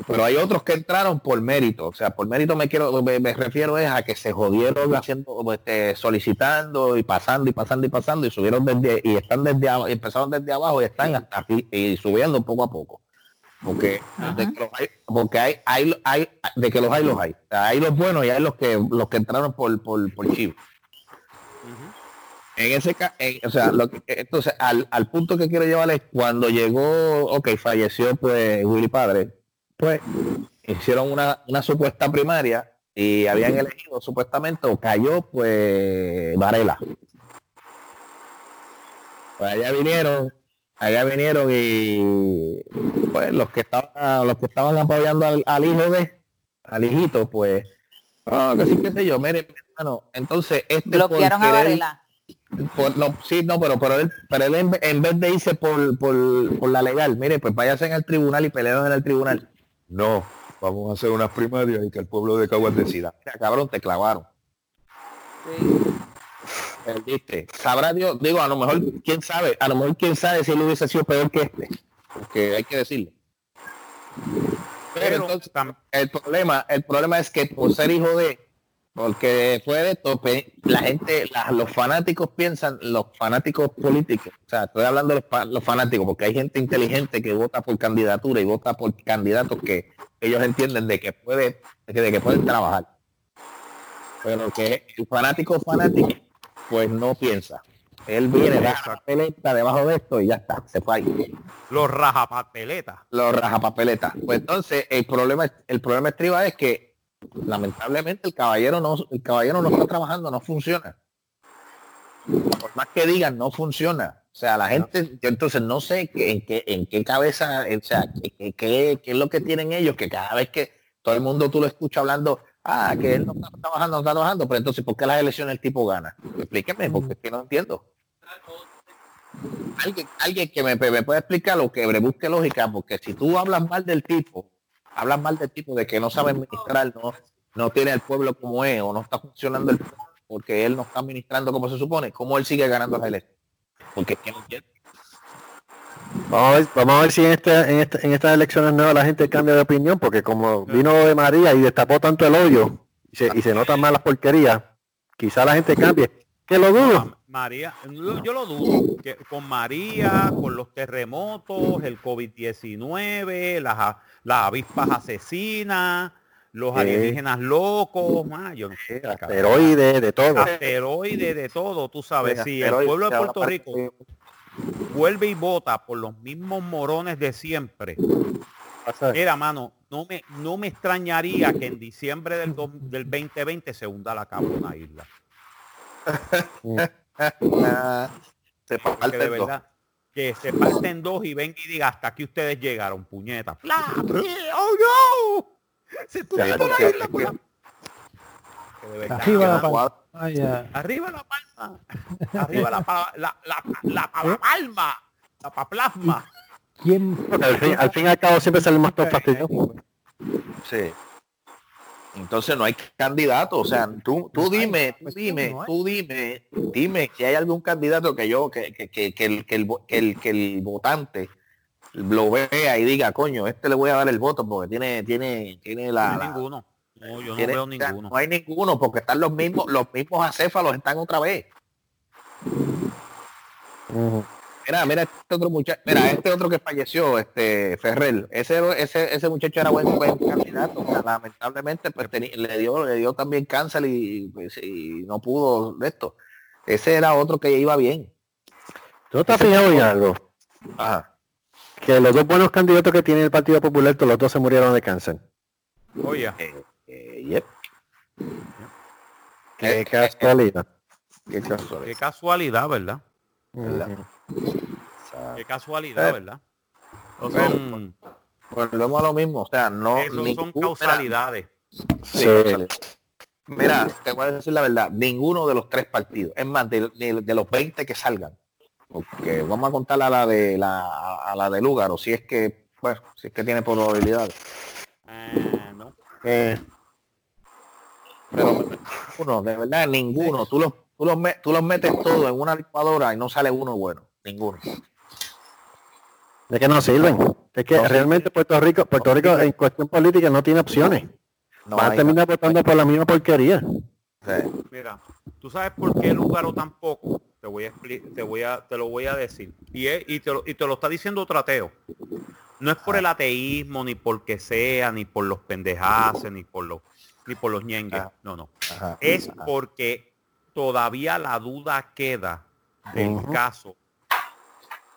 Speaker 8: Pero hay otros que entraron por mérito, o sea, por mérito me quiero, me, me refiero es a que se jodieron haciendo, este, solicitando y pasando y pasando y pasando y subieron desde, y están desde abajo, empezaron desde abajo y están hasta aquí y subiendo poco a poco. Porque, de que los hay, porque hay, hay, hay, de que los hay, los hay. O sea, hay los buenos y hay los que los que entraron por, por, por chivo. En ese caso, o sea, lo que- entonces al, al punto que quiero llevar es cuando llegó, ok, falleció pues Willy Padre, pues hicieron una, una supuesta primaria y habían elegido supuestamente o cayó pues Varela. Pues allá vinieron, allá vinieron y pues los que estaban, los que estaban apoyando al, al hijo de, al hijito, pues, ah, que sí, qué sé yo, mire, hermano, entonces este
Speaker 4: Bloquearon a Varela.
Speaker 8: Por- no, sí, no, pero, pero él, pero él en, en vez de irse por, por, por la legal, mire, pues váyase en el tribunal y peleen en el tribunal. No, vamos a hacer unas primarias y que el pueblo de Caguas decida. Mira, cabrón, te clavaron. Perdiste. Sabrá Dios, digo, a lo mejor, quién sabe, a lo mejor quién sabe si él hubiese sido peor que este. Porque hay que decirlo. Pero
Speaker 2: Pero
Speaker 8: entonces, el problema, el problema es que por ser hijo de, porque fue de tope, la gente, la- los fanáticos piensan, los fanáticos políticos, o sea, estoy hablando de los, fa- los fanáticos, porque hay gente inteligente que vota por candidatura y vota por candidatos que ellos entienden de que puede, de que, de que pueden trabajar. Pero que el fanático fanático, pues no piensa. Él viene, la peleta debajo de esto y ya está, se fue ahí
Speaker 2: los rajapapeletas.
Speaker 8: los rajapapeletas. Pues entonces el problema el problema estriba es que lamentablemente el caballero no el caballero no está trabajando, no funciona. Por más que digan, no funciona. O sea, la gente, yo entonces no sé en qué en qué cabeza, o sea, qué, qué- qué- qué es lo que tienen ellos, que cada vez que todo el mundo tú lo escuchas hablando, ah, que él no está trabajando, no está trabajando, pero entonces ¿por qué las elecciones el tipo gana? Explíqueme, porque es que no entiendo. Alguien, alguien que me, me pueda explicar lo que busque lógica, porque si tú hablas mal del tipo, hablas mal del tipo de que no sabe administrar, no, no tiene al pueblo como es, o no está funcionando el pueblo porque él no está administrando como se supone, ¿cómo él sigue ganando las elecciones? Porque es que no entiendo.
Speaker 3: Vamos a ver, vamos a ver si en, este, en, este- en estas elecciones nuevas la gente cambia de opinión, porque como vino de María y destapó tanto el hoyo y se, y se notan más las porquerías, quizá la gente cambie. Que lo dudo.
Speaker 2: Ma- María, yo, yo lo dudo, que con María, con los terremotos, el COVID-19, las, las avispas asesinas, los
Speaker 3: Sí.
Speaker 2: alienígenas locos, ah, yo no sé.
Speaker 3: Asteroides, de todo.
Speaker 2: asteroides, de todo, tú sabes, si el pueblo de Puerto Rico vuelve y vota por los mismos morones de siempre, mira, mano, no me, no me extrañaría que en diciembre del, do- del 2020 se hunda la cabrona isla.
Speaker 8: Se
Speaker 2: de
Speaker 8: dos.
Speaker 2: verdad, que se parten dos y ven y diga hasta aquí ustedes llegaron, puñeta. ¡Oh no! Se
Speaker 8: Ya,
Speaker 2: la isla
Speaker 9: Arriba la palma.
Speaker 2: Arriba la palma. Arriba la, la, la, la, la palma. La paplasma.
Speaker 9: ¿Quién?
Speaker 3: Al fin, al fin y al cabo siempre sale más todo fastidioso.
Speaker 8: Sí. Entonces no hay candidato, o sea, tú, tú dime, tú dime, tú dime, dime si hay algún candidato que yo, que, que, que, que el, que, el, que, el, que el votante lo vea y diga, coño, este le voy a dar el voto porque tiene, tiene, tiene la,
Speaker 2: No hay
Speaker 8: la-
Speaker 2: ninguno. No, yo no
Speaker 8: tiene-
Speaker 2: veo
Speaker 8: o sea,
Speaker 2: ninguno.
Speaker 8: no hay ninguno porque están los mismos, los mismos acéfalos están otra vez. Mira, mira este otro muchacho, mira, este otro que falleció, este Ferrer, ese, ese, ese muchacho era buen, buen candidato, o sea, lamentablemente pues teni- le dio, le dio también cáncer y, pues, y no pudo de esto. Ese era otro que iba bien.
Speaker 3: ¿Tú no te has fijado en algo?
Speaker 8: Ajá.
Speaker 3: Que los dos buenos candidatos que tiene el Partido Popular, todos los dos se murieron de cáncer.
Speaker 2: Oye,
Speaker 8: Eh, yep.
Speaker 3: Qué
Speaker 8: Eh,
Speaker 3: casualidad.
Speaker 8: Qué casualidad.
Speaker 2: qué casualidad, ¿verdad?
Speaker 8: ¿verdad?
Speaker 2: Qué casualidad,
Speaker 8: Eh,
Speaker 2: ¿verdad?
Speaker 8: Bueno,
Speaker 2: son,
Speaker 8: Volvemos a lo mismo, o sea, no
Speaker 2: esos son
Speaker 8: ningún- mira,
Speaker 2: causalidades.
Speaker 8: Sí. Mira, te voy a decir la verdad, ninguno de los tres partidos, es más, de, de- de los 20 que salgan, porque vamos a contar a la de la a la de Lugaro, si es que, bueno, si es que tiene probabilidades.
Speaker 2: Eh, no.
Speaker 3: Eh,
Speaker 8: Pero uno, de verdad, ninguno, tú los, tú los, me- tú los metes todos en una licuadora y no sale uno bueno, ninguno.
Speaker 3: de que no sirven. Es que
Speaker 8: No
Speaker 3: realmente Puerto Rico, Puerto Rico en cuestión política no tiene opciones.
Speaker 8: No
Speaker 3: Van a terminar votando por la misma porquería.
Speaker 8: sí.
Speaker 2: Mira, tú sabes por qué Lugaro tampoco. Te voy a te voy a, te lo voy a decir. Y, es- y, te lo, y te lo está diciendo Trateo. No es por el ateísmo, ni porque sea, ni por los pendejaces, ni por los, ni por los ñengues.
Speaker 8: Ah.
Speaker 2: No, no.
Speaker 8: Ajá.
Speaker 2: Es porque todavía la duda queda del caso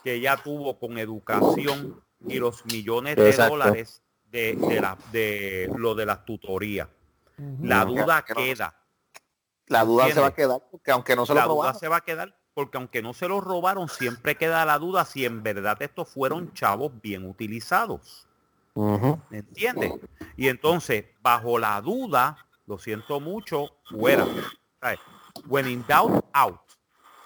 Speaker 2: que ella tuvo con educación y los millones de
Speaker 3: Exacto.
Speaker 2: dólares de, de, la, de lo de las tutorías. La duda
Speaker 8: que no-
Speaker 2: queda.
Speaker 8: La duda se va a quedar, porque aunque no se lo
Speaker 2: la duda
Speaker 8: robaron,
Speaker 2: se va a quedar porque aunque no se lo robaron, siempre queda la duda si en verdad estos fueron chavos bien utilizados.
Speaker 3: Ujú.
Speaker 2: ¿Me entiendes? Y entonces, bajo la duda, lo siento mucho, fuera. ¿Sabes? When in doubt, out.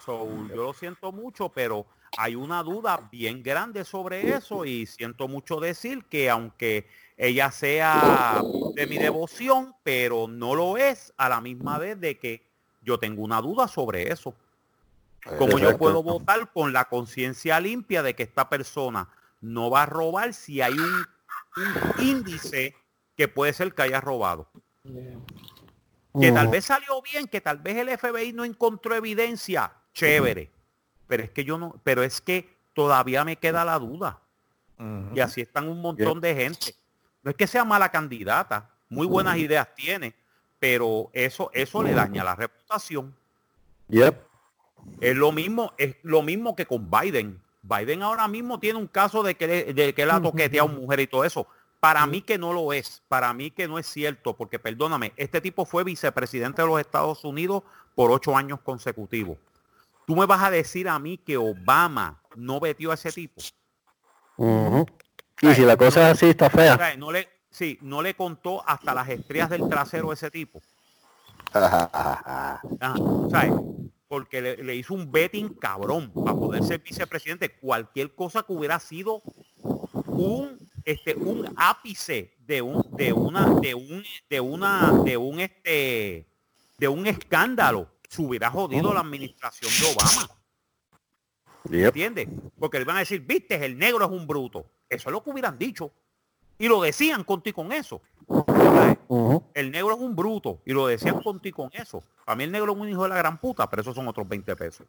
Speaker 2: So, yo lo siento mucho, pero hay una duda bien grande sobre eso y siento mucho decir que aunque ella sea de mi devoción, pero no lo es a la misma vez de que yo tengo una duda sobre eso. Como yo puedo votar con la conciencia limpia de que esta persona no va a robar si hay un, un índice que puede ser que haya robado. Que tal vez salió bien, que tal vez el FBI no encontró evidencia, chévere. Pero es que yo no, pero es que todavía me queda la duda. Y así están un montón de gente. No es que sea mala candidata, muy buenas ideas tiene, pero eso, eso le daña la reputación.
Speaker 3: Yep.
Speaker 2: Es lo mismo, es lo mismo que con Biden. Biden ahora mismo tiene un caso de que, le- de que él ha toqueteado a mujer y todo eso. Para mí que no lo es, para mí que no es cierto, porque perdóname, este tipo fue vicepresidente de los Estados Unidos por ocho años consecutivos. Tú me vas a decir a mí que Obama no vetió a ese tipo.
Speaker 3: Ujú. Y si la cosa es así, está fea.
Speaker 2: sea, no le, sí, no le contó hasta las estrías del trasero a ese tipo. Ajá, ¿sabes? Porque le, le hizo un betting cabrón para poder ser vicepresidente. Cualquier cosa que hubiera sido un este un ápice de un de una de un de una de un este de un escándalo se hubiera jodido la administración de Obama. ¿Entiendes? Porque le van a decir, viste, el negro es un bruto. Eso es lo que hubieran dicho. Y lo decían contigo con eso. El negro es un bruto. Y lo decían contigo con eso. Para mí el negro es un hijo de la gran puta, pero esos son otros 20 pesos.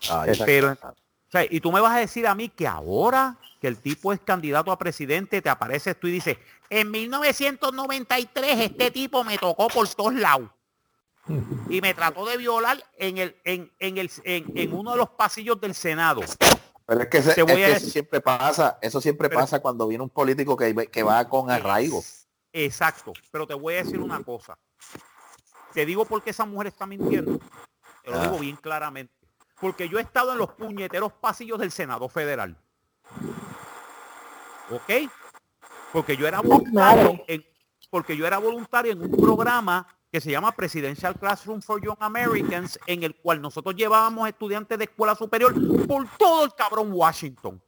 Speaker 3: Exacto.
Speaker 2: Pero, o sea, y tú me vas a decir a mí que ahora que el tipo es candidato a presidente, te apareces tú y dices, en 1993 este tipo me tocó por todos lados. Y me trató de violar en el, en, en el, en, en uno de los pasillos del Senado.
Speaker 8: Pero es que, ese- es
Speaker 2: voy
Speaker 8: que
Speaker 2: a
Speaker 8: eso siempre pasa, eso siempre
Speaker 2: Pero-
Speaker 8: pasa cuando viene un político que, que va con arraigo.
Speaker 2: Exacto. Pero te voy a decir una cosa. Te digo por qué esa mujer está mintiendo. Te lo
Speaker 8: Ah.
Speaker 2: digo bien claramente. Porque yo he estado en los puñeteros pasillos del Senado Federal. ¿Ok? Porque yo era voluntario en, porque yo era voluntario en un programa que se llama Presidential Classroom for Young Americans, en el cual nosotros llevábamos estudiantes de escuela superior por todo el cabrón Washington.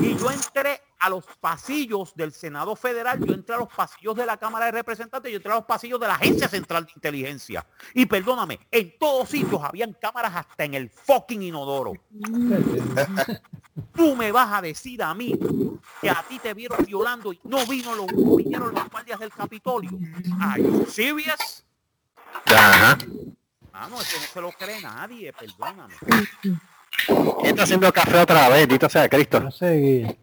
Speaker 2: Y yo entré a los pasillos del Senado Federal, yo entré a los pasillos de la Cámara de Representantes, yo entré a los pasillos de la Agencia Central de Inteligencia. Y perdóname, en todos sitios habían cámaras hasta en el fucking inodoro. Tú me vas a decir a mí que a ti te vieron violando y no vino los, no vinieron los guardias del Capitolio. Are you serious?
Speaker 3: Ajá.
Speaker 2: Ah, no, eso no se lo cree nadie, perdóname.
Speaker 3: ¿Quién está haciendo café otra vez? Dito sea Cristo.
Speaker 9: Va a seguir.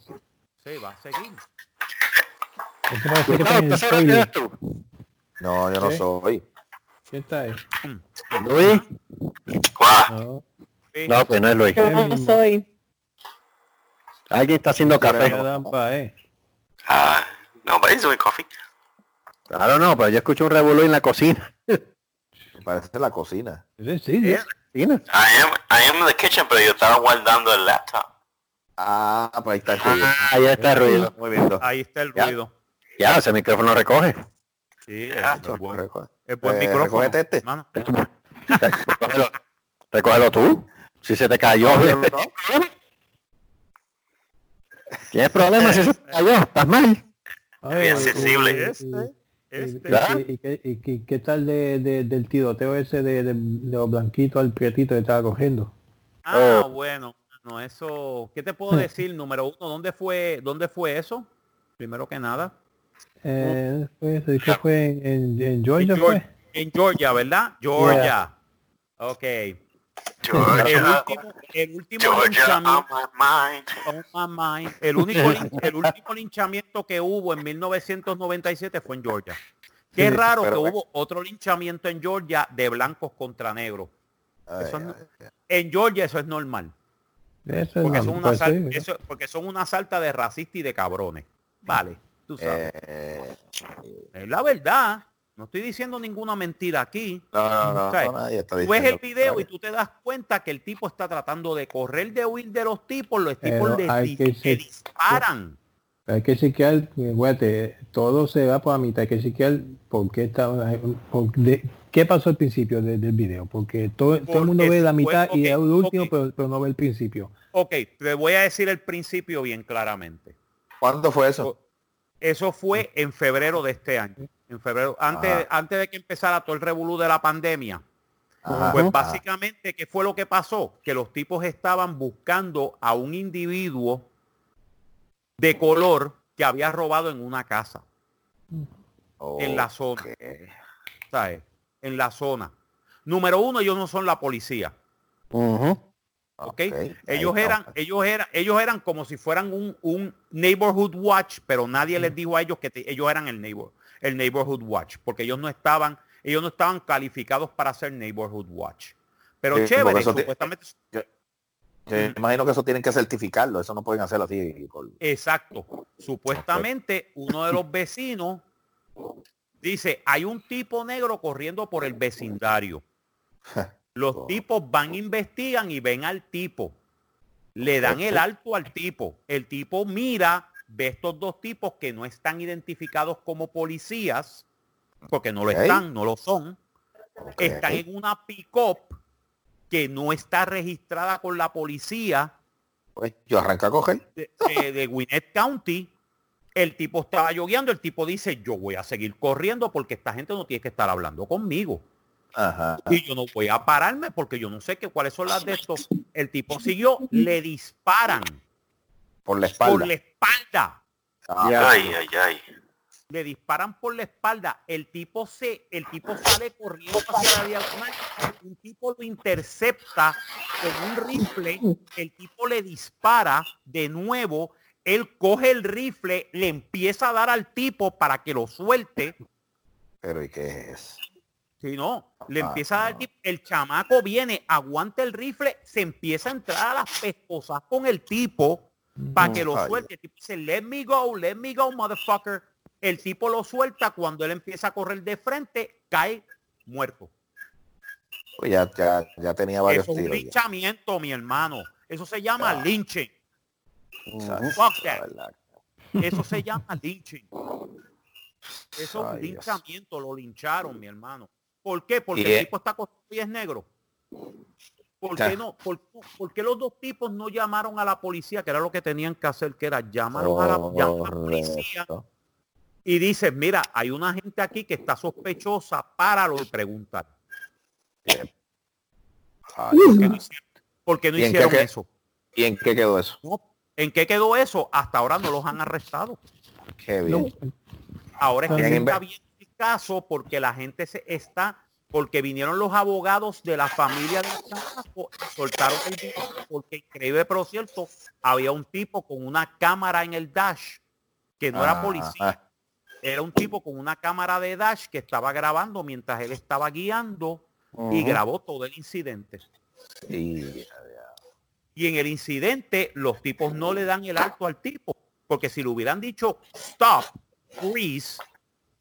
Speaker 2: Sí, va a seguir.
Speaker 8: No, yo no soy.
Speaker 9: ¿Quién está ahí?
Speaker 3: Luis.
Speaker 9: No.
Speaker 2: Sí.
Speaker 3: No, pues no es Luis.
Speaker 10: Yo no soy.
Speaker 3: Alguien está haciendo café.
Speaker 9: Ya eh.
Speaker 5: Uh, nobody's doing coffee.
Speaker 3: Claro, no, pero yo escucho un revolú en la cocina.
Speaker 8: Parece la cocina.
Speaker 9: Sí, sí, sí.
Speaker 3: ¿Cocina?
Speaker 5: I am, I am in the kitchen, pero yo estaba guardando el laptop.
Speaker 8: Ah, pues ahí está el ruido.
Speaker 3: Ah, ahí está el ruido.
Speaker 8: Muy bien.
Speaker 2: Ahí está el
Speaker 8: Ya.
Speaker 2: ruido.
Speaker 3: Ya, ese micrófono recoge.
Speaker 2: Sí,
Speaker 5: Ah,
Speaker 2: es, es buen,
Speaker 8: Recoge-
Speaker 2: es buen
Speaker 8: Eh,
Speaker 2: micrófono.
Speaker 8: recógete este.
Speaker 3: Recógelo, recógelo tú. Si se te cayó. ¿Tienes problemas si se te cayó? ¿Estás mal?
Speaker 9: Ay,
Speaker 5: Bien
Speaker 9: y-
Speaker 5: sensible.
Speaker 9: y-
Speaker 2: Este,
Speaker 9: y-
Speaker 2: este.
Speaker 9: y- y- y qué- y qué- qué tal de, de- del tiroteo ese de, de, de los blanquitos al prietito que estaba cogiendo?
Speaker 2: Ah,
Speaker 3: Oh.
Speaker 2: bueno, no, eso, ¿qué te puedo decir? Número uno, ¿dónde fue, dónde fue eso? Primero que nada.
Speaker 9: Eh, fue, eso, ¿qué fue en, en- en Georgia?
Speaker 2: En
Speaker 9: fue?
Speaker 2: Georgia, en Georgia, ¿verdad? Georgia. Ok. El último, el último
Speaker 5: on
Speaker 2: linchamiento,
Speaker 5: my mind.
Speaker 2: oh el único, el último linchamiento que hubo en 1997 fue en Georgia. Qué
Speaker 9: Sí,
Speaker 2: raro que hubo otro linchamiento en Georgia de blancos contra negros.
Speaker 8: Ay,
Speaker 2: Eso no-
Speaker 8: ay,
Speaker 2: En Georgia eso es normal.
Speaker 9: Eso
Speaker 2: Porque son, una sal-
Speaker 9: sí,
Speaker 2: eso- porque son una salta de racistas y de cabrones. Vale, tú sabes.
Speaker 8: eh,
Speaker 2: es la verdad. No estoy diciendo ninguna mentira aquí.
Speaker 8: no, no, no,
Speaker 2: ¿Sabes?
Speaker 8: no, nadie está
Speaker 2: Tú ves el video y
Speaker 8: que-
Speaker 2: tú te das cuenta que el tipo está tratando de correr de huir de los tipos. Los tipos
Speaker 9: Pero
Speaker 2: le,
Speaker 9: hay
Speaker 2: di-
Speaker 9: que ser-
Speaker 2: disparan.
Speaker 9: Hay que chequear, acuérdate, todo se va por la mitad, hay que chequear por qué está, por- de- qué pasó al principio de- del video, porque todo, todo el mundo ve la mitad y
Speaker 2: ok,
Speaker 9: el último, pero no ve el principio.
Speaker 2: Ok, te voy a decir el principio bien claramente.
Speaker 8: ¿Cuándo fue eso?
Speaker 2: Eso fue en febrero de este año. En febrero, antes,
Speaker 8: Ajá.
Speaker 2: antes de que empezara todo el revolú de la pandemia.
Speaker 8: Ajá,
Speaker 2: Pues básicamente, ¿qué fue lo que pasó? Que los tipos estaban buscando a un individuo de color que había robado en una casa, en la zona. ¿Sabes? En la zona. Número uno, ellos no son la policía. ¿ok? Ellos eran, ellos eran, ellos eran como si fueran un, un neighborhood watch, pero nadie les dijo a ellos que te- ellos eran el neighbor, el neighborhood watch, porque ellos no estaban, ellos no estaban calificados para ser neighborhood watch. Pero
Speaker 8: Sí,
Speaker 2: chévere, supuestamente,
Speaker 8: Yo imagino que eso tienen que certificarlo, eso no pueden hacerlo así. por-
Speaker 2: exacto. Supuestamente uno de los vecinos dice, hay un tipo negro corriendo por el vecindario. Los tipos van, investigan y ven al tipo. Le dan el alto al tipo. El tipo mira, ve estos dos tipos que no están identificados como policías, porque no lo están, no lo son. Están en una pick-up que no está registrada con la policía
Speaker 8: Pues yo arranco a coger.
Speaker 2: de, de- de Gwinnett County. El tipo estaba yogueando, el tipo dice, yo voy a seguir corriendo porque esta gente no tiene que estar hablando conmigo.
Speaker 8: Ajá.
Speaker 2: Y yo no voy a pararme porque yo no sé que, cuáles son las de estos. El tipo siguió, le disparan
Speaker 8: Por la espalda.
Speaker 2: por la espalda.
Speaker 5: Ay, ay, ay.
Speaker 2: Le disparan por la espalda. El tipo se, el tipo sale corriendo hacia la diagonal. Un tipo lo intercepta con un rifle. El tipo le dispara de nuevo. Él coge el rifle, le empieza a dar al tipo para que lo suelte.
Speaker 8: Pero ¿y qué es?
Speaker 2: Si no, le
Speaker 8: Ah,
Speaker 2: empieza a dar el chamaco viene, aguanta el rifle, se empieza a entrar a las pescosas con el tipo para que lo suelte. El tipo dice, let me go, let me go, motherfucker. El tipo lo suelta cuando él empieza a correr de frente, cae muerto.
Speaker 8: Pues ya, ya, ya tenía varios
Speaker 2: Eso es un
Speaker 8: ya.
Speaker 2: linchamiento, mi hermano. Eso se llama
Speaker 8: Ah.
Speaker 2: lynching. Fuck that. Eso se llama lynching. Eso es un
Speaker 8: Ay, Dios.
Speaker 2: linchamiento, lo lincharon, mi hermano. ¿Por qué? Porque
Speaker 8: Y
Speaker 2: el tipo está con y es negro. ¿Por qué no? ¿Por, por qué los dos tipos no llamaron a la policía? Que era lo que tenían que hacer, que era llámalos a la, llama a la policía y dices, mira, hay una gente aquí que está sospechosa, páralo y preguntar. ¿Por qué no hicieron, por qué no
Speaker 8: ¿Y en qué
Speaker 2: hicieron
Speaker 8: que-
Speaker 2: eso?
Speaker 8: ¿Y en qué quedó eso?
Speaker 2: No, ¿En qué quedó eso? Hasta ahora no los han arrestado.
Speaker 8: Qué bien.
Speaker 2: Ahora es que se está viendo el caso porque la gente se está, porque vinieron los abogados de la familia del chamaco, soltaron el video, porque increíble pero cierto, había un tipo con una cámara en el dash, que no era
Speaker 8: Ah,
Speaker 2: policía, era un tipo con una cámara de dash que estaba grabando mientras él estaba guiando y grabó todo el incidente.
Speaker 8: Y,
Speaker 2: Y en el incidente los tipos no le dan el alto al tipo, porque si le hubieran dicho stop, freeze,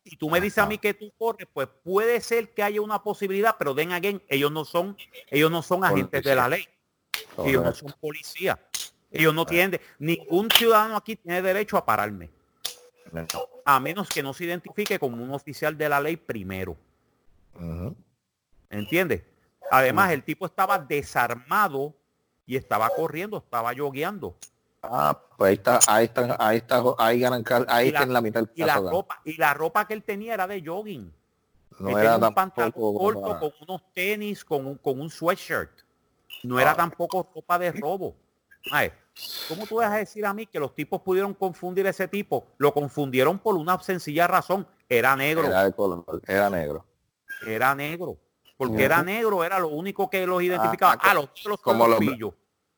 Speaker 2: y tú me dices a mí que tú corres, pues puede ser que haya una posibilidad, pero den again, ellos no son, ellos no son agentes de la ley, ellos no son policías, ellos no tienen, ningún ciudadano aquí tiene derecho a pararme, a menos que no se identifique como un oficial de la ley primero.
Speaker 8: Ujú.
Speaker 2: ¿Entiendes? Además, el tipo estaba desarmado y estaba corriendo, estaba yogueando.
Speaker 8: Ah, pues ahí está, ahí está, ahí está, ahí ganan, ahí está
Speaker 2: la-
Speaker 8: en la mitad del
Speaker 2: Y la ropa, y la ropa que él tenía era de jogging.
Speaker 8: No
Speaker 2: Él
Speaker 8: era
Speaker 2: tenía un pantalón corto
Speaker 8: para-
Speaker 2: con unos tenis, con un, con un sweatshirt. No era
Speaker 8: Ah.
Speaker 2: tampoco ropa de robo. Ay, ¿Cómo tú vas a decir a mí que los tipos pudieron confundir a ese tipo? Lo confundieron por una sencilla razón. Era negro.
Speaker 8: Era color, era negro.
Speaker 2: Era negro. Porque
Speaker 8: Ujú.
Speaker 2: era negro, era lo único que los identificaba.
Speaker 8: Ah,
Speaker 2: Ah, los son
Speaker 8: como
Speaker 2: los
Speaker 8: los-
Speaker 2: pillos.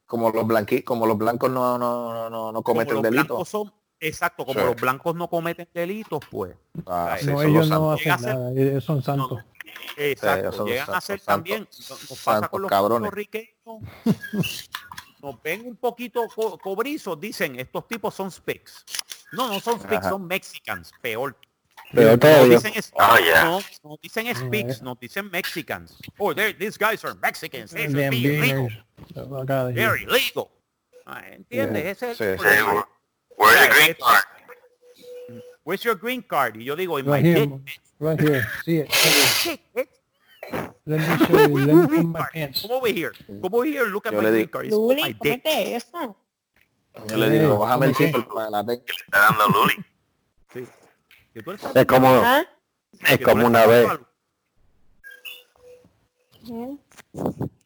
Speaker 8: Como los blanqui, como los blancos no, no, no, no, cometen
Speaker 2: los
Speaker 8: delito.
Speaker 2: blancos son, exacto, como
Speaker 8: Sí.
Speaker 2: los blancos no cometen delitos, pues.
Speaker 8: Ah,
Speaker 9: No, ellos
Speaker 8: los
Speaker 9: no hacen
Speaker 2: ser-
Speaker 9: nada, ellos son santos.
Speaker 2: Exacto, llegan a ser
Speaker 8: santos,
Speaker 2: también, nos nos pasa
Speaker 8: santos
Speaker 2: con los
Speaker 8: cabrones.
Speaker 2: puertorriqueños, nos ven un poquito co- cobrizos, dicen, estos tipos son specs. No, no son specs,
Speaker 8: Ajá.
Speaker 2: son mexicans, peor.
Speaker 3: Peor
Speaker 2: No
Speaker 3: todavía.
Speaker 2: dicen, es-
Speaker 5: Oh, yeah.
Speaker 2: no, no dicen speaks, no dicen mexicans. Oh, they're- these guys are Mexicans. They should
Speaker 9: Damn
Speaker 2: be illegal. They're illegal. Ah, ¿Entiendes?
Speaker 8: Yeah,
Speaker 2: Ese es el
Speaker 8: sí.
Speaker 2: Problema.
Speaker 5: where's the green
Speaker 2: it's-
Speaker 5: card?
Speaker 2: where's your green card? Y yo digo, in
Speaker 9: Right
Speaker 2: my
Speaker 9: here,
Speaker 2: dick.
Speaker 9: right here. See it.
Speaker 2: Bitch.
Speaker 9: Let me show you. Let me put my pants.
Speaker 2: Come over here. Come over here and look at
Speaker 8: Yo
Speaker 2: my green card. It's on my
Speaker 10: Luli,
Speaker 2: dick.
Speaker 10: cómete eso.
Speaker 8: Yo le digo,
Speaker 9: Eh,
Speaker 8: bájame el
Speaker 9: ¿cómo qué?
Speaker 8: zipper para la ten-
Speaker 5: ¿Qué le está dando a Luli?
Speaker 2: Sí. Que tú eres-
Speaker 3: Es como,
Speaker 10: ¿Ah?
Speaker 3: es como una vez,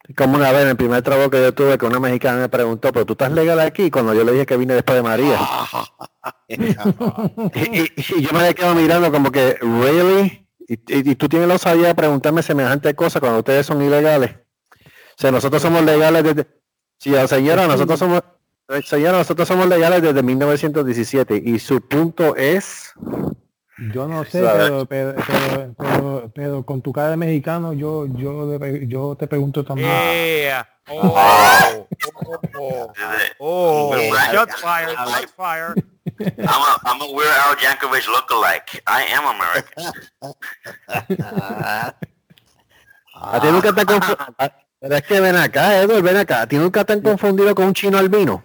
Speaker 3: es como una vez en el primer trabajo que yo tuve que una mexicana me preguntó, pero tú estás legal aquí cuando yo le dije que vine después de María. y, y- y yo me quedo mirando como que, ¿really? Y, y- y tú tienes la osadía de preguntarme semejante cosa cuando ustedes son ilegales. O sea, nosotros somos legales desde... Sí, señora, nosotros somos... eh, Señora, nosotros somos legales desde 1917 y su punto es...
Speaker 9: Yo no sé, pero, pero, pero, pero, pero con tu cara de mexicano, yo, yo, yo te pregunto también.
Speaker 2: Yeah. Oh, oh, oh, oh, shots
Speaker 5: I-
Speaker 2: fired, shots fired.
Speaker 5: I'm a, I'm a Weird Al Yankovic lookalike. I am American.
Speaker 3: A ti nunca te Pero es que ven acá, Edward, ven acá. A ti nunca te han confundido con un chino albino.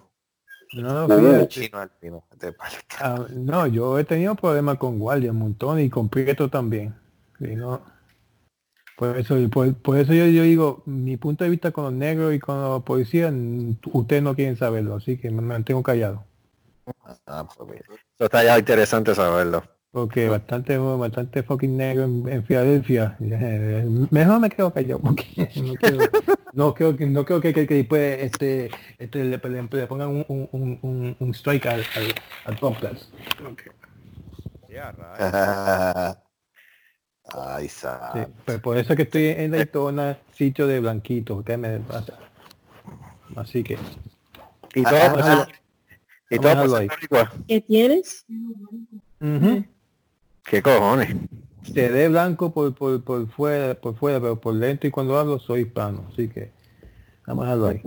Speaker 9: No,
Speaker 8: Uh,
Speaker 9: fíjate.
Speaker 8: chino al te pasa.
Speaker 9: Ah, no, yo he tenido problemas con guardia un montón y con Prieto también. Sí, no. Por eso, por, por eso yo, yo digo, mi punto de vista con los negros y con los policías, ustedes no quieren saberlo, así que me mantengo callado.
Speaker 8: Ah, pues.
Speaker 3: Eso está ya interesante saberlo.
Speaker 9: Porque bastante, bastante fucking negro en, en Filadelfia. Mejor me quedo callado porque no quiero, no creo que no creo que, que, que después este, este le, le- le pongan un, un, un- strike al, al, al Bobcats.
Speaker 2: Yeah, right.
Speaker 8: Ay,
Speaker 9: Sí,
Speaker 8: sa.
Speaker 9: pues por eso que estoy en Daytona, sitio de blanquito, ¿qué me pasa? Así que
Speaker 3: Y todo y todo igual.
Speaker 10: ¿Qué tienes?
Speaker 3: ¿Qué cojones?
Speaker 9: seré blanco por, por, por fuera, por fuera, pero por dentro y cuando hablo soy hispano, así que vamos a dejarlo ahí.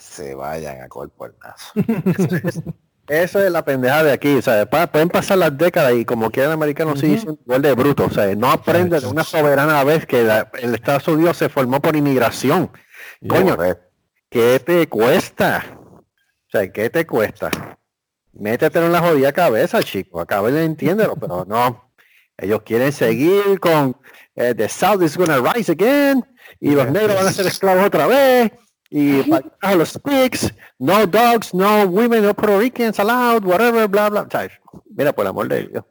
Speaker 8: Se vayan a corpornazo.
Speaker 3: Eso es la pendeja de aquí, pa- pueden pasar las décadas y como quiera el americano sigue siendo igual de bruto, o sea, no aprende de una soberana vez que la- el Estados Unidos se formó por inmigración. Coño, ¿qué te cuesta? O sea, ¿qué te cuesta? Métetelo en la jodida cabeza, chico, acá entiéndelo, pero no. Ellos quieren seguir con eh, The South is gonna rise again y los negros van a ser esclavos otra vez y para los pigs, no dogs, no women, no Puerto Ricans allowed, whatever, bla, bla. Mira, por el amor de Dios.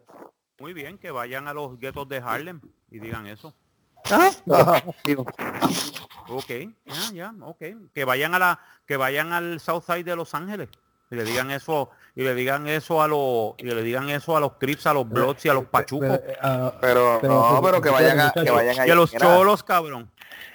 Speaker 2: Muy bien, que vayan a los guetos de Harlem y digan eso.
Speaker 3: Ah,
Speaker 2: Ok, ya, ya, ok. Que vayan a la, que vayan al South Side de Los Ángeles y le digan eso, y le digan eso a los, y le digan eso a los Crips, a los Bloods y a los Pachucos.
Speaker 9: Pero, ah,
Speaker 8: Pero,
Speaker 9: Pero,
Speaker 8: no,
Speaker 9: pero,
Speaker 8: que vayan a, que vayan
Speaker 2: Y a
Speaker 8: allá.
Speaker 2: los cholos, cabrón.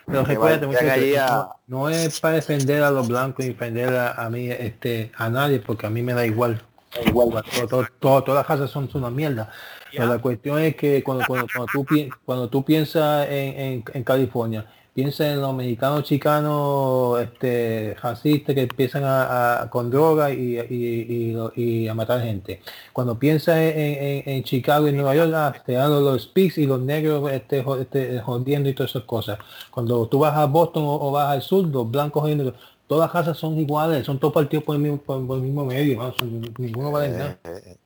Speaker 9: pero
Speaker 8: que
Speaker 9: recuérdate, muchachos,
Speaker 8: allí a-
Speaker 9: no, no es para defender a los blancos y defender a, a mí, este, a nadie, porque a mí me da igual. Igual, todo- todo- todo- todas las casas son, son una mierda. Pero la cuestión es que cuando, cuando, cuando, tú, pi- cuando tú piensas en, en, en California, piensa en los mexicanos chicanos este, racistas que empiezan a, a- con droga y, y, y, a matar gente. Cuando piensas en, en, en Chicago y Nueva York, ah, te dan los, pigs y los negros este, este, jodiendo y todas esas cosas. Cuando tú vas a Boston o, o vas al sur, los blancos jodiendo, todas las casas son iguales, son todos partidos por el mismo, por, por el mismo medio, ¿no? Son- ninguno vale nada.
Speaker 8: eh, eh,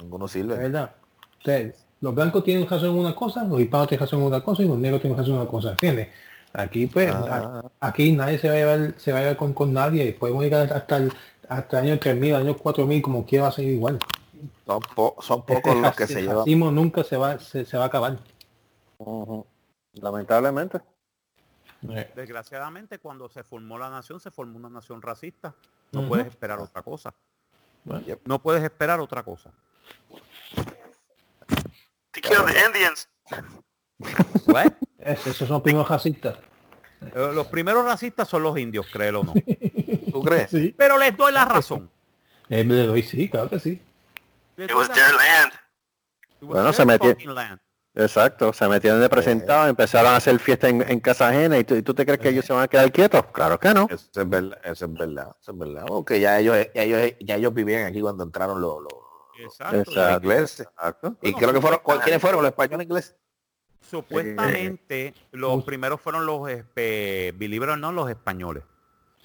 Speaker 8: ninguno
Speaker 9: ¿De
Speaker 8: sirve.
Speaker 9: verdad? Los blancos tienen razón en una cosa, los hispanos tienen razón en una cosa y los negros tienen razón en una cosa, ¿entiendes? Aquí pues,
Speaker 8: Ah.
Speaker 9: a- aquí nadie se va a llevar, se va a llevar con, con nadie y podemos llegar hasta el, hasta el año 3000, año 4000, como quiera va a ser igual.
Speaker 8: Son, po- son pocos
Speaker 9: Este
Speaker 8: los que se llevan.
Speaker 9: nunca se va, se, se va a acabar.
Speaker 3: Lamentablemente.
Speaker 2: Desgraciadamente, cuando se formó la nación, se formó una nación racista. No puedes esperar otra cosa.
Speaker 9: Bueno.
Speaker 2: No puedes esperar otra cosa.
Speaker 5: To kill the Indians.
Speaker 2: What?
Speaker 9: Es- esos son primos racistas.
Speaker 2: Eh, Los primeros racistas son los indios, créelo o no.
Speaker 8: ¿Tú crees?
Speaker 9: Sí.
Speaker 2: Pero les doy la razón.
Speaker 9: Eh, le doy sí, claro que sí.
Speaker 5: It was their land.
Speaker 3: Bueno, se
Speaker 2: land.
Speaker 3: Exacto, se metieron de presentado, empezaron a hacer fiesta en, en casa ajena y tú, y tú te crees que ellos se van a quedar quietos. Claro que no.
Speaker 8: Eso es verdad, eso es verdad, eso es verdad. Porque ya ellos, ya ellos, ya ellos vivían aquí cuando entraron los, los,
Speaker 2: Exacto.
Speaker 3: Exacto.
Speaker 8: ingleses.
Speaker 3: Exacto.
Speaker 8: Y
Speaker 2: Bueno,
Speaker 8: creo que fueron, ¿quiénes fueron? ¿Los españoles ingleses?
Speaker 2: Supuestamente los primeros fueron los, or not, los españoles.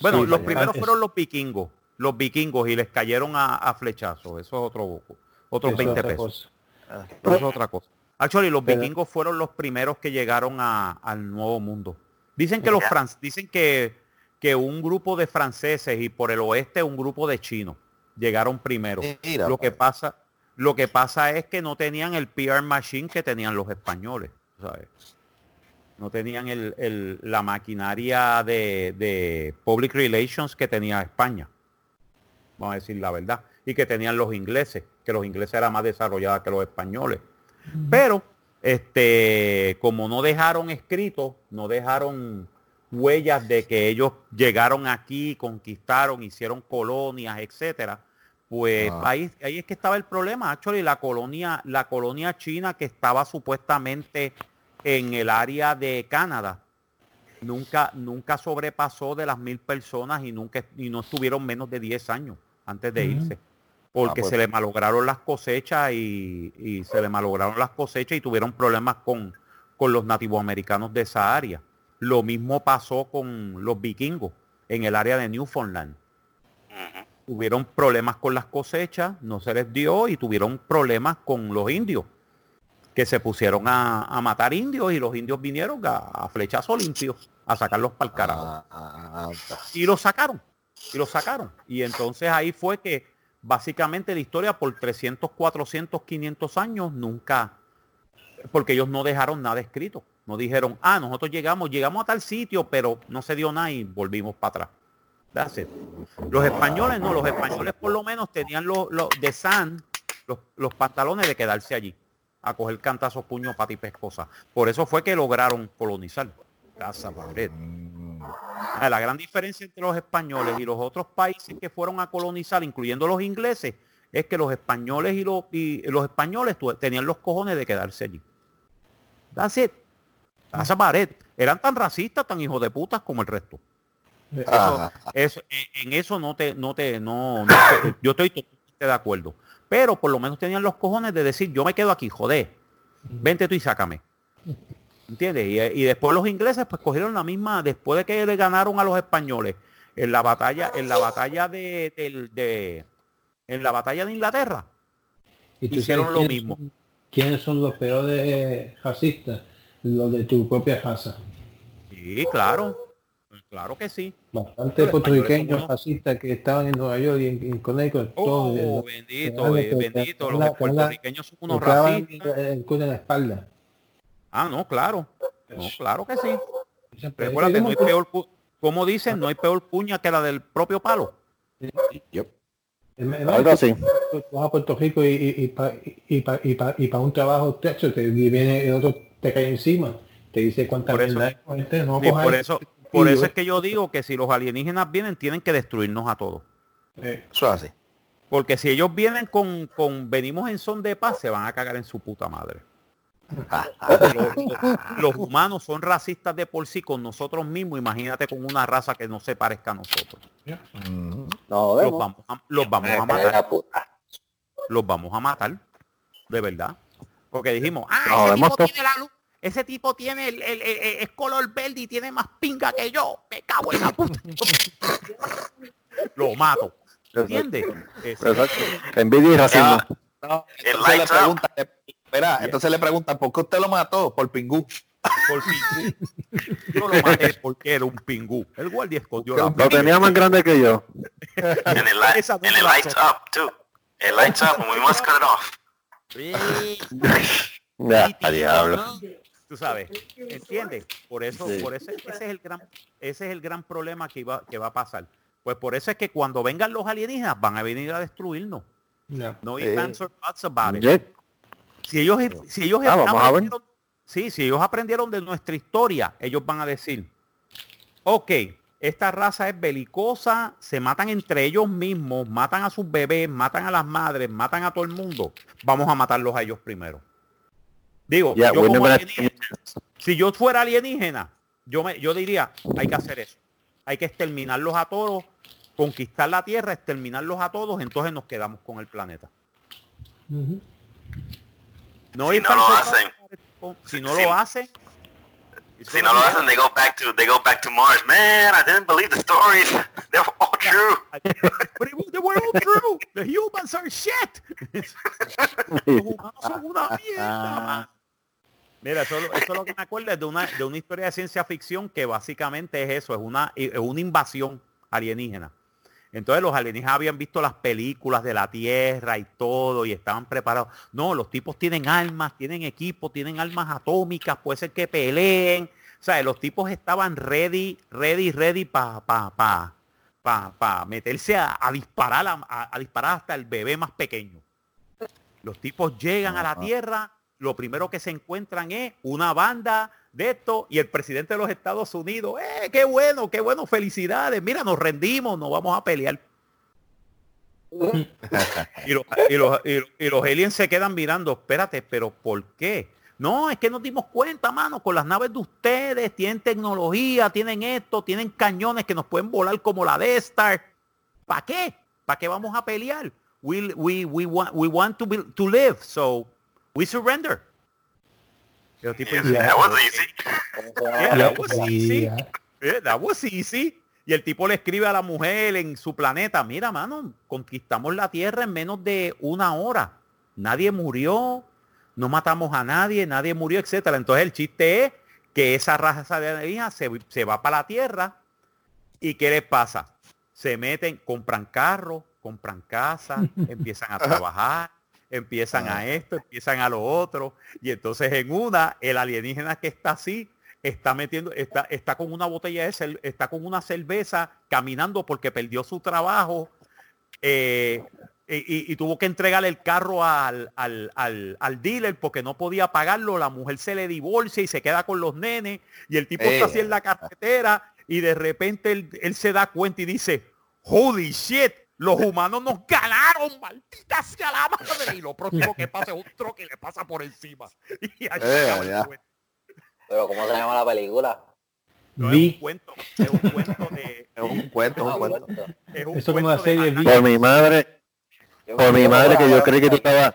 Speaker 2: Bueno,
Speaker 9: Sí,
Speaker 2: los primeros fueron los vikingos, los vikingos y les cayeron a, a flechazos. Eso es otro otros
Speaker 9: Eso es
Speaker 2: 20
Speaker 9: otra
Speaker 2: pesos. Pero eso es otra cosa. Actually, los vikingos fueron los primeros que llegaron a- al Nuevo Mundo. Dicen que los
Speaker 5: Ya.
Speaker 2: fran- dicen que, que un grupo de franceses y por el oeste un grupo de chinos llegaron primero.
Speaker 8: Mira,
Speaker 2: Lo que
Speaker 8: pues.
Speaker 2: pasa, lo que pasa es que no tenían el PR machine que tenían los españoles, ¿sabes? No tenían el, el- la maquinaria de, de public relations que tenía España. Vamos a decir la verdad. Y que tenían los ingleses, que los ingleses eran más desarrollados que los españoles. Pero, este, como no dejaron escrito, no dejaron huellas de que ellos llegaron aquí, conquistaron, hicieron colonias, etcétera, pues
Speaker 8: Ah.
Speaker 2: ahí, ahí es que estaba el problema. Actually, la colonia, la colonia china que estaba supuestamente en el área de Canadá, nunca, nunca sobrepasó de las mil personas y nunca y no estuvieron menos de 10 años antes de irse. Porque
Speaker 8: Ah, pues.
Speaker 2: se le malograron las cosechas y, y se le malograron las cosechas y tuvieron problemas con, con los nativos americanos de esa área. Lo mismo pasó con los vikingos en el área de Newfoundland. Tuvieron problemas con las cosechas, no se les dio y tuvieron problemas con los indios, que se pusieron a, a matar indios y los indios vinieron a, a flechazo limpio, a sacarlos para el carajo.
Speaker 8: Ah, ah, ah,
Speaker 2: y lo sacaron y lo sacaron. Y entonces ahí fue que básicamente la historia por 300 400 500 años nunca porque ellos no dejaron nada escrito. No dijeron ah nosotros llegamos llegamos a tal sitio pero no se dio nada y volvimos para atrás. Los españoles no los españoles por lo menos tenían los, los de San los, los pantalones de quedarse allí a coger cantazos puños pata y pescosa por eso fue que lograron colonizar Casa. Ah, La gran diferencia entre los españoles y los otros países que fueron a colonizar, incluyendo los ingleses, es que los españoles y los, y los españoles tenían los cojones de quedarse allí. That's it. Esa pared. Eran tan racistas, tan hijos de putas como el resto. Eso,
Speaker 8: ah,
Speaker 2: eso- en en eso no te, no te, no, no te- yo estoy totalmente de acuerdo. Pero por lo menos tenían los cojones de decir, yo me quedo aquí, joder. Vente tú y sácame. ¿Entiendes? Y, y después los ingleses pues cogieron la misma, después de que le ganaron a los españoles en la batalla, en la batalla de, en la batalla de Inglaterra,
Speaker 9: ¿Y
Speaker 2: hicieron lo mismo.
Speaker 9: ¿Quiénes son los peores racistas? Los de tu propia raza.
Speaker 2: Sí, claro. Claro que sí.
Speaker 9: Bastante puertorriqueños racistas que estaban en Nueva York y en, en Connecticut.
Speaker 2: Oh,
Speaker 9: todos,
Speaker 2: bendito, eh, bendito. Los puertorriqueños son unos racistas.
Speaker 9: el- en la espalda.
Speaker 2: Ah, no, claro. No, claro que sí. No hay
Speaker 9: ¿cómo-
Speaker 2: peor, como dicen, no hay peor puña que la del propio palo.
Speaker 8: yep.
Speaker 3: Algo así.
Speaker 9: Tú vas a Puerto Rico y, y, y para y pa, y pa- y pa un trabajo te y viene el otro te cae encima te dice cuánta
Speaker 2: Por eso-
Speaker 9: mierda es, gente, no
Speaker 2: Y por eso, por
Speaker 9: y
Speaker 2: eso
Speaker 9: yo-
Speaker 2: es que yo digo que si los alienígenas vienen, tienen que destruirnos a todos.
Speaker 9: eh,
Speaker 8: Eso es así.
Speaker 2: Porque si ellos vienen con, con venimos en son de paz, se van a cagar en su puta madre. Los, humanos son racistas de por sí con nosotros mismos. Imagínate con una raza que no se parezca a nosotros.
Speaker 7: No,
Speaker 2: Los
Speaker 7: vemos.
Speaker 2: vamos a, los vamos a matar. Los vamos a matar. De verdad. Porque dijimos, ah, ese tipo tiene la luz. Ese tipo tiene el, el- el- el- es color verde y tiene más pinga que yo. Me cago en la puta. Lo mato. ¿Entiendes?
Speaker 3: Envidia y racismo.
Speaker 8: No, entonces le le- espera, entonces le preguntan, ¿por qué usted lo mató? Por pingú.
Speaker 2: por pingú. Yo lo maté porque era un pingú. El guardia escondió la
Speaker 3: Lo tenía más grande que yo.
Speaker 5: And it, li-
Speaker 2: Esa no
Speaker 5: and
Speaker 2: me
Speaker 5: it
Speaker 2: la
Speaker 5: lights up too. It lights up and we must cut it off.
Speaker 3: Ya, a diablo.
Speaker 2: Tú sabes, ¿entiendes? Por eso,
Speaker 3: Sí.
Speaker 2: por eso ese es el gran, ese es el gran problema que va, que va a pasar. Pues por eso es que cuando vengan los alienígenas van a venir a destruirnos.
Speaker 9: no.
Speaker 2: No or buts about it.
Speaker 3: Yeah.
Speaker 2: Si ellos, si ellos
Speaker 3: Ah, vamos a ver.
Speaker 2: aprendieron, sí, si ellos aprendieron de nuestra historia, ellos van a decir, ok, esta raza es belicosa, se matan entre ellos mismos, matan a sus bebés, matan a las madres, matan a todo el mundo. Vamos a matarlos a ellos primero. Digo,
Speaker 3: Yeah,
Speaker 2: yo como alienígena, si yo fuera alienígena, yo me, yo diría, hay que hacer eso. Hay que exterminarlos a todos, conquistar la Tierra, exterminarlos a todos, entonces nos quedamos con el planeta.
Speaker 9: Ujú.
Speaker 2: No
Speaker 5: Si no lo hacen.
Speaker 2: Si no
Speaker 5: Si-
Speaker 2: lo hacen.
Speaker 5: Si no lo hacen, they go back to they go back to Mars. Man, I didn't believe the stories. They were all true.
Speaker 2: But it- they were all true. The humans are shit. Los humanos son una mierda. Mira, eso, eso es lo que me acuerdo es de una, de una historia de ciencia ficción que básicamente es eso, es una, es una invasión alienígena. Entonces los alienígenas habían visto las películas de la Tierra y todo y estaban preparados. No, los tipos tienen armas, tienen equipo, tienen armas atómicas, puede ser que peleen. O sea, los tipos estaban ready, ready, ready para pa, pa, pa, pa meterse a, a disparar a disparar hasta el bebé más pequeño. Los tipos llegan a la Tierra, lo primero que se encuentran es una banda de esto y el presidente de los Estados Unidos, ¡eh, qué bueno, qué bueno, felicidades! Mira, nos rendimos, no vamos a pelear. y, los, y, aliens se quedan mirando, espérate, pero ¿por qué? No, es que nos dimos cuenta, mano, con las naves de ustedes, tienen tecnología, tienen esto, tienen cañones que nos pueden volar como la de Star. ¿Para qué? ¿Para qué vamos a pelear? We want to, be- to live, so we surrender. Y los tipos
Speaker 5: Yeah,
Speaker 2: dicen,
Speaker 5: that was easy.
Speaker 2: Yeah, that was easy.
Speaker 9: Yeah,
Speaker 2: that was easy. Y el tipo le escribe a la mujer en su planeta, mira, mano, conquistamos la Tierra en menos de una hora. Nadie murió, no matamos a nadie, nadie murió, etcétera. Entonces el chiste es que esa raza de alienígenas se, se va para la Tierra y ¿qué les pasa? Se meten, compran carros, compran casas, empiezan a trabajar, empiezan a esto, empiezan a lo otro. Y entonces en una, el alienígena que está así, está metiendo, está, está con una botella de cel- está con una cerveza caminando porque perdió su trabajo eh, y, y- y tuvo que entregar el carro al, al, al, al dealer porque no podía pagarlo, la mujer se le divorcia y se queda con los nenes y el tipo está así en la carretera y de repente él, él se da cuenta y dice, holy shit, los humanos nos ganaron, maldita sea la madre. Y lo próximo que pasa es un troque y le pasa por encima. Y
Speaker 8: Eh.
Speaker 7: Pero ¿cómo se llama la película?
Speaker 2: No es
Speaker 9: Vi.
Speaker 2: un cuento, es un cuento de...
Speaker 8: Es un cuento, es un cuento.
Speaker 2: Es un
Speaker 9: Eso
Speaker 2: cuento de
Speaker 9: serie Vi.
Speaker 3: Por mi madre, por mi madre que yo creí que tú estabas,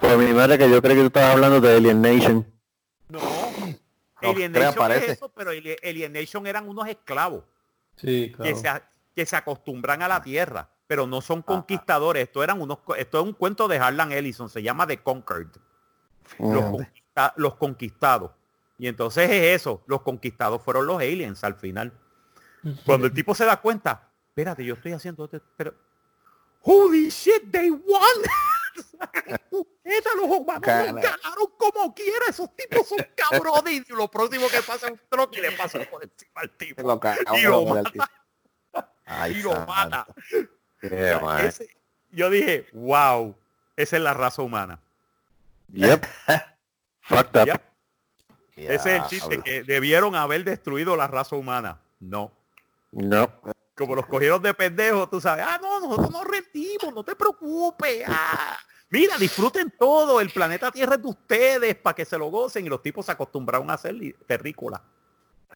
Speaker 3: por mi madre que yo creí que tú estabas hablando de Alien Nation.
Speaker 2: No, Alien Nation es
Speaker 8: parece.
Speaker 2: eso, pero Ali- Alien Nation eran unos esclavos
Speaker 9: Sí,
Speaker 2: que,
Speaker 9: claro.
Speaker 2: se, que se acostumbran a la tierra, pero no son conquistadores. Esto eran unos, esto es un cuento de Harlan Ellison, se llama The Conquered, los, conquista- los conquistados. Y entonces es eso, los conquistados fueron los aliens al final. Cuando el tipo se da cuenta, espérate, yo estoy haciendo esto, pero holy shit, they won. Los humanos
Speaker 8: Cara.
Speaker 2: nos ganaron como quiera, esos tipos son cabrones y lo próximo que pasa es un troque y le pasa por encima al
Speaker 8: lo
Speaker 2: Y lo
Speaker 8: tipo. Ay,
Speaker 2: y lo
Speaker 8: santo.
Speaker 2: mata.
Speaker 3: Yeah,
Speaker 2: O sea, ese- yo dije, wow, esa es la raza humana.
Speaker 3: Yep. Fucked up.
Speaker 2: Yep. Ese es el chiste, que debieron haber destruido la raza humana. No.
Speaker 3: No.
Speaker 2: Como los cogieron de pendejos, tú sabes, ah, no, nosotros nos rendimos, no te preocupes. ah. Mira, disfruten todo, el planeta Tierra es de ustedes para que se lo gocen y los tipos se acostumbraron a hacer terrícola.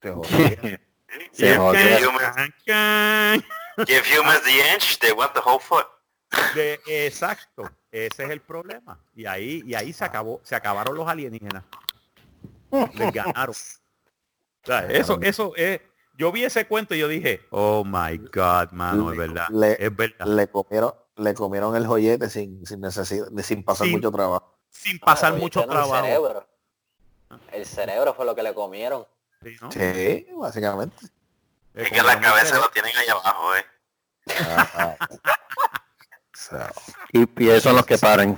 Speaker 3: Se jodió.
Speaker 5: Give humans,
Speaker 2: Can, can.
Speaker 5: give humans the inch, they want the whole foot.
Speaker 2: De- exacto, ese es el problema. Y ahí, y ahí se acabó, se acabaron los alienígenas. Les ganaron. O sea, eso, eso es. Yo vi ese cuento y yo dije, oh my God, mano, es verdad.
Speaker 8: Le-
Speaker 2: es verdad.
Speaker 8: Le comieron, le comieron el joyete sin, sin necesidad, sin pasar
Speaker 2: Sin-
Speaker 8: mucho trabajo.
Speaker 2: Sin pasar
Speaker 7: Ah,
Speaker 2: mucho
Speaker 7: el
Speaker 2: trabajo.
Speaker 7: cerebro. El cerebro fue lo que le comieron.
Speaker 2: Sí, ¿no?
Speaker 8: Sí, básicamente.
Speaker 2: Le
Speaker 5: Es que la cabeza
Speaker 2: cerebro.
Speaker 5: lo tienen ahí abajo, eh.
Speaker 8: Ajá. So,
Speaker 3: Y pies son los que paran.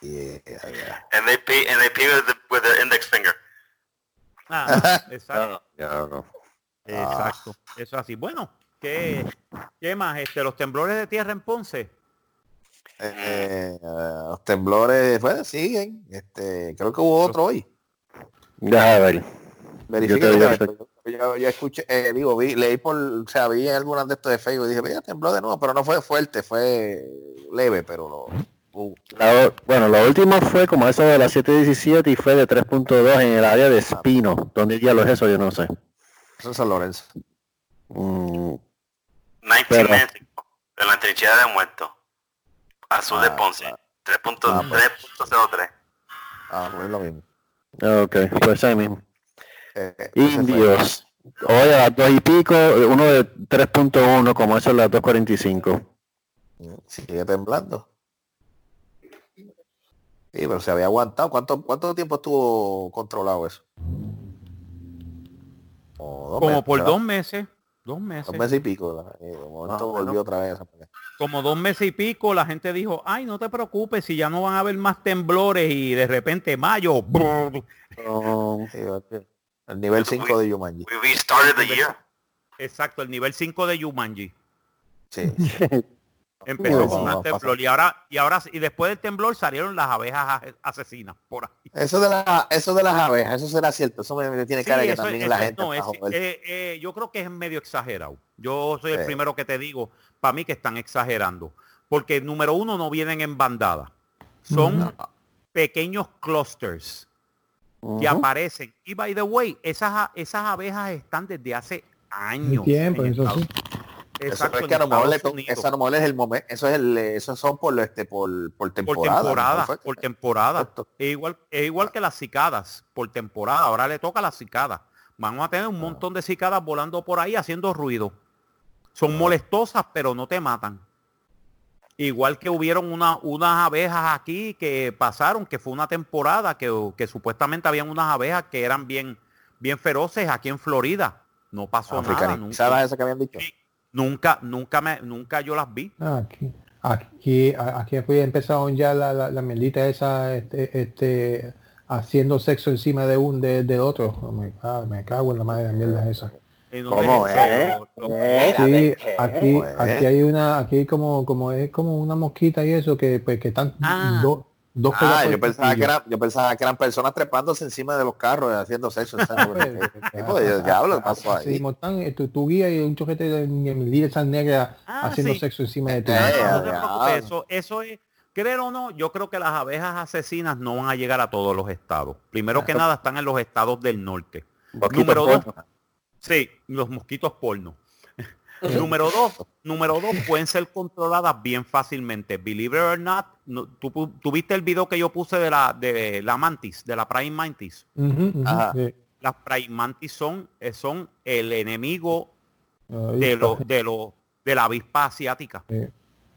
Speaker 8: yeah, yeah.
Speaker 5: And they pee, and they pee with the, with the index finger.
Speaker 2: Ah, exacto.
Speaker 3: Ya, no.
Speaker 2: Exacto. Eso así. Bueno, ¿qué, qué más? Este, los temblores de tierra en Ponce.
Speaker 8: Eh, eh, los temblores, bueno, siguen. Este, creo que hubo otro hoy.
Speaker 3: Deja de ver.
Speaker 8: Verifique.
Speaker 3: Yo yo
Speaker 8: escuché, eh, digo, vi, leí por, o sea, vi en algunas de estos de Facebook y dije, mira, tembló de nuevo, pero no fue fuerte, fue leve, pero lo hubo.
Speaker 3: La bueno, lo último fue como eso de las 7.17 y fue de 3.2 en el área de Espino. ¿Dónde diablos es eso? Yo no sé.
Speaker 8: Eso es San Lorenzo.
Speaker 3: Mm,
Speaker 5: 1995. En la trinchera de muertos. Azul de
Speaker 8: Ah,
Speaker 5: Ponce.
Speaker 8: ah.
Speaker 5: 3.3.03.
Speaker 8: Ah, pues es lo mismo.
Speaker 3: ok, pues ahí mismo.
Speaker 8: Eh.
Speaker 3: Indios. Oye, a las y pico, uno de 3.1, como eso es las 2.45.
Speaker 8: Sigue temblando. Sí, pero se había aguantado. ¿Cuánto, cuánto tiempo estuvo controlado eso? Como dos
Speaker 2: Como
Speaker 8: meses,
Speaker 2: por
Speaker 8: ¿verdad?
Speaker 2: dos meses. Dos meses.
Speaker 8: Dos meses y pico.
Speaker 3: menos.
Speaker 8: volvió otra vez. a.
Speaker 2: Como dos meses y pico, la gente dijo, ay, no te preocupes, si ya no van a haber más temblores y de repente mayo. brrr.
Speaker 3: No,
Speaker 8: Sí, El nivel 5 de Yumanji.
Speaker 5: We restarted the year.
Speaker 2: Exacto, el nivel 5 de Yumanji.
Speaker 8: Sí.
Speaker 2: Empezó
Speaker 8: No,
Speaker 2: con
Speaker 8: no,
Speaker 2: un temblor y ahora, y ahora, y después del temblor salieron las abejas ase- asesinas por ahí.
Speaker 8: Eso de, la, eso de las abejas, eso será cierto. Eso me, me tiene
Speaker 2: Sí,
Speaker 8: cara que
Speaker 2: eso-
Speaker 8: también
Speaker 2: eso-
Speaker 8: la gente
Speaker 2: no, es- eh, eh, yo creo que es medio exagerado. Yo soy el primero que te digo, para mí que están exagerando. Porque número uno no vienen en bandada. Son
Speaker 8: No.
Speaker 2: pequeños clusters Que aparecen. Y by the way, esas, esas abejas están desde hace años.
Speaker 9: tiempo,
Speaker 2: en
Speaker 9: eso
Speaker 2: Estados-
Speaker 9: sí.
Speaker 8: Eso
Speaker 2: Exacto,
Speaker 8: es
Speaker 2: en
Speaker 8: que a lo mejor eso a lo mejor es el momento, eso es el, esos son por este, por, por
Speaker 2: por
Speaker 8: temporada.
Speaker 2: temporada,
Speaker 8: ¿no?
Speaker 2: Por temporada. Es igual, es igual que las cicadas, por temporada. Ahora le toca a las cicadas. Vamos a tener
Speaker 8: Ah.
Speaker 2: un montón de cicadas volando por ahí haciendo ruido. Son molestosas, pero no te matan. Igual que hubieron una, unas abejas aquí que pasaron, que fue una temporada que, que supuestamente habían unas abejas que eran bien, bien feroces aquí en Florida. No pasó nada. Nunca,
Speaker 8: esas que habían dicho.
Speaker 2: Sí. nunca, nunca, me, nunca yo las vi.
Speaker 9: Ah, Aquí, aquí, a- aquí fue empezaron ya la, la, la mierdita esa, este, este, haciendo sexo encima de un de, de otro. Oh, me, cago, me cago en la madre de la mierda esa.
Speaker 2: ¿En
Speaker 3: ¿Cómo
Speaker 2: es
Speaker 3: Eh,
Speaker 9: Sí, aquí, aquí hay una, aquí como, como es como una mosquita y eso que, pues, que están
Speaker 2: Ah.
Speaker 9: do- dos
Speaker 8: Ah, yo pensaba, que eran, yo pensaba que eran personas trepándose encima de los carros haciendo sexo. ¿sabes?
Speaker 9: Pues,
Speaker 8: ¿Qué tipo de diablo pasó ahí?
Speaker 9: montan, eh, tu, tu guía y un chojete de mierdita negra
Speaker 2: Ah,
Speaker 9: haciendo
Speaker 2: sí.
Speaker 9: sexo encima de ti.
Speaker 8: Eh,
Speaker 2: No, eso, eso es, creer o no, yo creo que las abejas asesinas no van a llegar a todos los estados. Primero que nada están en los estados del norte. Número dos. Sí, los mosquitos porno. número dos, número dos, pueden ser controladas bien fácilmente. Believe it or not, no, tú, viste el video que yo puse de la de la mantis, de la prime mantis.
Speaker 9: Sí.
Speaker 2: Las prime mantis son, eh, son el enemigo de los de los de la avispa asiática.
Speaker 8: ¿En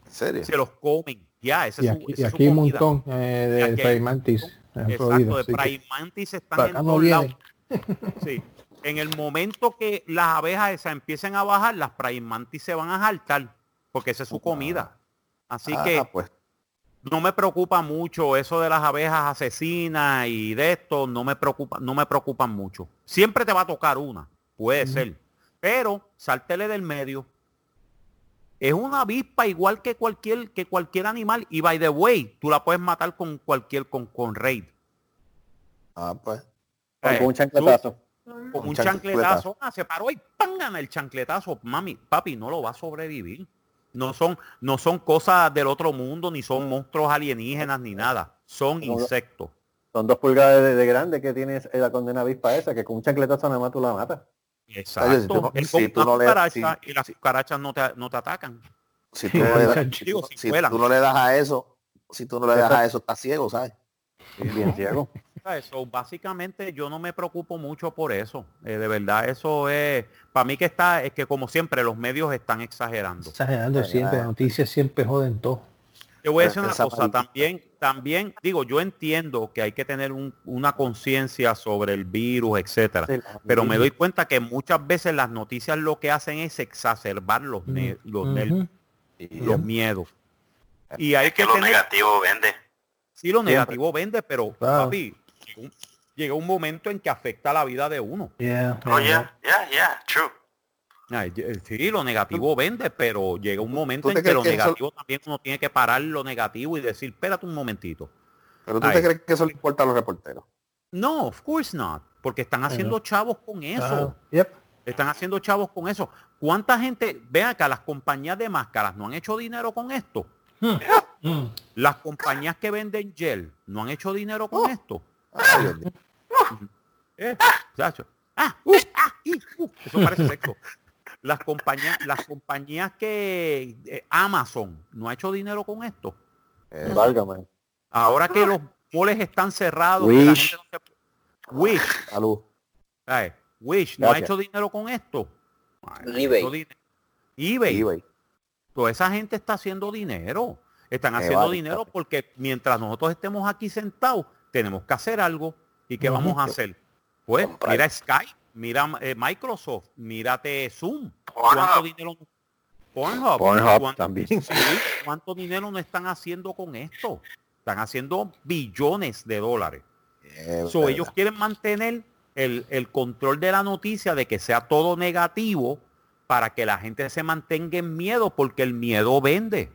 Speaker 8: serio?
Speaker 2: Se los comen. Ya, ese
Speaker 9: Y
Speaker 2: es su,
Speaker 9: aquí, y
Speaker 2: es su
Speaker 9: aquí hay un montón eh,
Speaker 2: Y
Speaker 9: de
Speaker 2: aquí
Speaker 9: Primantis en
Speaker 2: Exacto, de Prime Mantis están en todos lados. Sí. En el momento que las abejas esas empiecen a bajar, las Prime Mantis se van a jaltar, porque esa es su comida. Así
Speaker 8: Ah,
Speaker 2: que
Speaker 8: pues,
Speaker 2: no me preocupa mucho eso de las abejas asesinas y de esto, no me preocupa, no me preocupan mucho. Siempre te va a tocar una, puede ser, pero sáltele del medio. Es una avispa igual que cualquier, que cualquier animal. Y by the way, tú la puedes matar con cualquier, con, con raid.
Speaker 8: ah, pues.
Speaker 3: Con
Speaker 2: Eh,
Speaker 3: un chancletazo.
Speaker 2: Con
Speaker 8: Un
Speaker 2: un
Speaker 8: chancletazo.
Speaker 2: ah, se paró y ¡pam! el chancletazo. Mami, papi, no lo va a sobrevivir. No son, no son cosas del otro mundo, ni son monstruos alienígenas, ni nada. Son
Speaker 3: Como-
Speaker 2: insectos.
Speaker 3: Son dos pulgadas de, de grande que tiene la condena avispa esa, que con un chancletazo nada más tú la matas.
Speaker 2: Exacto.
Speaker 8: si tú no-
Speaker 2: es
Speaker 8: si
Speaker 2: como
Speaker 8: tú
Speaker 2: una
Speaker 8: no le- si-
Speaker 2: y las cucarachas no te, no te atacan.
Speaker 8: Si tú, no le das,
Speaker 2: Digo, si
Speaker 8: si
Speaker 2: vuelan.
Speaker 8: tú no le das a eso, si tú no le das a eso, estás ciego, ¿sabes?
Speaker 3: Bien ciego.
Speaker 2: Eso, básicamente yo no me preocupo mucho por eso. Eh, de verdad, eso es, para mí que está, es que como siempre los medios están exagerando.
Speaker 9: Exagerando siempre, las noticias siempre joden todo.
Speaker 2: Te voy a decir una cosa, también, también, digo, yo entiendo que hay que tener un- una conciencia sobre el virus, etcétera.
Speaker 3: Sí,
Speaker 2: Pero me doy cuenta que muchas veces las noticias lo que hacen es exacerbar los, ne- los, miedos. Y hay
Speaker 5: Es que
Speaker 2: que
Speaker 5: lo
Speaker 2: tener,
Speaker 5: negativo vende.
Speaker 2: sí, lo negativo vende, pero
Speaker 9: Claro.
Speaker 2: papi, un, llega un momento en que afecta la vida de uno.
Speaker 9: Yeah,
Speaker 5: Oh,
Speaker 9: yeah.
Speaker 5: yeah, yeah, true.
Speaker 2: Ye- Sí, lo negativo vende, pero llega un momento en que lo
Speaker 8: que eso-
Speaker 2: negativo también uno tiene que parar lo negativo y decir, espérate un momentito.
Speaker 8: Pero tú
Speaker 2: Ay.
Speaker 8: te crees que eso le importa a los reporteros.
Speaker 2: No, of course not, porque están haciendo chavos con eso.
Speaker 9: Yep.
Speaker 2: Están haciendo chavos con eso. ¿Cuánta gente, vean acá, las compañías de máscaras no han hecho dinero con esto?
Speaker 9: Mm.
Speaker 2: Las compañías que venden gel no han hecho dinero con esto.
Speaker 8: Ay, Dios mío.
Speaker 2: Eh. Ah, uh, ah, y, uh, eso parece sexo. Las compañías, las compañías que eh, Amazon no ha hecho dinero con esto.
Speaker 8: Eh,
Speaker 3: Válgame.
Speaker 2: Ahora que los moles están cerrados, que la
Speaker 3: Wish.
Speaker 2: gente no se- Wish,
Speaker 8: salud.
Speaker 2: ay, Wish no ha hecho dinero con esto. Ay,
Speaker 6: eBay.
Speaker 2: dinero. eBay.
Speaker 8: eBay.
Speaker 2: Toda esa gente está haciendo dinero. Están haciendo dinero porque mientras nosotros estemos aquí sentados, tenemos que hacer algo. ¿Y qué vamos a hacer? Pues
Speaker 6: Comprar.
Speaker 2: mira Skype, mira eh, Microsoft, mírate Zoom. ¿Cuánto dinero? Pornhub.
Speaker 3: Pornhub
Speaker 2: ¿Cuánto-
Speaker 3: también.
Speaker 2: ¿Cuánto dinero no están haciendo con esto? Están haciendo billones de dólares. So, ellos quieren mantener el, el control de la noticia de que sea todo negativo para que la gente se mantenga en miedo porque el miedo vende.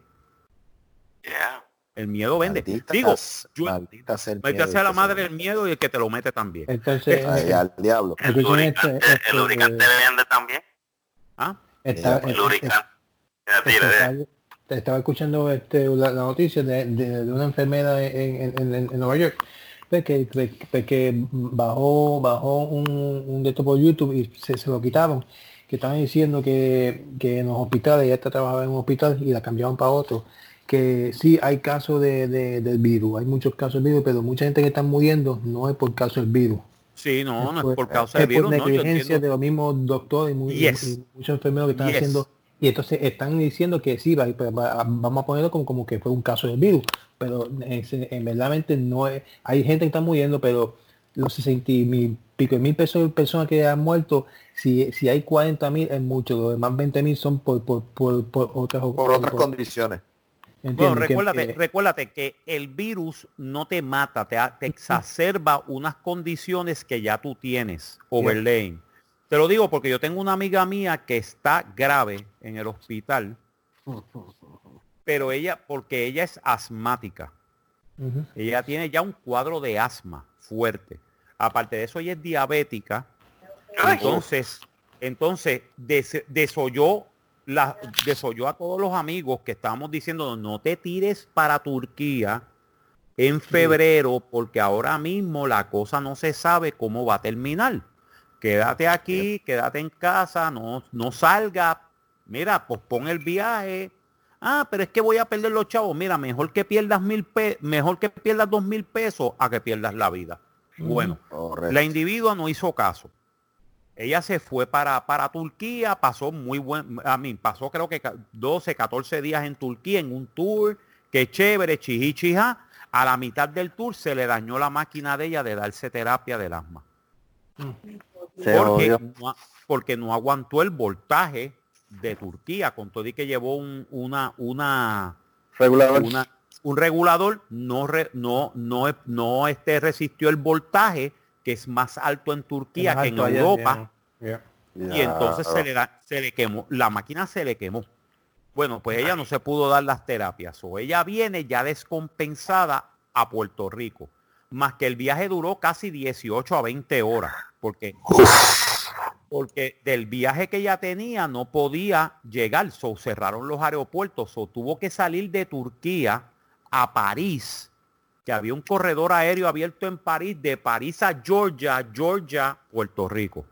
Speaker 5: Yeah.
Speaker 2: El miedo vende.
Speaker 8: maldita-
Speaker 2: Digo, yo
Speaker 8: maldita sea el
Speaker 2: mete
Speaker 8: miedo
Speaker 2: sea la
Speaker 8: que
Speaker 2: madre del miedo y el que te lo mete también.
Speaker 9: Entonces,
Speaker 8: Ay, al diablo.
Speaker 5: El lubricante,
Speaker 9: este, este,
Speaker 5: el lubricante vende también.
Speaker 2: ¿Ah?
Speaker 9: está-
Speaker 5: El lubricante. Ya,
Speaker 9: este- estaba- escuchando este, la, la noticia de, de- de una enfermera en, en- en- en Nueva York que, que- que- que bajó bajó un, un de esto por YouTube y se, se lo quitaron que estaban diciendo que, que en los hospitales ella está trabajaba en un hospital y la cambiaron para otro que sí hay casos de, de- del virus hay muchos casos del virus pero mucha gente que está muriendo no es por caso del virus
Speaker 2: Sí, no, no es
Speaker 9: por-
Speaker 2: por causa
Speaker 9: es
Speaker 2: del virus.
Speaker 9: por
Speaker 2: no, yo
Speaker 9: negligencia de los mismos doctores y, mu- y-
Speaker 2: Yes.
Speaker 9: y muchos enfermeros que están
Speaker 2: Yes.
Speaker 9: haciendo y entonces están diciendo que sí va, va- va- vamos a ponerlo como, como que fue un caso del virus pero en, en verdaderamente no es hay gente que está muriendo pero los 60 mil pico de mil pesos personas que han muerto si, si hay 40 mil es mucho los demás 20 mil son por, por, por, por otras
Speaker 8: Por otras condiciones.
Speaker 2: Bueno, recuérdate,
Speaker 9: que-
Speaker 2: recuérdate que el virus no te mata, te, te exacerba unas condiciones que ya tú tienes, overlaying. Te lo digo porque yo tengo una amiga mía que está grave en el hospital, pero ella, porque ella es asmática, ella tiene ya un cuadro de asma fuerte. Aparte de eso, ella es diabética. Entonces, entonces des- desoyó, la, desoyó a todos los amigos que estábamos diciendo no te tires para Turquía en febrero porque ahora mismo la cosa no se sabe cómo va a terminar. Quédate aquí, quédate en casa, no, no salga. Mira, pospon el viaje. Ah, pero es que voy a perder los chavos. Mira, mejor que pierdas mil pe mejor que pierdas dos mil pesos a que pierdas la vida. Bueno,
Speaker 8: Correcto.
Speaker 2: la individua no hizo caso. Ella se fue para, para Turquía, pasó muy buen, a mí, pasó creo que ca- 12, 14 días en Turquía en un tour, que chévere, chiji chija. A la mitad del tour se le dañó la máquina de ella de darse terapia del asma.
Speaker 3: Se
Speaker 2: Porque no, porque no aguantó el voltaje de Turquía, con todo y que llevó un- una, una,
Speaker 3: Regulador.
Speaker 2: una- un regulador no re- no no no este resistió el voltaje que es más alto en Turquía
Speaker 9: Más
Speaker 2: que en Europa. y entonces se le da, se le quemó la máquina se le quemó. Bueno pues ella no se pudo dar las terapias. O ella viene ya descompensada a Puerto Rico. Más que el viaje duró casi 18 a 20 horas porque porque del viaje que ella tenía no podía llegar, so cerraron los aeropuertos, so tuvo que salir de Turquía a París, que había un corredor aéreo abierto en París, de París a Georgia, Georgia, Puerto Rico.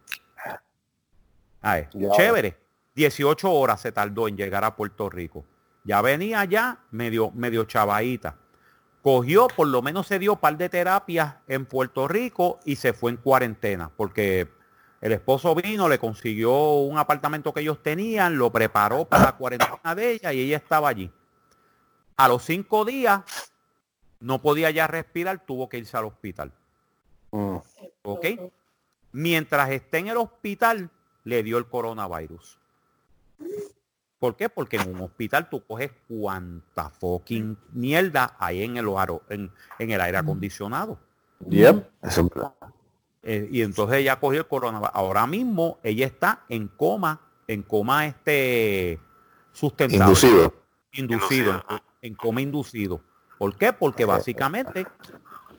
Speaker 2: Ay,
Speaker 3: Ya.
Speaker 2: chévere. 18 horas se tardó en llegar a Puerto Rico. Ya venía ya medio, medio chavadita. Cogió, por lo menos se dio un par de terapias en Puerto Rico y se fue en cuarentena, porque el esposo vino, le consiguió un apartamento que ellos tenían, lo preparó para la cuarentena de ella y ella estaba allí. A los cinco días no podía ya respirar, tuvo que irse al hospital.
Speaker 3: Mm.
Speaker 2: ¿Ok? Mientras esté en el hospital, le dio el coronavirus. ¿Por qué? Porque en un hospital tú coges cuanta fucking mierda hay en el, aro- en, en el aire acondicionado.
Speaker 3: Yep, eso es verdad.
Speaker 2: Eh, y entonces ella cogió el coronavirus. Ahora mismo ella está en coma, en coma este sustentado.
Speaker 8: Inducido.
Speaker 2: Inducido, en,
Speaker 5: Inducido.
Speaker 2: en coma inducido. ¿Por qué? Porque básicamente,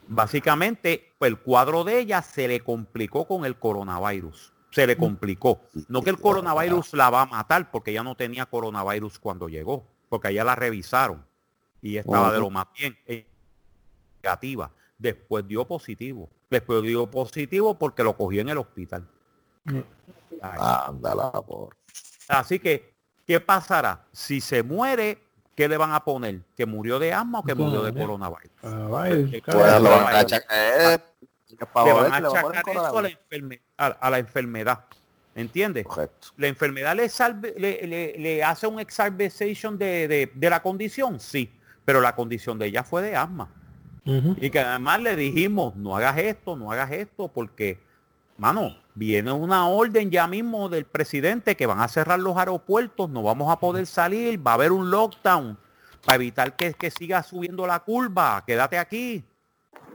Speaker 2: básicamente, pues, el cuadro de ella se le complicó con el coronavirus. Se le complicó. No que el coronavirus la va a matar, porque ella no tenía coronavirus cuando llegó, porque allá la revisaron y estaba de lo más bien eh, negativa. Después dio positivo. Después dio positivo porque lo cogió en el hospital.
Speaker 8: Ándala, por.
Speaker 2: Así que, ¿qué pasará? Si se muere, ¿qué le van a poner? ¿Que murió de asma o que murió de
Speaker 9: Coronavirus.
Speaker 8: a
Speaker 2: la enfermedad. ¿Entiendes?
Speaker 8: Correcto.
Speaker 2: ¿La enfermedad le, salve- le, le- le hace un exacerbation de, de- de la condición? Sí, pero la condición de ella fue de asma. Y que además le dijimos, no hagas esto, no hagas esto, porque, mano, viene una orden ya mismo del presidente que van a cerrar los aeropuertos, no vamos a poder salir, va a haber un lockdown para evitar que, que siga subiendo la curva, quédate aquí.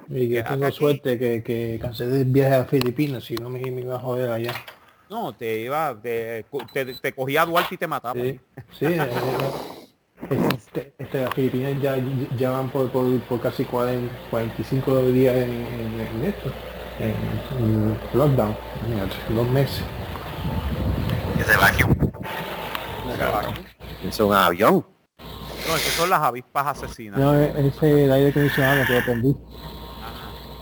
Speaker 9: Y que tengo
Speaker 2: aquí.
Speaker 9: suerte que, que cancelé el viaje a Filipinas, si no me, me iba a joder allá.
Speaker 2: No, te iba, te, te, te cogía Duarte y te mataba.
Speaker 9: Sí, sí. eh, Este, este, las Filipinas ya, ya van por, por, por casi 40, 45 días en, en- en esto, en, en lockdown, imagínate, dos meses.
Speaker 5: Ese vacuum.
Speaker 3: Es un avión.
Speaker 2: No, esas son las avispas asesinas.
Speaker 9: No, e- ese el aire acondicionado que lo prendí.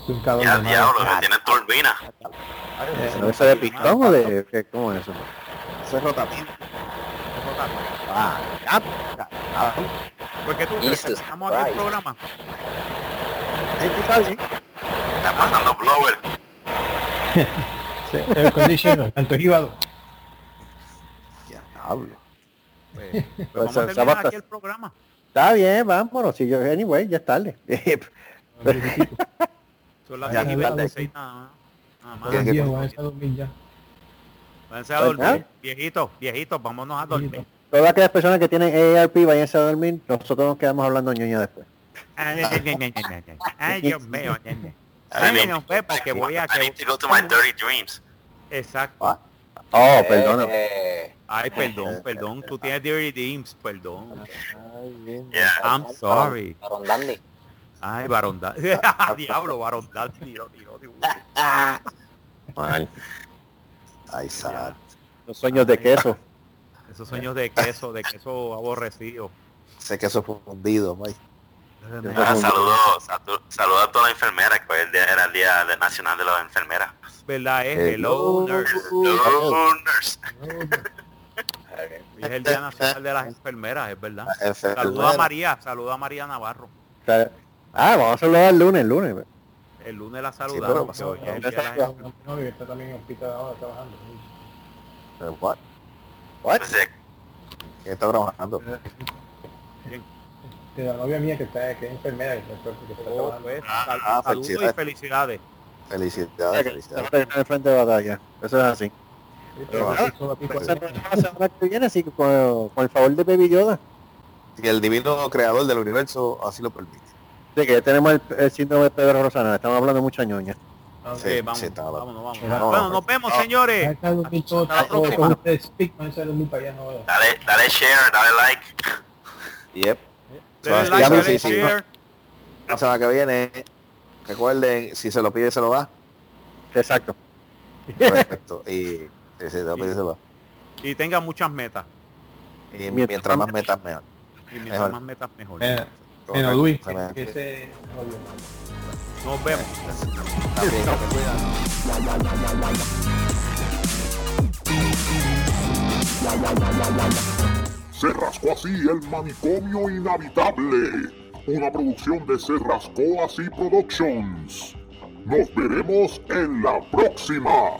Speaker 9: Es un calor
Speaker 5: Ya, diablo, que tiene turbina.
Speaker 3: ¿No ¿Eso de pistón o de qué, cómo es eso?
Speaker 8: Eso es rotativo.
Speaker 3: Ah, ya, ya.
Speaker 2: ¿Por qué tú crees que estamos aquí el programa?
Speaker 3: Ahí tú estás bien.
Speaker 5: Está pasando blower.
Speaker 9: Sí, air conditioner, tanto hígado.
Speaker 3: Diablo.
Speaker 2: Pues, pues
Speaker 3: Pues,
Speaker 2: vamos a terminar aquí el programa.
Speaker 3: Está bien, vámonos. Si yo, anyway, ya es tarde.
Speaker 2: Son las
Speaker 8: Ya,
Speaker 2: 10 y
Speaker 9: ya,
Speaker 2: 26 nada más. Nada más.
Speaker 8: ¿Qué-
Speaker 9: Los
Speaker 8: qué-
Speaker 9: viejos van a dormir ya.
Speaker 2: Váyanse a
Speaker 3: Pues
Speaker 2: dormir.
Speaker 3: nada.
Speaker 2: Viejitos, viejitos, vámonos a dormir.
Speaker 3: Todas aquellas personas que tienen AARP, váyanse a dormir. Nosotros nos quedamos hablando ñoña después.
Speaker 2: Ay, ay, ay, ay, ay, ay, ay, Dios mío, nene. Dios mío, porque voy a
Speaker 5: I
Speaker 2: que...
Speaker 5: need to go to my dirty dreams.
Speaker 2: Exacto.
Speaker 3: Oh, perdona.
Speaker 7: Eh,
Speaker 2: Ay, perdón, perdón. Tú tienes Dirty Dreams, perdón. I'm sorry. Ay, Barón Diablo, Barón.
Speaker 8: Ay, sad.
Speaker 3: Los sueños de queso.
Speaker 2: Esos sueños de queso, de queso aborrecido.
Speaker 8: Sé que eso fue fundido, Mike.
Speaker 5: Ah, saludos, saludos saludo a toda la enfermera, que hoy el día era el día de- nacional de las enfermeras.
Speaker 2: ¿Verdad? Es
Speaker 8: Hello.
Speaker 2: Hello Nurse.
Speaker 5: Hello, nurse.
Speaker 2: Es el Día Nacional de las Enfermeras, es verdad. Saluda a María, saluda a María Navarro.
Speaker 3: Ah, vamos a hacerlo el lunes, el lunes.
Speaker 2: El lunes la
Speaker 8: pero
Speaker 2: saludamos,
Speaker 8: pues,
Speaker 2: que hoy es el
Speaker 3: no,
Speaker 2: Día de las
Speaker 3: no,
Speaker 2: Enfermeras.
Speaker 9: No, está también en el hospital ahora trabajando.
Speaker 8: Eh, What? What?
Speaker 5: Entonces,
Speaker 8: ¿Qué está trabajando?
Speaker 9: De la novia mía que está, que es enfermera, que está, que está
Speaker 2: Oh, pues,
Speaker 8: Ah,
Speaker 2: sal-
Speaker 8: ah,
Speaker 2: saludos y
Speaker 8: felicidades.
Speaker 2: felicidades.
Speaker 8: Felicidades, felicidades.
Speaker 3: Está en el frente de batalla. Eso es así.
Speaker 9: Sí, pero
Speaker 8: Ah,
Speaker 3: Pues, la semana que viene, así que con, con el favor de Baby Yoda.
Speaker 8: Si el divino creador del universo así lo permite.
Speaker 3: Sí, que ya tenemos el, el síndrome de Pedro Rosana. Estamos hablando de mucha ñoña.
Speaker 9: Ah,
Speaker 8: Sí,
Speaker 2: Eh, vamos,
Speaker 8: sí, está
Speaker 2: vámonos, vámonos.
Speaker 9: Mira,
Speaker 2: Bueno,
Speaker 8: no,
Speaker 2: nos vemos,
Speaker 8: no.
Speaker 2: señores.
Speaker 9: Allá ahora.
Speaker 5: dale, dale share, dale like.
Speaker 8: Yep.
Speaker 2: Denle
Speaker 8: Sí,
Speaker 2: like,
Speaker 8: sí, sí. La semana que viene, recuerden, si se lo pide, se lo da.
Speaker 3: Exacto.
Speaker 8: Perfecto. Y si se lo pide, se lo da.
Speaker 2: Y tenga muchas metas.
Speaker 8: Y
Speaker 3: Mientras
Speaker 8: mientras más metas, mejor.
Speaker 2: Y mientras
Speaker 8: Mejor.
Speaker 2: más metas, mejor.
Speaker 9: Mira, mira, Luis,
Speaker 8: Se me-
Speaker 9: que, que.
Speaker 2: Nos vemos.
Speaker 8: También, que.
Speaker 1: Se rascó así el manicomio inhabitable. Una producción de Se rascó así Productions. Nos veremos en la próxima.